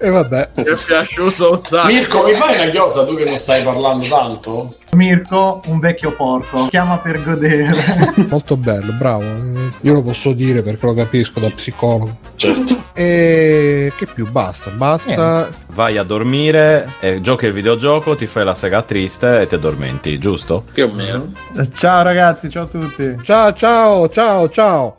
E vabbè. Mi è piaciuto un sacco. Mirko, mi fai una chiosa tu che non stai parlando tanto? Mirko, un vecchio porco, chiama per godere. Molto bello, bravo. Io lo posso dire perché lo capisco da psicologo. Certo. E che più? Basta, basta. Vai a dormire, e giochi il videogioco, ti fai la sega triste e ti addormenti, giusto? Più o meno. ciao ragazzi, ciao a tutti. Ciao, ciao, ciao, ciao.